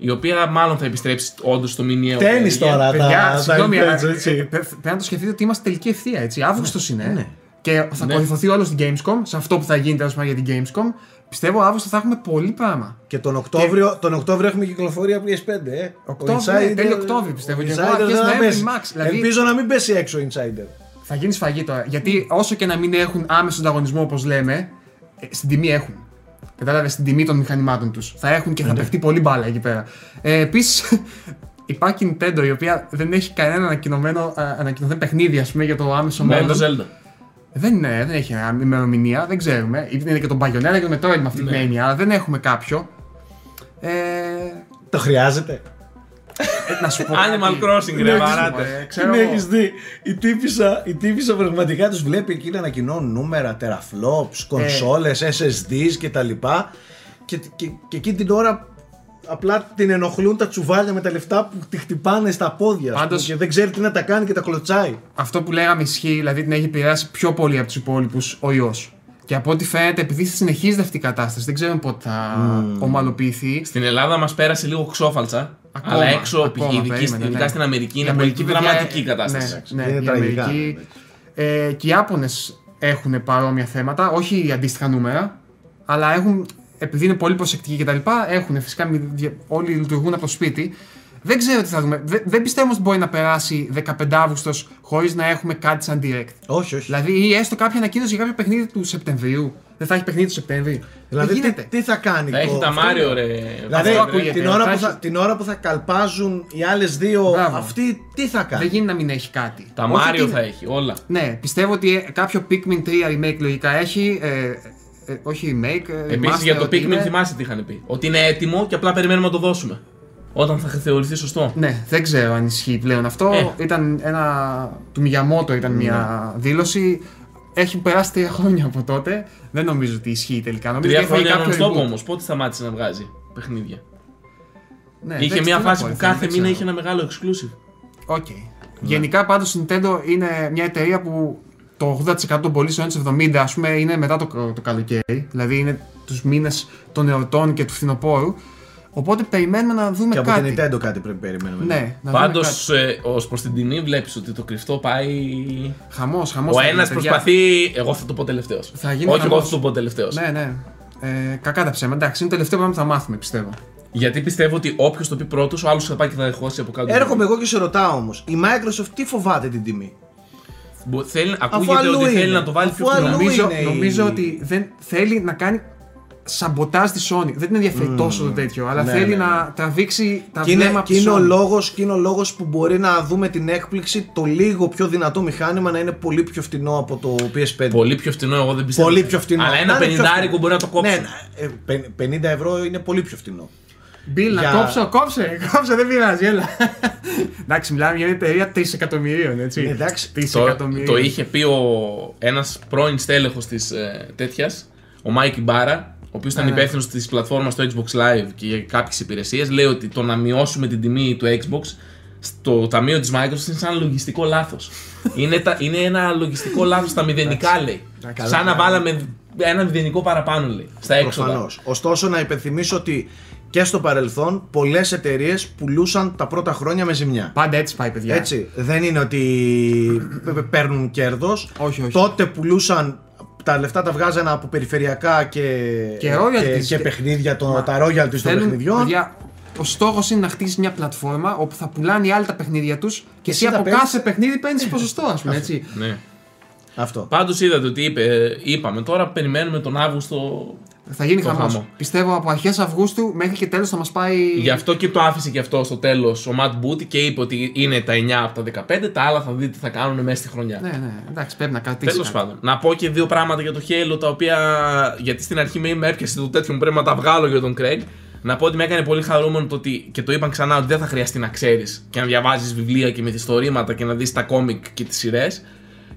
Η οποία μάλλον θα επιστρέψει όντως στο μηνιαίο. Τέννη παιχνίδι. τώρα. Παιδιά, τα- συγγνώμη, τα αλλά, events, έτσι. ε, πε- πρέπει να το σκεφτείτε ότι είμαστε τελική ευθεία, έτσι. Αύγουστος είναι. ναι. Και θα Ναι. κορυφωθεί όλο στην Gamescom, σε αυτό που θα γίνει τέλο πάντων για την Gamescom. Πιστεύω Αύγουστο θα έχουμε πολύ πράγμα. Και τον Οκτώβριο, τον Οκτώβριο έχουμε κυκλοφορία PS5, ε. Οκτώβριο, Ο ναι, Insider- τέλειο Οκτώβριο, πιστεύω. ο Και εγώ Insider αρχές δεν θα Νοέμβρη πέσει. max, δηλαδή- Ελπίζω να μην πέσει έξω ο Insider. Θα γίνει σφαγή τώρα. Γιατί όσο και να μην έχουν άμεσο ανταγωνισμό όπως λέμε, ε, στην τιμή έχουν. Κατάλαβες στην τιμή των μηχανημάτων τους. Θα έχουν και θα Ναι. παιχτεί πολύ μπάλα εκεί πέρα. Ε, Επίσης, υπάρχει η Nintendo η οποία δεν έχει κανένα ανακοινωμένο, α, ανακοινωμένο παιχνίδι ας πούμε, για το άμεσο Ναι, μέλλον. το Zelda. Δεν, είναι, δεν έχει ημερομηνία, δεν ξέρουμε. Είναι και τον Bayonetta και το Metroid με αυτή Ναι. την έννοια, αλλά δεν έχουμε κάποιο. Ε, Το χρειάζεται. Ε, να σου πω. Animal κάτι. Crossing, ρε, Ναι, βαράτε. ε, Ξέρω Την εγώ. έχεις δει. Η τύπησα, η τύπησα πραγματικά τους βλέπει εκεί να ανακοινώνουν νούμερα, teraflops, κονσόλες, SSDs κτλ. Και, και, και, και εκεί την ώρα απλά την ενοχλούν τα τσουβάλια με τα λεφτά που τη χτυπάνε στα πόδια. ας Πάντως- πούμε, και δεν ξέρει τι να τα κάνει και τα κλωτσάει. Αυτό που λέγαμε ισχύει, δηλαδή την έχει επηρεάσει πιο πολύ από τους υπόλοιπους ο ιός. Και από ό,τι φαίνεται, επειδή συνεχίζεται αυτή η κατάσταση, δεν ξέρουμε πότε θα ομαλοποιηθεί. Στην Ελλάδα μας πέρασε λίγο ξόφαλτσα. Ακόμα, αλλά έξω, ακόμα, ειδική- περίμενε, ειδικά ναι. στην Αμερική, Η είναι Αμερική, πολύ παιδιά, δραματική η ε, κατάσταση. Ναι, ναι, Είναι η τραγικά, Αμερική. Ε, και οι Ιάπωνες έχουν παρόμοια θέματα, όχι αντίστοιχα νούμερα, αλλά έχουν, επειδή είναι πολύ προσεκτικοί κτλ., έχουν φυσικά μη- δια- όλοι λειτουργούν από το σπίτι. Δεν ξέρω τι θα δούμε. Δεν, δεν πιστεύω όμως ότι μπορεί να περάσει 15 Αύγουστο χωρίς να έχουμε κάτι σαν direct. Όχι, όχι. Δηλαδή, ή έστω κάποια ανακοίνωση για κάποιο παιχνίδι του Σεπτεμβρίου. Δεν θα έχει παιχνίδι του Σεπτέμβρη. Δηλαδή, δεν τι, γίνεται. τι θα κάνει. Θα έχει το- τα αυτό Μάριο, είναι. ρε. Δηλαδή, Αυτό ακούγεται. την ώρα, Θα που θα, έχει- την ώρα που θα καλπάζουν οι άλλες δύο, Μπράβο. αυτοί τι θα Δεν κάνει. γίνεται να μην έχει κάτι. Τα Όχι Μάριο ότι- θα έχει, όλα. Ναι, πιστεύω ότι ε, κάποιο Pikmin 3 remake λογικά έχει. Ε, ε, όχι remake. Ε, Επίσης remaster, για το ότι Pikmin είναι. θυμάσαι τι είχαν πει. Ότι είναι έτοιμο και απλά περιμένουμε να το δώσουμε. Όταν θα θεωρηθεί σωστό. Ναι, δεν ξέρω αν ισχύει πλέον αυτό. Ε. Ήταν ένα. του Μιγιαμότο ήταν μια δήλωση. Έχει περάσει τρία χρόνια από τότε. Δεν νομίζω ότι ισχύει τελικά. Νομίζω Τρία ότι έφαγε χρόνια κάποιο non-stop reboot. όμως. Πότε σταμάτησε να βγάζει παιχνίδια; Ναι, είχε δεν- μια τι να φάση πω, που ρε φίλε, κάθε δεν μήνα ξέρω. είχε ένα μεγάλο exclusive. ΟΚ. Γενικά πάντως η Nintendo είναι μια εταιρεία που το 80% των πωλήσεων της 70 ας πούμε είναι μετά το, το καλοκαίρι. Δηλαδή είναι τους μήνες των εορτών και του φθινοπόρου. Οπότε περιμένουμε να δούμε Και από κάτι. την Nintendo κάτι πρέπει να περιμένουμε. Ναι, να Πάντως, δούμε κάτι. ως προς την τιμή, βλέπεις ότι το κρυφτό πάει. Χαμός, χαμός. Ο θα γίνει, ένας παιδιά. προσπαθεί. Εγώ θα το πω τελευταίος. Θα γίνει Όχι, εγώ χαμός. θα το πω τελευταίος. Ναι, ναι. Ε, κακά τα ψέματα. Εντάξει, είναι το τελευταίο πράγμα που θα μάθουμε, πιστεύω. Γιατί πιστεύω ότι όποιος το πει πρώτος, ο άλλος θα πάει και θα δεχώσει από κάτω. Έρχομαι εγώ και σε ρωτάω όμως. Η Microsoft τι φοβάται την τιμή; Μπο- Θέλει, ακούγεται αλλού ότι θέλει είναι. να το βάλει Αφού πιο φθηνό. αλλού Νομίζω, είναι η- νομίζω ότι δεν θέλει να κάνει σαμποτάζ τη Sony. Δεν την ενδιαφέρει τόσο το τέτοιο, αλλά Ναι, θέλει ναι, ναι. να τραβήξει τα Και είναι, βλέμμα από και τη είναι ο Sony. λόγος, και είναι ο λόγος που μπορεί να δούμε την έκπληξη το λίγο πιο δυνατό μηχάνημα να είναι πολύ πιο φτηνό από το PS5. Πολύ πιο φθηνό, εγώ δεν πιστεύω. Πολύ πιο φτηνό. Αλλά Να ένα είναι πιο πενιντάρικο φτηνό. μπορεί να το κόψει. Ναι, ε, πεν- 50 ευρώ είναι πολύ πιο φτηνό. Μπιλ, να Για- κόψω, κόψε, κόψε, δεν πειράζει, έλα. Εντάξει, μιλάμε για μια εταιρεία 3 εκατομμυρίων, έτσι. Ναι, εντάξει. 3 Το, εκατομμυρίων. το είχε πει ο, ένας πρώην στέλεχος της ε, τέτοιας, ο Μάικ Μπάρα, ο οποίος ήταν Ναι, ναι. υπεύθυνος της πλατφόρμας στο Xbox Live και για κάποιες υπηρεσίες, λέει ότι το να μειώσουμε την τιμή του Xbox στο ταμείο της Microsoft είναι σαν λογιστικό λάθος. είναι, τα, είναι ένα λογιστικό λάθος στα μηδενικά, λέει. Καλά, σαν να καλά. βάλαμε ένα μηδενικό παραπάνω, λέει, στα έξοδα. Προφανώς. Ωστόσο, να υπενθυμίσω ότι και στο παρελθόν πολλές εταιρείες πουλούσαν τα πρώτα χρόνια με ζημιά. Πάντα έτσι πάει, παιδιά. Έτσι. Δεν είναι ότι π- παίρνουν κέρδος. Όχι, όχι. Τότε πουλούσαν. Τα λεφτά τα βγάζανε από περιφερειακά και, Και royalties. και, Και- παιχνίδια, το, τα royalties των Θέλουν, παιχνιδιών. παιδιά, ο στόχος είναι να χτίσει μια πλατφόρμα όπου θα πουλάνε οι άλλοι τα παιχνίδια τους και εσύ εσύ θα από παίρνεις- κάθε παιχνίδι παίρνεις ποσοστό, ας πούμε έτσι. Ναι. Αυτό. Πάντως είδατε ότι είπε, είπαμε τώρα περιμένουμε τον Αύγουστο. Θα γίνει Το χαμός. χαμό. Πιστεύω από αρχές Αυγούστου μέχρι και τέλος θα μας πάει. Γι' αυτό και το άφησε και αυτό στο τέλος ο Ματ Μπούτι και είπε ότι είναι τα 9 από τα 15, τα άλλα θα δείτε τι θα κάνουν μέσα στη χρονιά. Ναι, ναι, εντάξει, πρέπει να κρατήσει. Τέλος κάτι. πάντων, να πω και δύο πράγματα για το Halo τα οποία. Γιατί στην αρχή με με έπιασε το τέτοιο μου πρέπει να τα βγάλω για τον Craig. Να πω ότι με έκανε πολύ χαρούμενο το ότι και το είπαν ξανά ότι δεν θα χρειαστεί να ξέρεις και να διαβάζεις βιβλία και μυθιστορήματα και να δεις τα κόμικ και τις σειρές.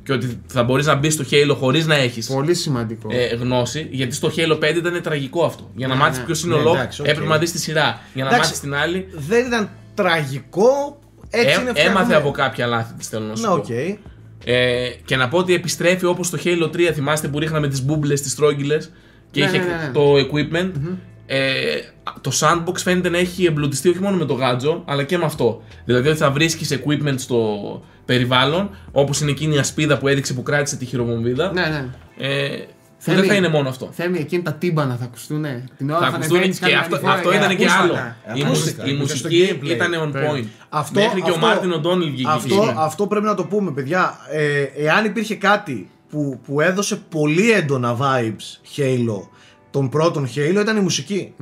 Και ότι θα μπορείς να μπεις στο Halo χωρίς να έχεις Πολύ σημαντικό. ε, γνώση. Γιατί στο Halo 5 ήταν τραγικό αυτό. Για να Ναι, μάθεις ναι. ποιος είναι Ναι, ο λόγο, εντάξει, οκ. έπρεπε να δεις τη σειρά. Για να Εντάξει. μάθεις την άλλη. Δεν ήταν τραγικό. Έτσι Ε, είναι έμαθε φτιαγμένο. από κάποια λάθη της, θέλω να σου Ναι, πω. οκ. Ε, και να πω ότι επιστρέφει όπως το Halo 3, θυμάστε που ρίχναμε τις μπούμπλες, τις τρόγγυλε και Ναι, είχε ναι, ναι, ναι. το equipment. Ε, το sandbox φαίνεται να έχει εμπλουτιστεί όχι μόνο με το γάτζο, αλλά και με αυτό. Δηλαδή ότι θα βρίσκεις equipment στο περιβάλλον, όπως είναι εκείνη η ασπίδα που έδειξε που κράτησε τη χειροβομβίδα. Ναι, ναι. Ε, που Θέλει- δεν θα είναι μόνο αυτό. Θέμη, εκείνη τα τύμπανα θα ακουστούν. Ναι. Την ώρα Θα θα, ακουστούν ανεβαίνεις και κάτι αυτό, ανηφόρα, αυτό ε, ήταν και ακούσματα. άλλο. Ε, Η, ακούσματα. μουσική, η Και στο μουσική gameplay. ήταν on point. Αυτό- Μέχρι και ο αυτό- Μάρτιν Οντόνιλ βγήκε. Αυτό, εκεί. αυτό πρέπει να το πούμε, παιδιά. Ε, εάν υπήρχε κάτι που, που έδωσε πολύ έντονα vibes Halo, των πρώτων Halo, ήταν η μουσικη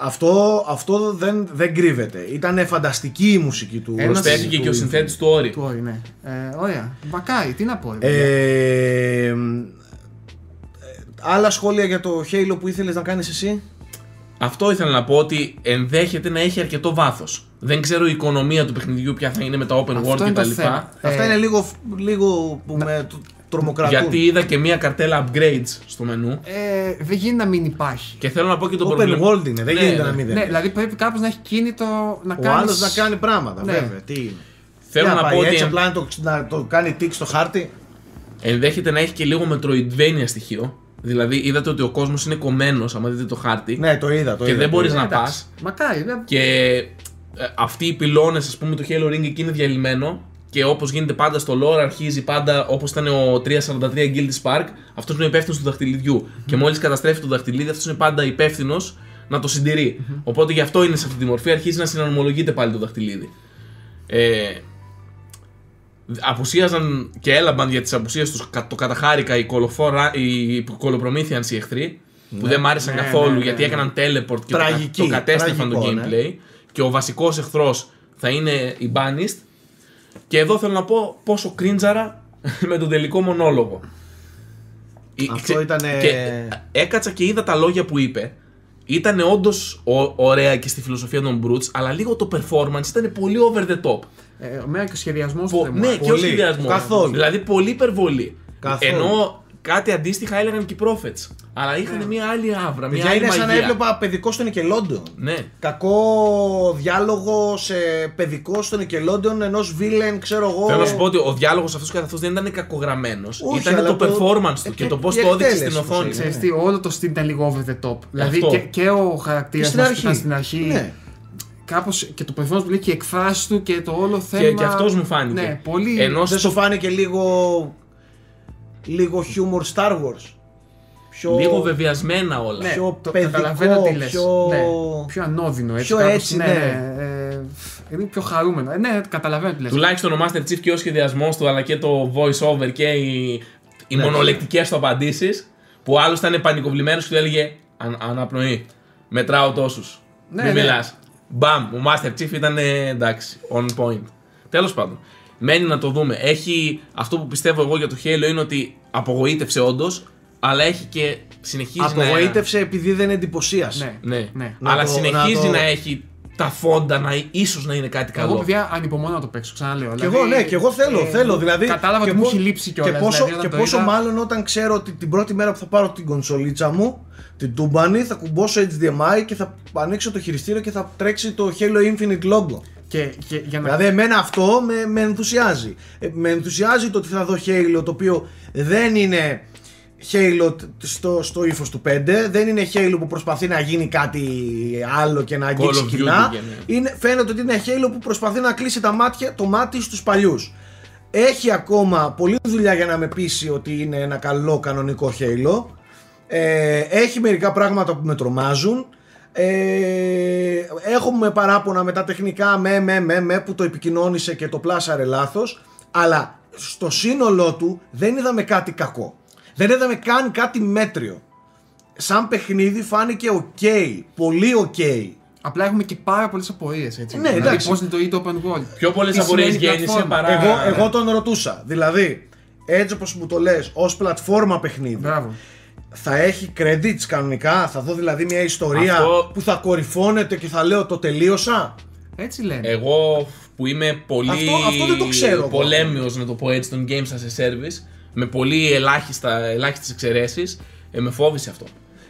Αυτό, αυτό δεν, δεν κρύβεται. Ήταν φανταστική η μουσική του. Ένας- Προσθέθηκε του- και ο συνθέτης του Όρη. Του Όρη, ναι. Ε, ωραία. Βακάει, τι να πω. ρε, παιδιά. Ε, μ, ε, άλλα σχόλια για το Halo που ήθελες να κάνεις εσύ; Αυτό ήθελα να πω ότι ενδέχεται να έχει αρκετό βάθος. Δεν ξέρω η οικονομία του παιχνιδιού ποια θα είναι με τα open Αυτό world είναι το κτλ. θέμα. Αυτά Ε, είναι λίγο, λίγο που με τ- τρομοκρατούν. Γιατί είδα και μία καρτέλα upgrades στο μενού. Ε, δεν γίνει να μην υπάρχει. Και θέλω να πω και το Open πρόβλημα. world είναι, δεν Ναι, γίνεται ναι. να μην Ναι, δεν. δηλαδή πρέπει κάποιο να έχει κίνητο να Ο κάνει. άλλο να κάνει πράγματα, Ναι. βέβαια. Τι είναι. Θέλω Για να πάει πω έτσι ότι απλά να το, να το κάνει τικ στο χάρτη. ενδέχεται να έχει και λίγο Metroidvania στοιχείο. Δηλαδή, είδατε ότι ο κόσμος είναι κομμένος, άμα δείτε το χάρτη. Ναι, το είδα. Το και είδα, δεν το μπορείς είδα. να πας. Εντάξει, Μακάρι, δεν. Και ε, αυτοί οι πυλώνες, ας πούμε, το Halo Ring εκεί είναι διαλυμένο. Και όπως γίνεται πάντα στο lore, αρχίζει πάντα όπως ήταν ο 343 Guilty Spark, αυτός είναι ο υπεύθυνος του δαχτυλιδιού. Και μόλις καταστρέφει το δαχτυλίδι, αυτός είναι πάντα υπεύθυνος να το συντηρεί. Οπότε γι' αυτό είναι σε αυτή τη μορφή, αρχίζει να συναρμολογείται πάλι το δαχτυλίδι. Ε, απουσίαζαν και έλαμπαν για τις απουσίες τους, το καταχάρηκα οι, κολοφόρα, οι κολοπρομήθειαν οι εχθροί, που δεν μ' άρεσαν Ναι, καθόλου ναι, ναι, γιατί ναι. έκαναν teleport και το κα- Τραγική, το κατέστρεφαν το τραγικό, ναι. gameplay. Και ο βασικός εχθρός θα είναι η Banished. Και εδώ θέλω να πω πόσο κρίντζαρα με τον τελικό μονόλογο. Η- Αυτό ξε- ήτανε- Και έκατσα και είδα τα λόγια που είπε. Ήταν όντως ωραία και στη φιλοσοφία των Brutes, αλλά λίγο το performance ήταν πολύ over the top. Ε, Εμένα και ο σχεδιασμός του Πο- δεν μου ναι, άρεσε. και ο Πολύ. σχεδιασμός. Καθόλου. Δηλαδή πολύ υπερβολή. Καθόλου. Ενώ κάτι αντίστοιχα έλεγαν και οι Prophets. Αλλά είχαν μια άλλη άβρα, μια Παιδιά άλλη είναι σαν να μαγεία. έβλεπα παιδικό στο Nickelodeon. Ναι. Κακό διάλογο σε παιδικό στο Nickelodeon ενός villain, ξέρω εγώ. Θέλω να σου πω ότι ο διάλογος αυτός καθ' αυτός δεν ήταν κακογραμμένος. Όχι, Ήταν αλλά το το- performance του ε, και ε, το πώς η το έδειξε στην εκτέλεση οθόνη. πώς είναι. Ξέρεις τι, όλο το style ήταν λίγο over the top. Δηλαδή Αυτό. και, και ο χαρακτήρας Και μας στην που ήταν αρχή. στην αρχή. Ναι. Κάπως και το performance που λέει και η εκφράση του και το όλο θέμα. Και, και αυτός μου φάνηκε. Ναι, πολύ. Ενώ Δεν στο σου φάνηκε λίγο. λίγο humor Star Wars. Πιο... λίγο βεβαιασμένα όλα. ναι, πιο το, παιδικό, καταλαβαίνω τι λες. πιο- Ναι, πιο ανώδυνο έτσι. πιο κάπως, έτσι, ναι. ναι. ναι, ε, είναι πιο χαρούμενο. Ε, ναι, καταλαβαίνω τι λες. Τουλάχιστον ο Master Chief και ο σχεδιασμός του, αλλά και το voice over και οι, οι Ναι. μονολεκτικές του απαντήσεις. Που ο άλλος ήταν πανικοβλημένος και του έλεγε «Αν- Αναπνοή. Μετράω τόσους. Ναι, Μην ναι. μιλάς. Μπαμ. Ο Master Chief ήταν ε, εντάξει. On point. Τέλος πάντων. Μένει να το δούμε. Έχει αυτό που πιστεύω εγώ για το Halo είναι ότι απογοήτευσε όντως, αλλά έχει και συνεχίζει να. Απογοήτευσε επειδή δεν εντυπωσίασε. Ναι. Ναι. Ναι. Να Αλλά το- συνεχίζει να να, το- έχει τα φόντα να ίσως να είναι κάτι καλό. Εγώ, παιδιά, ανυπομονώ να το παίξω, ξαναλέω. Και εγώ, ναι, και εγώ θέλω, θέλω. Δηλαδή, Κατάλαβα και ότι μου πο- έχει λείψει κιόλας. Και πόσο, δηλαδή, και όταν το πόσο είδα- μάλλον όταν ξέρω ότι την πρώτη μέρα που θα πάρω την κονσολίτσα μου, την τούμπανη, θα κουμπώσω HDMI και θα ανοίξω το χειριστήριο και θα τρέξει το Halo Infinite logo. Και, και για να Δηλαδή, εμένα αυτό με, με ενθουσιάζει. Ε, με ενθουσιάζει το ότι θα δω Halo το οποίο δεν είναι Halo τ- στο, στο ύφος του 5, δεν είναι Halo που προσπαθεί να γίνει κάτι άλλο και να αγγίξει of Duty κοινά. και ναι. Είναι, φαίνεται ότι είναι Halo που προσπαθεί να κλείσει τα μάτια, το μάτι στους παλιούς. Έχει ακόμα πολλή δουλειά για να με πείσει ότι είναι ένα καλό κανονικό Halo. Ε, έχει μερικά πράγματα που με τρομάζουν. Ε, έχουμε παράπονα με τα τεχνικά με, με, με, με που το επικοινώνησε και το πλάσαρε λάθος αλλά στο σύνολό του δεν είδαμε κάτι κακό δεν είδαμε καν κάτι μέτριο σαν παιχνίδι φάνηκε ok, πολύ ok Απλά έχουμε και πάρα πολλές απορίες. Έτσι. Ναι, δηλαδή, εντάξει. πώς λειτουργεί το open world. Πιο πολλές Τι απορίες σημαίνει γέννησε πλατφόρμα; παρά. εγώ, εγώ τον ρωτούσα δηλαδή έτσι όπως μου το λες ως πλατφόρμα παιχνίδι Μπράβο. θα έχει credits κανονικά; Θα δω δηλαδή μια ιστορία Αυτό- που θα κορυφώνεται και θα λέω το τελείωσα Έτσι λένε. Εγώ που είμαι πολύ Αυτό- αυτό δεν το ξέρω εγώ. πολέμιος να το πω έτσι των games as a service με πολύ ελάχιστα, ελάχιστες εξαιρέσεις ε, με φόβησε αυτό.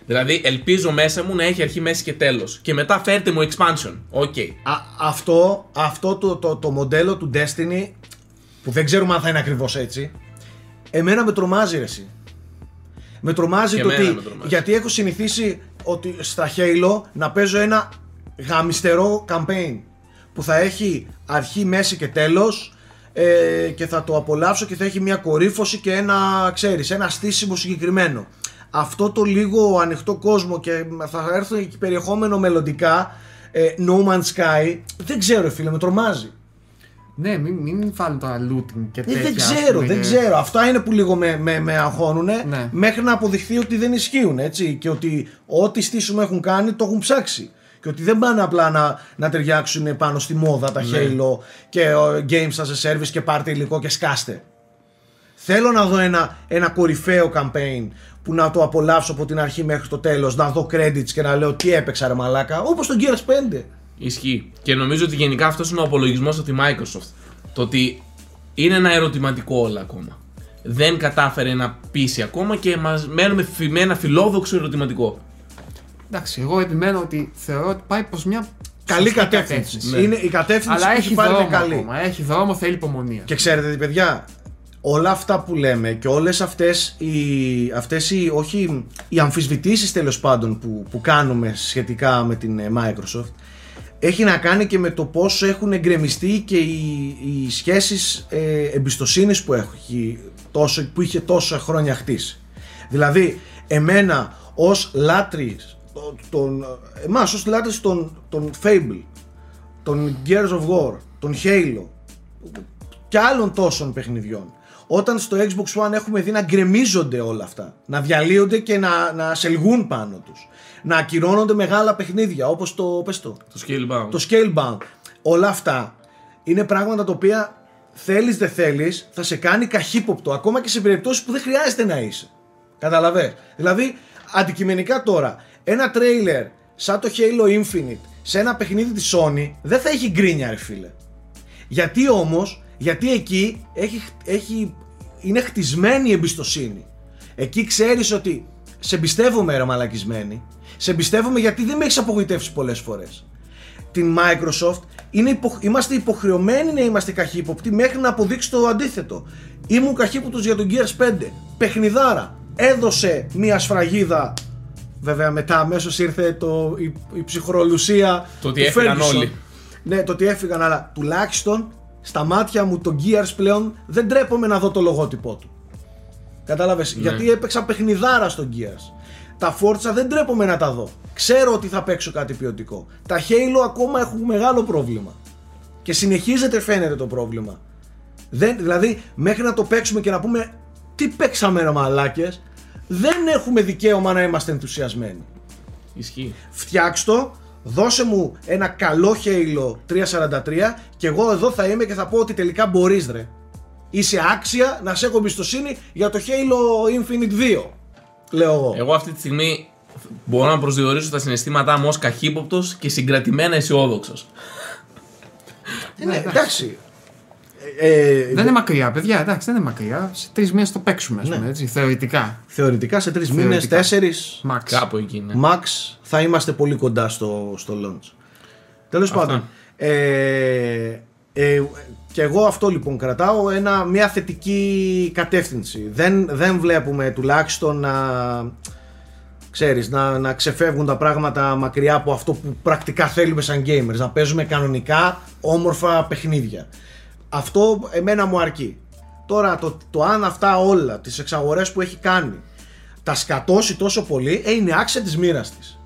Δηλαδή ελπίζω μέσα μου να έχει αρχή, μέση και τέλος και μετά φέρτε μου expansion. OK. Α, αυτό αυτό το, το, το μοντέλο του Destiny που δεν ξέρουμε αν θα είναι ακριβώς έτσι εμένα με τρομάζει ρε εσύ. Με τρομάζει Και το εμένα ότι με τρομάζει. γιατί έχω συνηθίσει ότι στα Halo να παίζω ένα γαμιστερό campaign που θα έχει αρχή, μέση και τέλος ε, και θα το απολαύσω και θα έχει μια κορύφωση και ένα, ξέρεις, ένα στήσιμο συγκεκριμένο. Αυτό το λίγο ανοιχτό κόσμο και θα έρθουν και περιεχόμενο μελλοντικά ε, No Man's Sky δεν ξέρω φίλε, με τρομάζει. Ναι, μην, μην βάλουν τώρα looting και Ε, τέτοια. δεν ας ξέρω, πούμε, δεν και- ξέρω. Αυτά είναι που λίγο με, με, με αγχώνουνε Ναι. μέχρι να αποδειχθεί ότι δεν ισχύουν έτσι. Και ότι ό,τι στήσιμο έχουν κάνει το έχουν ψάξει. Και ότι δεν πάνε απλά να, να ταιριάξουν πάνω στη μόδα τα Ναι. Halo και ε, Games as a Service και πάρτε υλικό και σκάστε. Θέλω να δω ένα, ένα κορυφαίο campaign που να το απολαύσω από την αρχή μέχρι το τέλος, να δω credits και να λέω τι έπαιξα ρε μαλάκα, όπως το Gears 5. Ισχύει. Και νομίζω ότι γενικά αυτός είναι ο απολογισμός από τη Microsoft. Το ότι είναι ένα ερωτηματικό όλα ακόμα. Δεν κατάφερε να πείσει ακόμα και μας μένουμε φι- με ένα φιλόδοξο ερωτηματικό. Εντάξει, εγώ επιμένω ότι θεωρώ ότι πάει προς μια Καλή σωστή κατεύθυνση. Ναι. Είναι η κατεύθυνση Αλλά που έχει έχει πάρει είναι δρόμο καλή. ακόμα. Έχει δρόμο, θέλει υπομονή. Και ξέρετε τι παιδιά, όλα αυτά που λέμε και όλες αυτές οι, αυτές οι, όχι, οι αμφισβητήσεις τέλος πάντων που, που κάνουμε σχετικά με την ε, Microsoft έχει να κάνει και με το πόσο έχουν εγκρεμιστεί και οι, οι σχέσεις ε, εμπιστοσύνης που, έχει, τόσο, που είχε τόσα χρόνια χτίσει. Δηλαδή, εμένα ως λάτρης, τον, εμάς ως λάτρης των, των Fable, των Gears of War, των Halo και άλλων τόσων παιχνιδιών όταν στο Xbox One έχουμε δει να γκρεμίζονται όλα αυτά, να διαλύονται και να, να σελγούν πάνω τους, να ακυρώνονται μεγάλα παιχνίδια όπως το, πες το, Το Scalebound. το Scalebound, όλα αυτά είναι πράγματα τα οποία θέλεις δεν θέλεις θα σε κάνει καχύποπτο ακόμα και σε περιπτώσεις που δεν χρειάζεται να είσαι. Καταλαβες. Δηλαδή αντικειμενικά τώρα ένα τρέιλερ σαν το Halo Infinite σε ένα παιχνίδι της Sony δεν θα έχει γκρίνια ρε φίλε. Γιατί όμως, γιατί εκεί έχει, έχει, είναι χτισμένη η εμπιστοσύνη. Εκεί ξέρεις ότι σε εμπιστεύομαι ρε μαλακισμένη, σε εμπιστεύομαι γιατί δεν με έχεις απογοητεύσει πολλές φορές. Την Microsoft είναι υπο- είμαστε υποχρεωμένοι να είμαστε καχύποπτοι μέχρι να αποδείξει το αντίθετο. Ήμουν καχύποπτος για τον Gears 5, παιχνιδάρα, έδωσε μία σφραγίδα Βέβαια μετά αμέσως ήρθε το, η, η ψυχρολουσία Το ότι του έφυγαν Ferguson. όλοι. Ναι, το ότι έφυγαν, αλλά τουλάχιστον στα μάτια μου το Gears πλέον δεν τρέπομαι να δω το λογότυπό του. Κατάλαβες, Ναι. γιατί έπαιξα παιχνιδάρα στο Gears. Τα Forza δεν τρέπομαι να τα δω. Ξέρω ότι θα παίξω κάτι ποιοτικό. Τα Halo ακόμα έχουν μεγάλο πρόβλημα. Και συνεχίζεται φαίνεται το πρόβλημα. Δεν, δηλαδή, μέχρι να το παίξουμε και να πούμε τι παίξαμε ρε μαλάκες, δεν έχουμε δικαίωμα να είμαστε ενθουσιασμένοι. Ισχύει. Φτιάξ' το, δώσε μου ένα καλό Halo 343 και εγώ εδώ θα είμαι και θα πω ότι τελικά μπορείς ρε. Είσαι άξια να σε έχω εμπιστοσύνη για το Halo Infinite 2. Λέω εγώ. Εγώ αυτή τη στιγμή μπορώ να προσδιορίσω τα συναισθήματά μου ως καχύποπτος και συγκρατημένα αισιόδοξος. Ε, ναι, εντάξει. Ε, ε, Δεν είναι μακριά, παιδιά, εντάξει, δεν είναι μακριά. Σε τρεις μήνες το παίξουμε, ας Ναι. πούμε, έτσι, θεωρητικά. Θεωρητικά σε τρεις μήνες, Θεωρητικά. τέσσερις Max. Κάπου εκεί είναι. max θα είμαστε πολύ κοντά στο, στο launch. Τέλος Αυτά. πάντων. Ε, ε, και εγώ αυτό λοιπόν κρατάω ένα, μια θετική κατεύθυνση. Δεν, δεν βλέπουμε τουλάχιστον να, ξέρεις, να, να ξεφεύγουν τα πράγματα μακριά από αυτό που πρακτικά θέλουμε σαν gamers. Να παίζουμε κανονικά όμορφα παιχνίδια. Αυτό εμένα μου αρκεί. Τώρα το, το αν αυτά όλα, τις εξαγορές που έχει κάνει, τα σκατώσει τόσο πολύ, ε, είναι άξια της μοίρας της.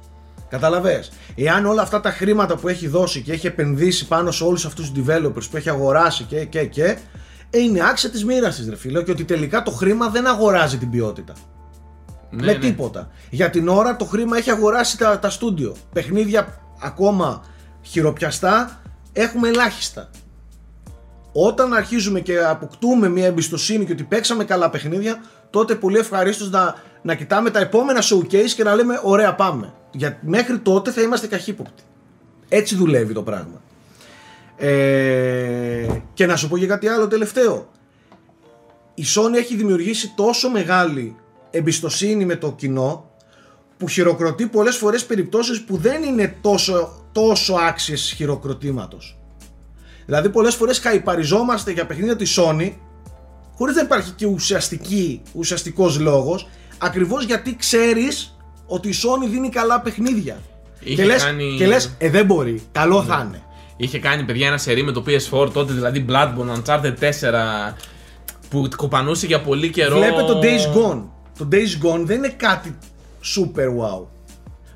Καταλαβες. Εάν όλα αυτά τα χρήματα που έχει δώσει και έχει επενδύσει πάνω σε όλους αυτούς τους developers που έχει αγοράσει και και και, ε, είναι άξια της μοίρας της ρε φίλε και ότι τελικά το χρήμα δεν αγοράζει την ποιότητα. Ναι, με ναι. τίποτα. Για την ώρα το χρήμα έχει αγοράσει τα, τα στούντιο. Παιχνίδια ακόμα χειροπιαστά έχουμε ελάχιστα. Όταν αρχίζουμε και αποκτούμε μια εμπιστοσύνη και ότι παίξαμε καλά παιχνίδια, τότε πολύ ευχαρίστως να, να κοιτάμε τα επόμενα showcase και να λέμε ωραία πάμε. Για, μέχρι τότε θα είμαστε καχύποπτοι. Έτσι δουλεύει το πράγμα. Ε, και να σου πω και κάτι άλλο τελευταίο. Η Sony έχει δημιουργήσει τόσο μεγάλη εμπιστοσύνη με το κοινό που χειροκροτεί πολλές φορές περιπτώσεις που δεν είναι τόσο, τόσο άξιες χειροκροτήματος. Δηλαδή πολλές φορές χαϊπαριζόμαστε για παιχνίδια της Sony χωρίς να υπάρχει και ουσιαστική, ουσιαστικός λόγος ακριβώς γιατί ξέρεις ότι η Sony δίνει καλά παιχνίδια. Είχε και, λες, κάνει- και λες, ε δεν μπορεί, καλό θα είναι. Είχε κάνει παιδιά ένα σερί με το PS4 τότε, δηλαδή Bloodborne, Uncharted 4, που κοπανούσε για πολύ καιρό. Βλέπε το Days Gone. Το Days Gone δεν είναι κάτι super wow.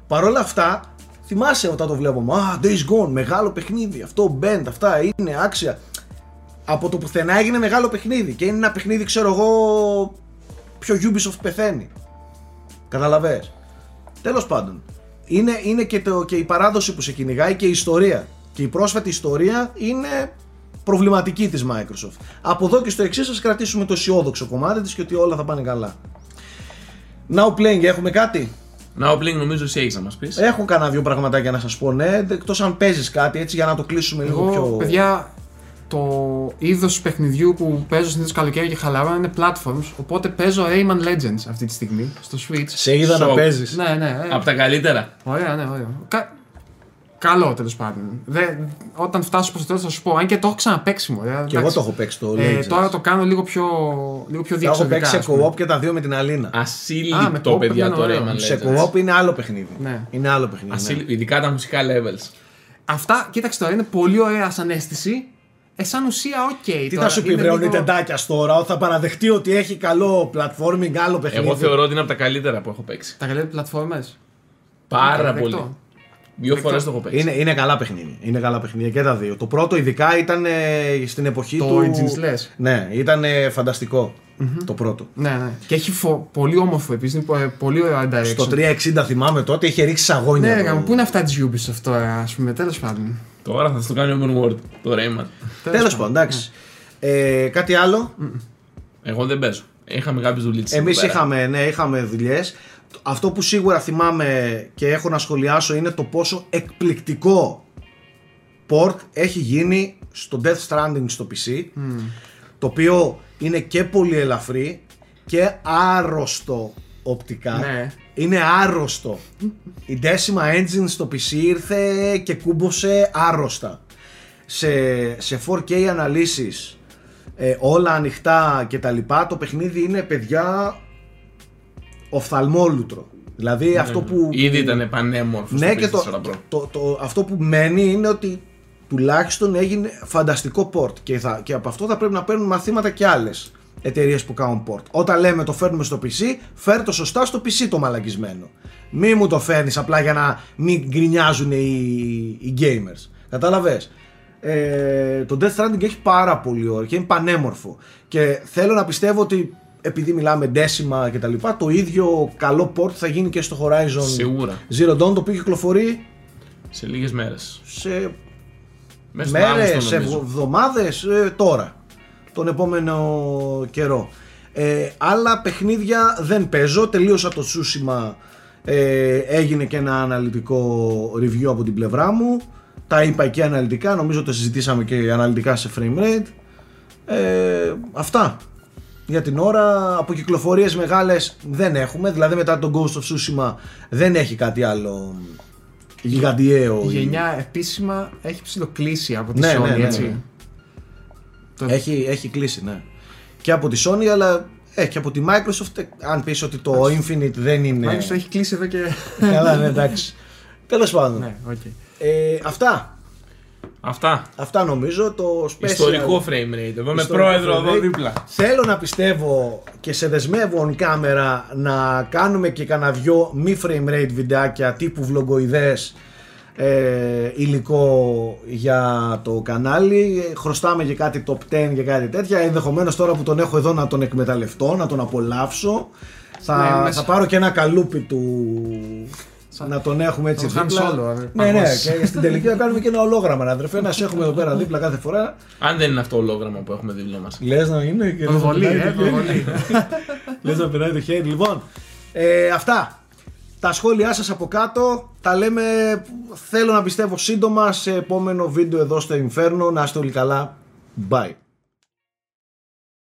Παρ' όλα αυτά, θυμάσαι όταν το βλέπουμε. Α, Days Gone, μεγάλο παιχνίδι. Αυτό, band, αυτά είναι άξια. Από το πουθενά έγινε μεγάλο παιχνίδι. Και είναι ένα παιχνίδι, ξέρω εγώ, πιο Ubisoft πεθαίνει. Καταλαβες. Τέλος πάντων. Είναι, είναι και, το, και η παράδοση που σε κυνηγάει και η ιστορία. Και η πρόσφατη ιστορία είναι προβληματική της Microsoft. Από εδώ και στο εξής σας κρατήσουμε το αισιόδοξο κομμάτι της και ότι όλα θα πάνε καλά. Now playing, έχουμε κάτι; Now Playing νομίζω εσύ έχεις να μας πεις. Έχω κανένα δύο πραγματάκια να σας πω, ναι, εκτός αν παίζεις κάτι έτσι για να το κλείσουμε λίγο Εγώ, πιο... παιδιά, το είδος παιχνιδιού που παίζω συνήθως καλοκαίρι και χαλαρό είναι platforms. Οπότε παίζω Rayman Legends αυτή τη στιγμή στο Switch. Σε είδα να Σοκ. παίζεις. Ναι, ναι. ε, Από τα καλύτερα. Ωραία, ναι, ωραία. Κα... καλό τέλος πάντων. Δεν, όταν φτάσω προς το τέλος θα σου πω. Αν και το έχω ξαναπέξει μου. ε, Και εγώ το έχω παίξει το Ε, Legends. τώρα το κάνω λίγο πιο, λίγο πιο Τα έχω διεξοδικά. παίξει σε ας πούμε. co-op και τα δύο με την Αλίνα. Α, με Ασύλληπτο, co-op παιδιά, ήταν το ωραίο. Rayman Σε Legends. co-op είναι άλλο παιχνίδι. Ναι. Είναι άλλο παιχνίδι. ναι. Ασύλληπτο, Ειδικά τα μουσικά levels. Αυτά, κοίταξε τώρα, είναι πολύ ωραία σαν αίσθηση. Ε, σαν ουσία, οκ. Τι τώρα, θα σου πει είναι βρε ο λίγο- Nintendάκια τώρα, ότι θα παραδεχτεί ότι έχει καλό platforming, άλλο παιχνίδι. Εγώ θεωρώ ότι είναι από τα καλύτερα που έχω παίξει. Τα καλύτερα πλατφόρμε. Παραδεκτό. πολύ. Δύο Δεκτό. φορές το έχω παίξει. Είναι, είναι καλά παιχνίδια. Είναι καλά παιχνίδια και τα δύο. Το πρώτο ειδικά ήταν ε, στην εποχή Το του. Origins λες. Ναι, ήταν ε, φανταστικό το πρώτο. Ναι, ναι. Και έχει φο- πολύ όμορφο επίσης. Είναι πο- πολύ ωραίο direction. Στο 360 θυμάμαι τότε είχε ρίξει σαγόνια. Ναι, το- ρε, πού είναι αυτά της Ubisoft τώρα, ας πούμε, τέλος πάντων. Τώρα θα στο κάνει open world το Rayman. Τέλος πάντων, εντάξει. Ε, κάτι άλλο; Εγώ δεν παίζω. Είχαμε κάποιες δουλίτσε. Εμείς είχαμε, ναι, είχαμε δουλειές. Αυτό που σίγουρα θυμάμαι και έχω να σχολιάσω είναι το πόσο εκπληκτικό port έχει γίνει στο Death Stranding στο PC. Το οποίο είναι και πολύ ελαφρύ και άρρωστο οπτικά. Ναι. Είναι άρρωστο. Η Decima Engine στο PC ήρθε και κούμποσε άρρωστα. Σε, σε 4K αναλύσεις, ε, όλα ανοιχτά και τα λοιπά, το παιχνίδι είναι παιδιά οφθαλμόλουτρο. Δηλαδή αυτό που... Ναι, Ήδη ήταν πανέμορφο. Ναι στο και το, PS4 Pro. το, το, αυτό που μένει είναι ότι τουλάχιστον έγινε φανταστικό port και, θα, και από αυτό θα πρέπει να παίρνουν μαθήματα και άλλες εταιρείες που κάνουν port. Όταν λέμε το φέρνουμε στο PC, φέρ το σωστά στο PC το μαλακισμένο. Μη μου το φέρνεις απλά για να μην γκρινιάζουν οι, οι gamers. Κατάλαβες; Ε, το Death Stranding έχει πάρα πολύ ωραίο και είναι πανέμορφο. Και θέλω να πιστεύω ότι επειδή μιλάμε Decima και τα λοιπά, το ίδιο καλό port θα γίνει και στο Horizon Σίγουρα. Zero Dawn, το οποίο κυκλοφορεί Σε λίγες μέρες. σε Μέσα στον μέρες, Αύγουστο, σε νομίζω. εβδομάδες ε, τώρα, τον επόμενο καιρό. Ε, άλλα παιχνίδια δεν παίζω, τελείωσα το Tsushima, ε, έγινε και ένα αναλυτικό review από την πλευρά μου, τα είπα και αναλυτικά, νομίζω το συζητήσαμε και αναλυτικά σε frame rate. Ε, αυτά. Για την ώρα από κυκλοφορίες μεγάλες δεν έχουμε, δηλαδή μετά τον Ghost of Tsushima δεν έχει κάτι άλλο γιγαντιαίο. Η ή- γενιά επίσημα έχει ψιλοκλείσει από τη Ναι, Sony, ναι, ναι, έτσι. ναι. Το- Έχει, έχει κλείσει, ναι. Και από τη Sony, αλλά ε, και από τη Microsoft. ε, Αν πεις ότι το Infinite δεν είναι. Microsoft έχει κλείσει εδώ και. Καλά, ναι, εντάξει. Τέλος πάντων. ναι, οκ. Ε, αυτά. Αυτά. Αυτά νομίζω. Το special. Ιστορικό frame rate. Εδώ με Ιστορικό πρόεδρο frame εδώ rate. δίπλα. Θέλω να πιστεύω και σε δεσμεύω on camera να κάνουμε και κανένα δυο μη frame rate βιντεάκια τύπου vlogοειδές ε, υλικό για το κανάλι. Ε, Χρωστάμε και κάτι top 10 και κάτι τέτοια. Ενδεχομένως τώρα που τον έχω εδώ να τον εκμεταλλευτώ, να τον απολαύσω. Θα, Ναι, μέσα- θα πάρω και ένα καλούπι του. Να τον έχουμε έτσι τον Han δίπλα. Solo, ε, ναι, ναι, παγώσεις. και στην τελική να κάνουμε και ένα ολόγραμμα. Να αδερφέ, να σε έχουμε εδώ πέρα δίπλα κάθε φορά. Αν δεν είναι αυτό ολόγραμμα που έχουμε δίπλα μας. Λες να είναι και λες να Προβολή, περνάει ε, το χέρι. προβολή. Λες να περνάει το χέρι. Λοιπόν, ε, αυτά. Τα σχόλιά σας από κάτω τα λέμε θέλω να πιστεύω σύντομα σε επόμενο βίντεο εδώ στο Inferno. Να είστε όλοι καλά. Bye.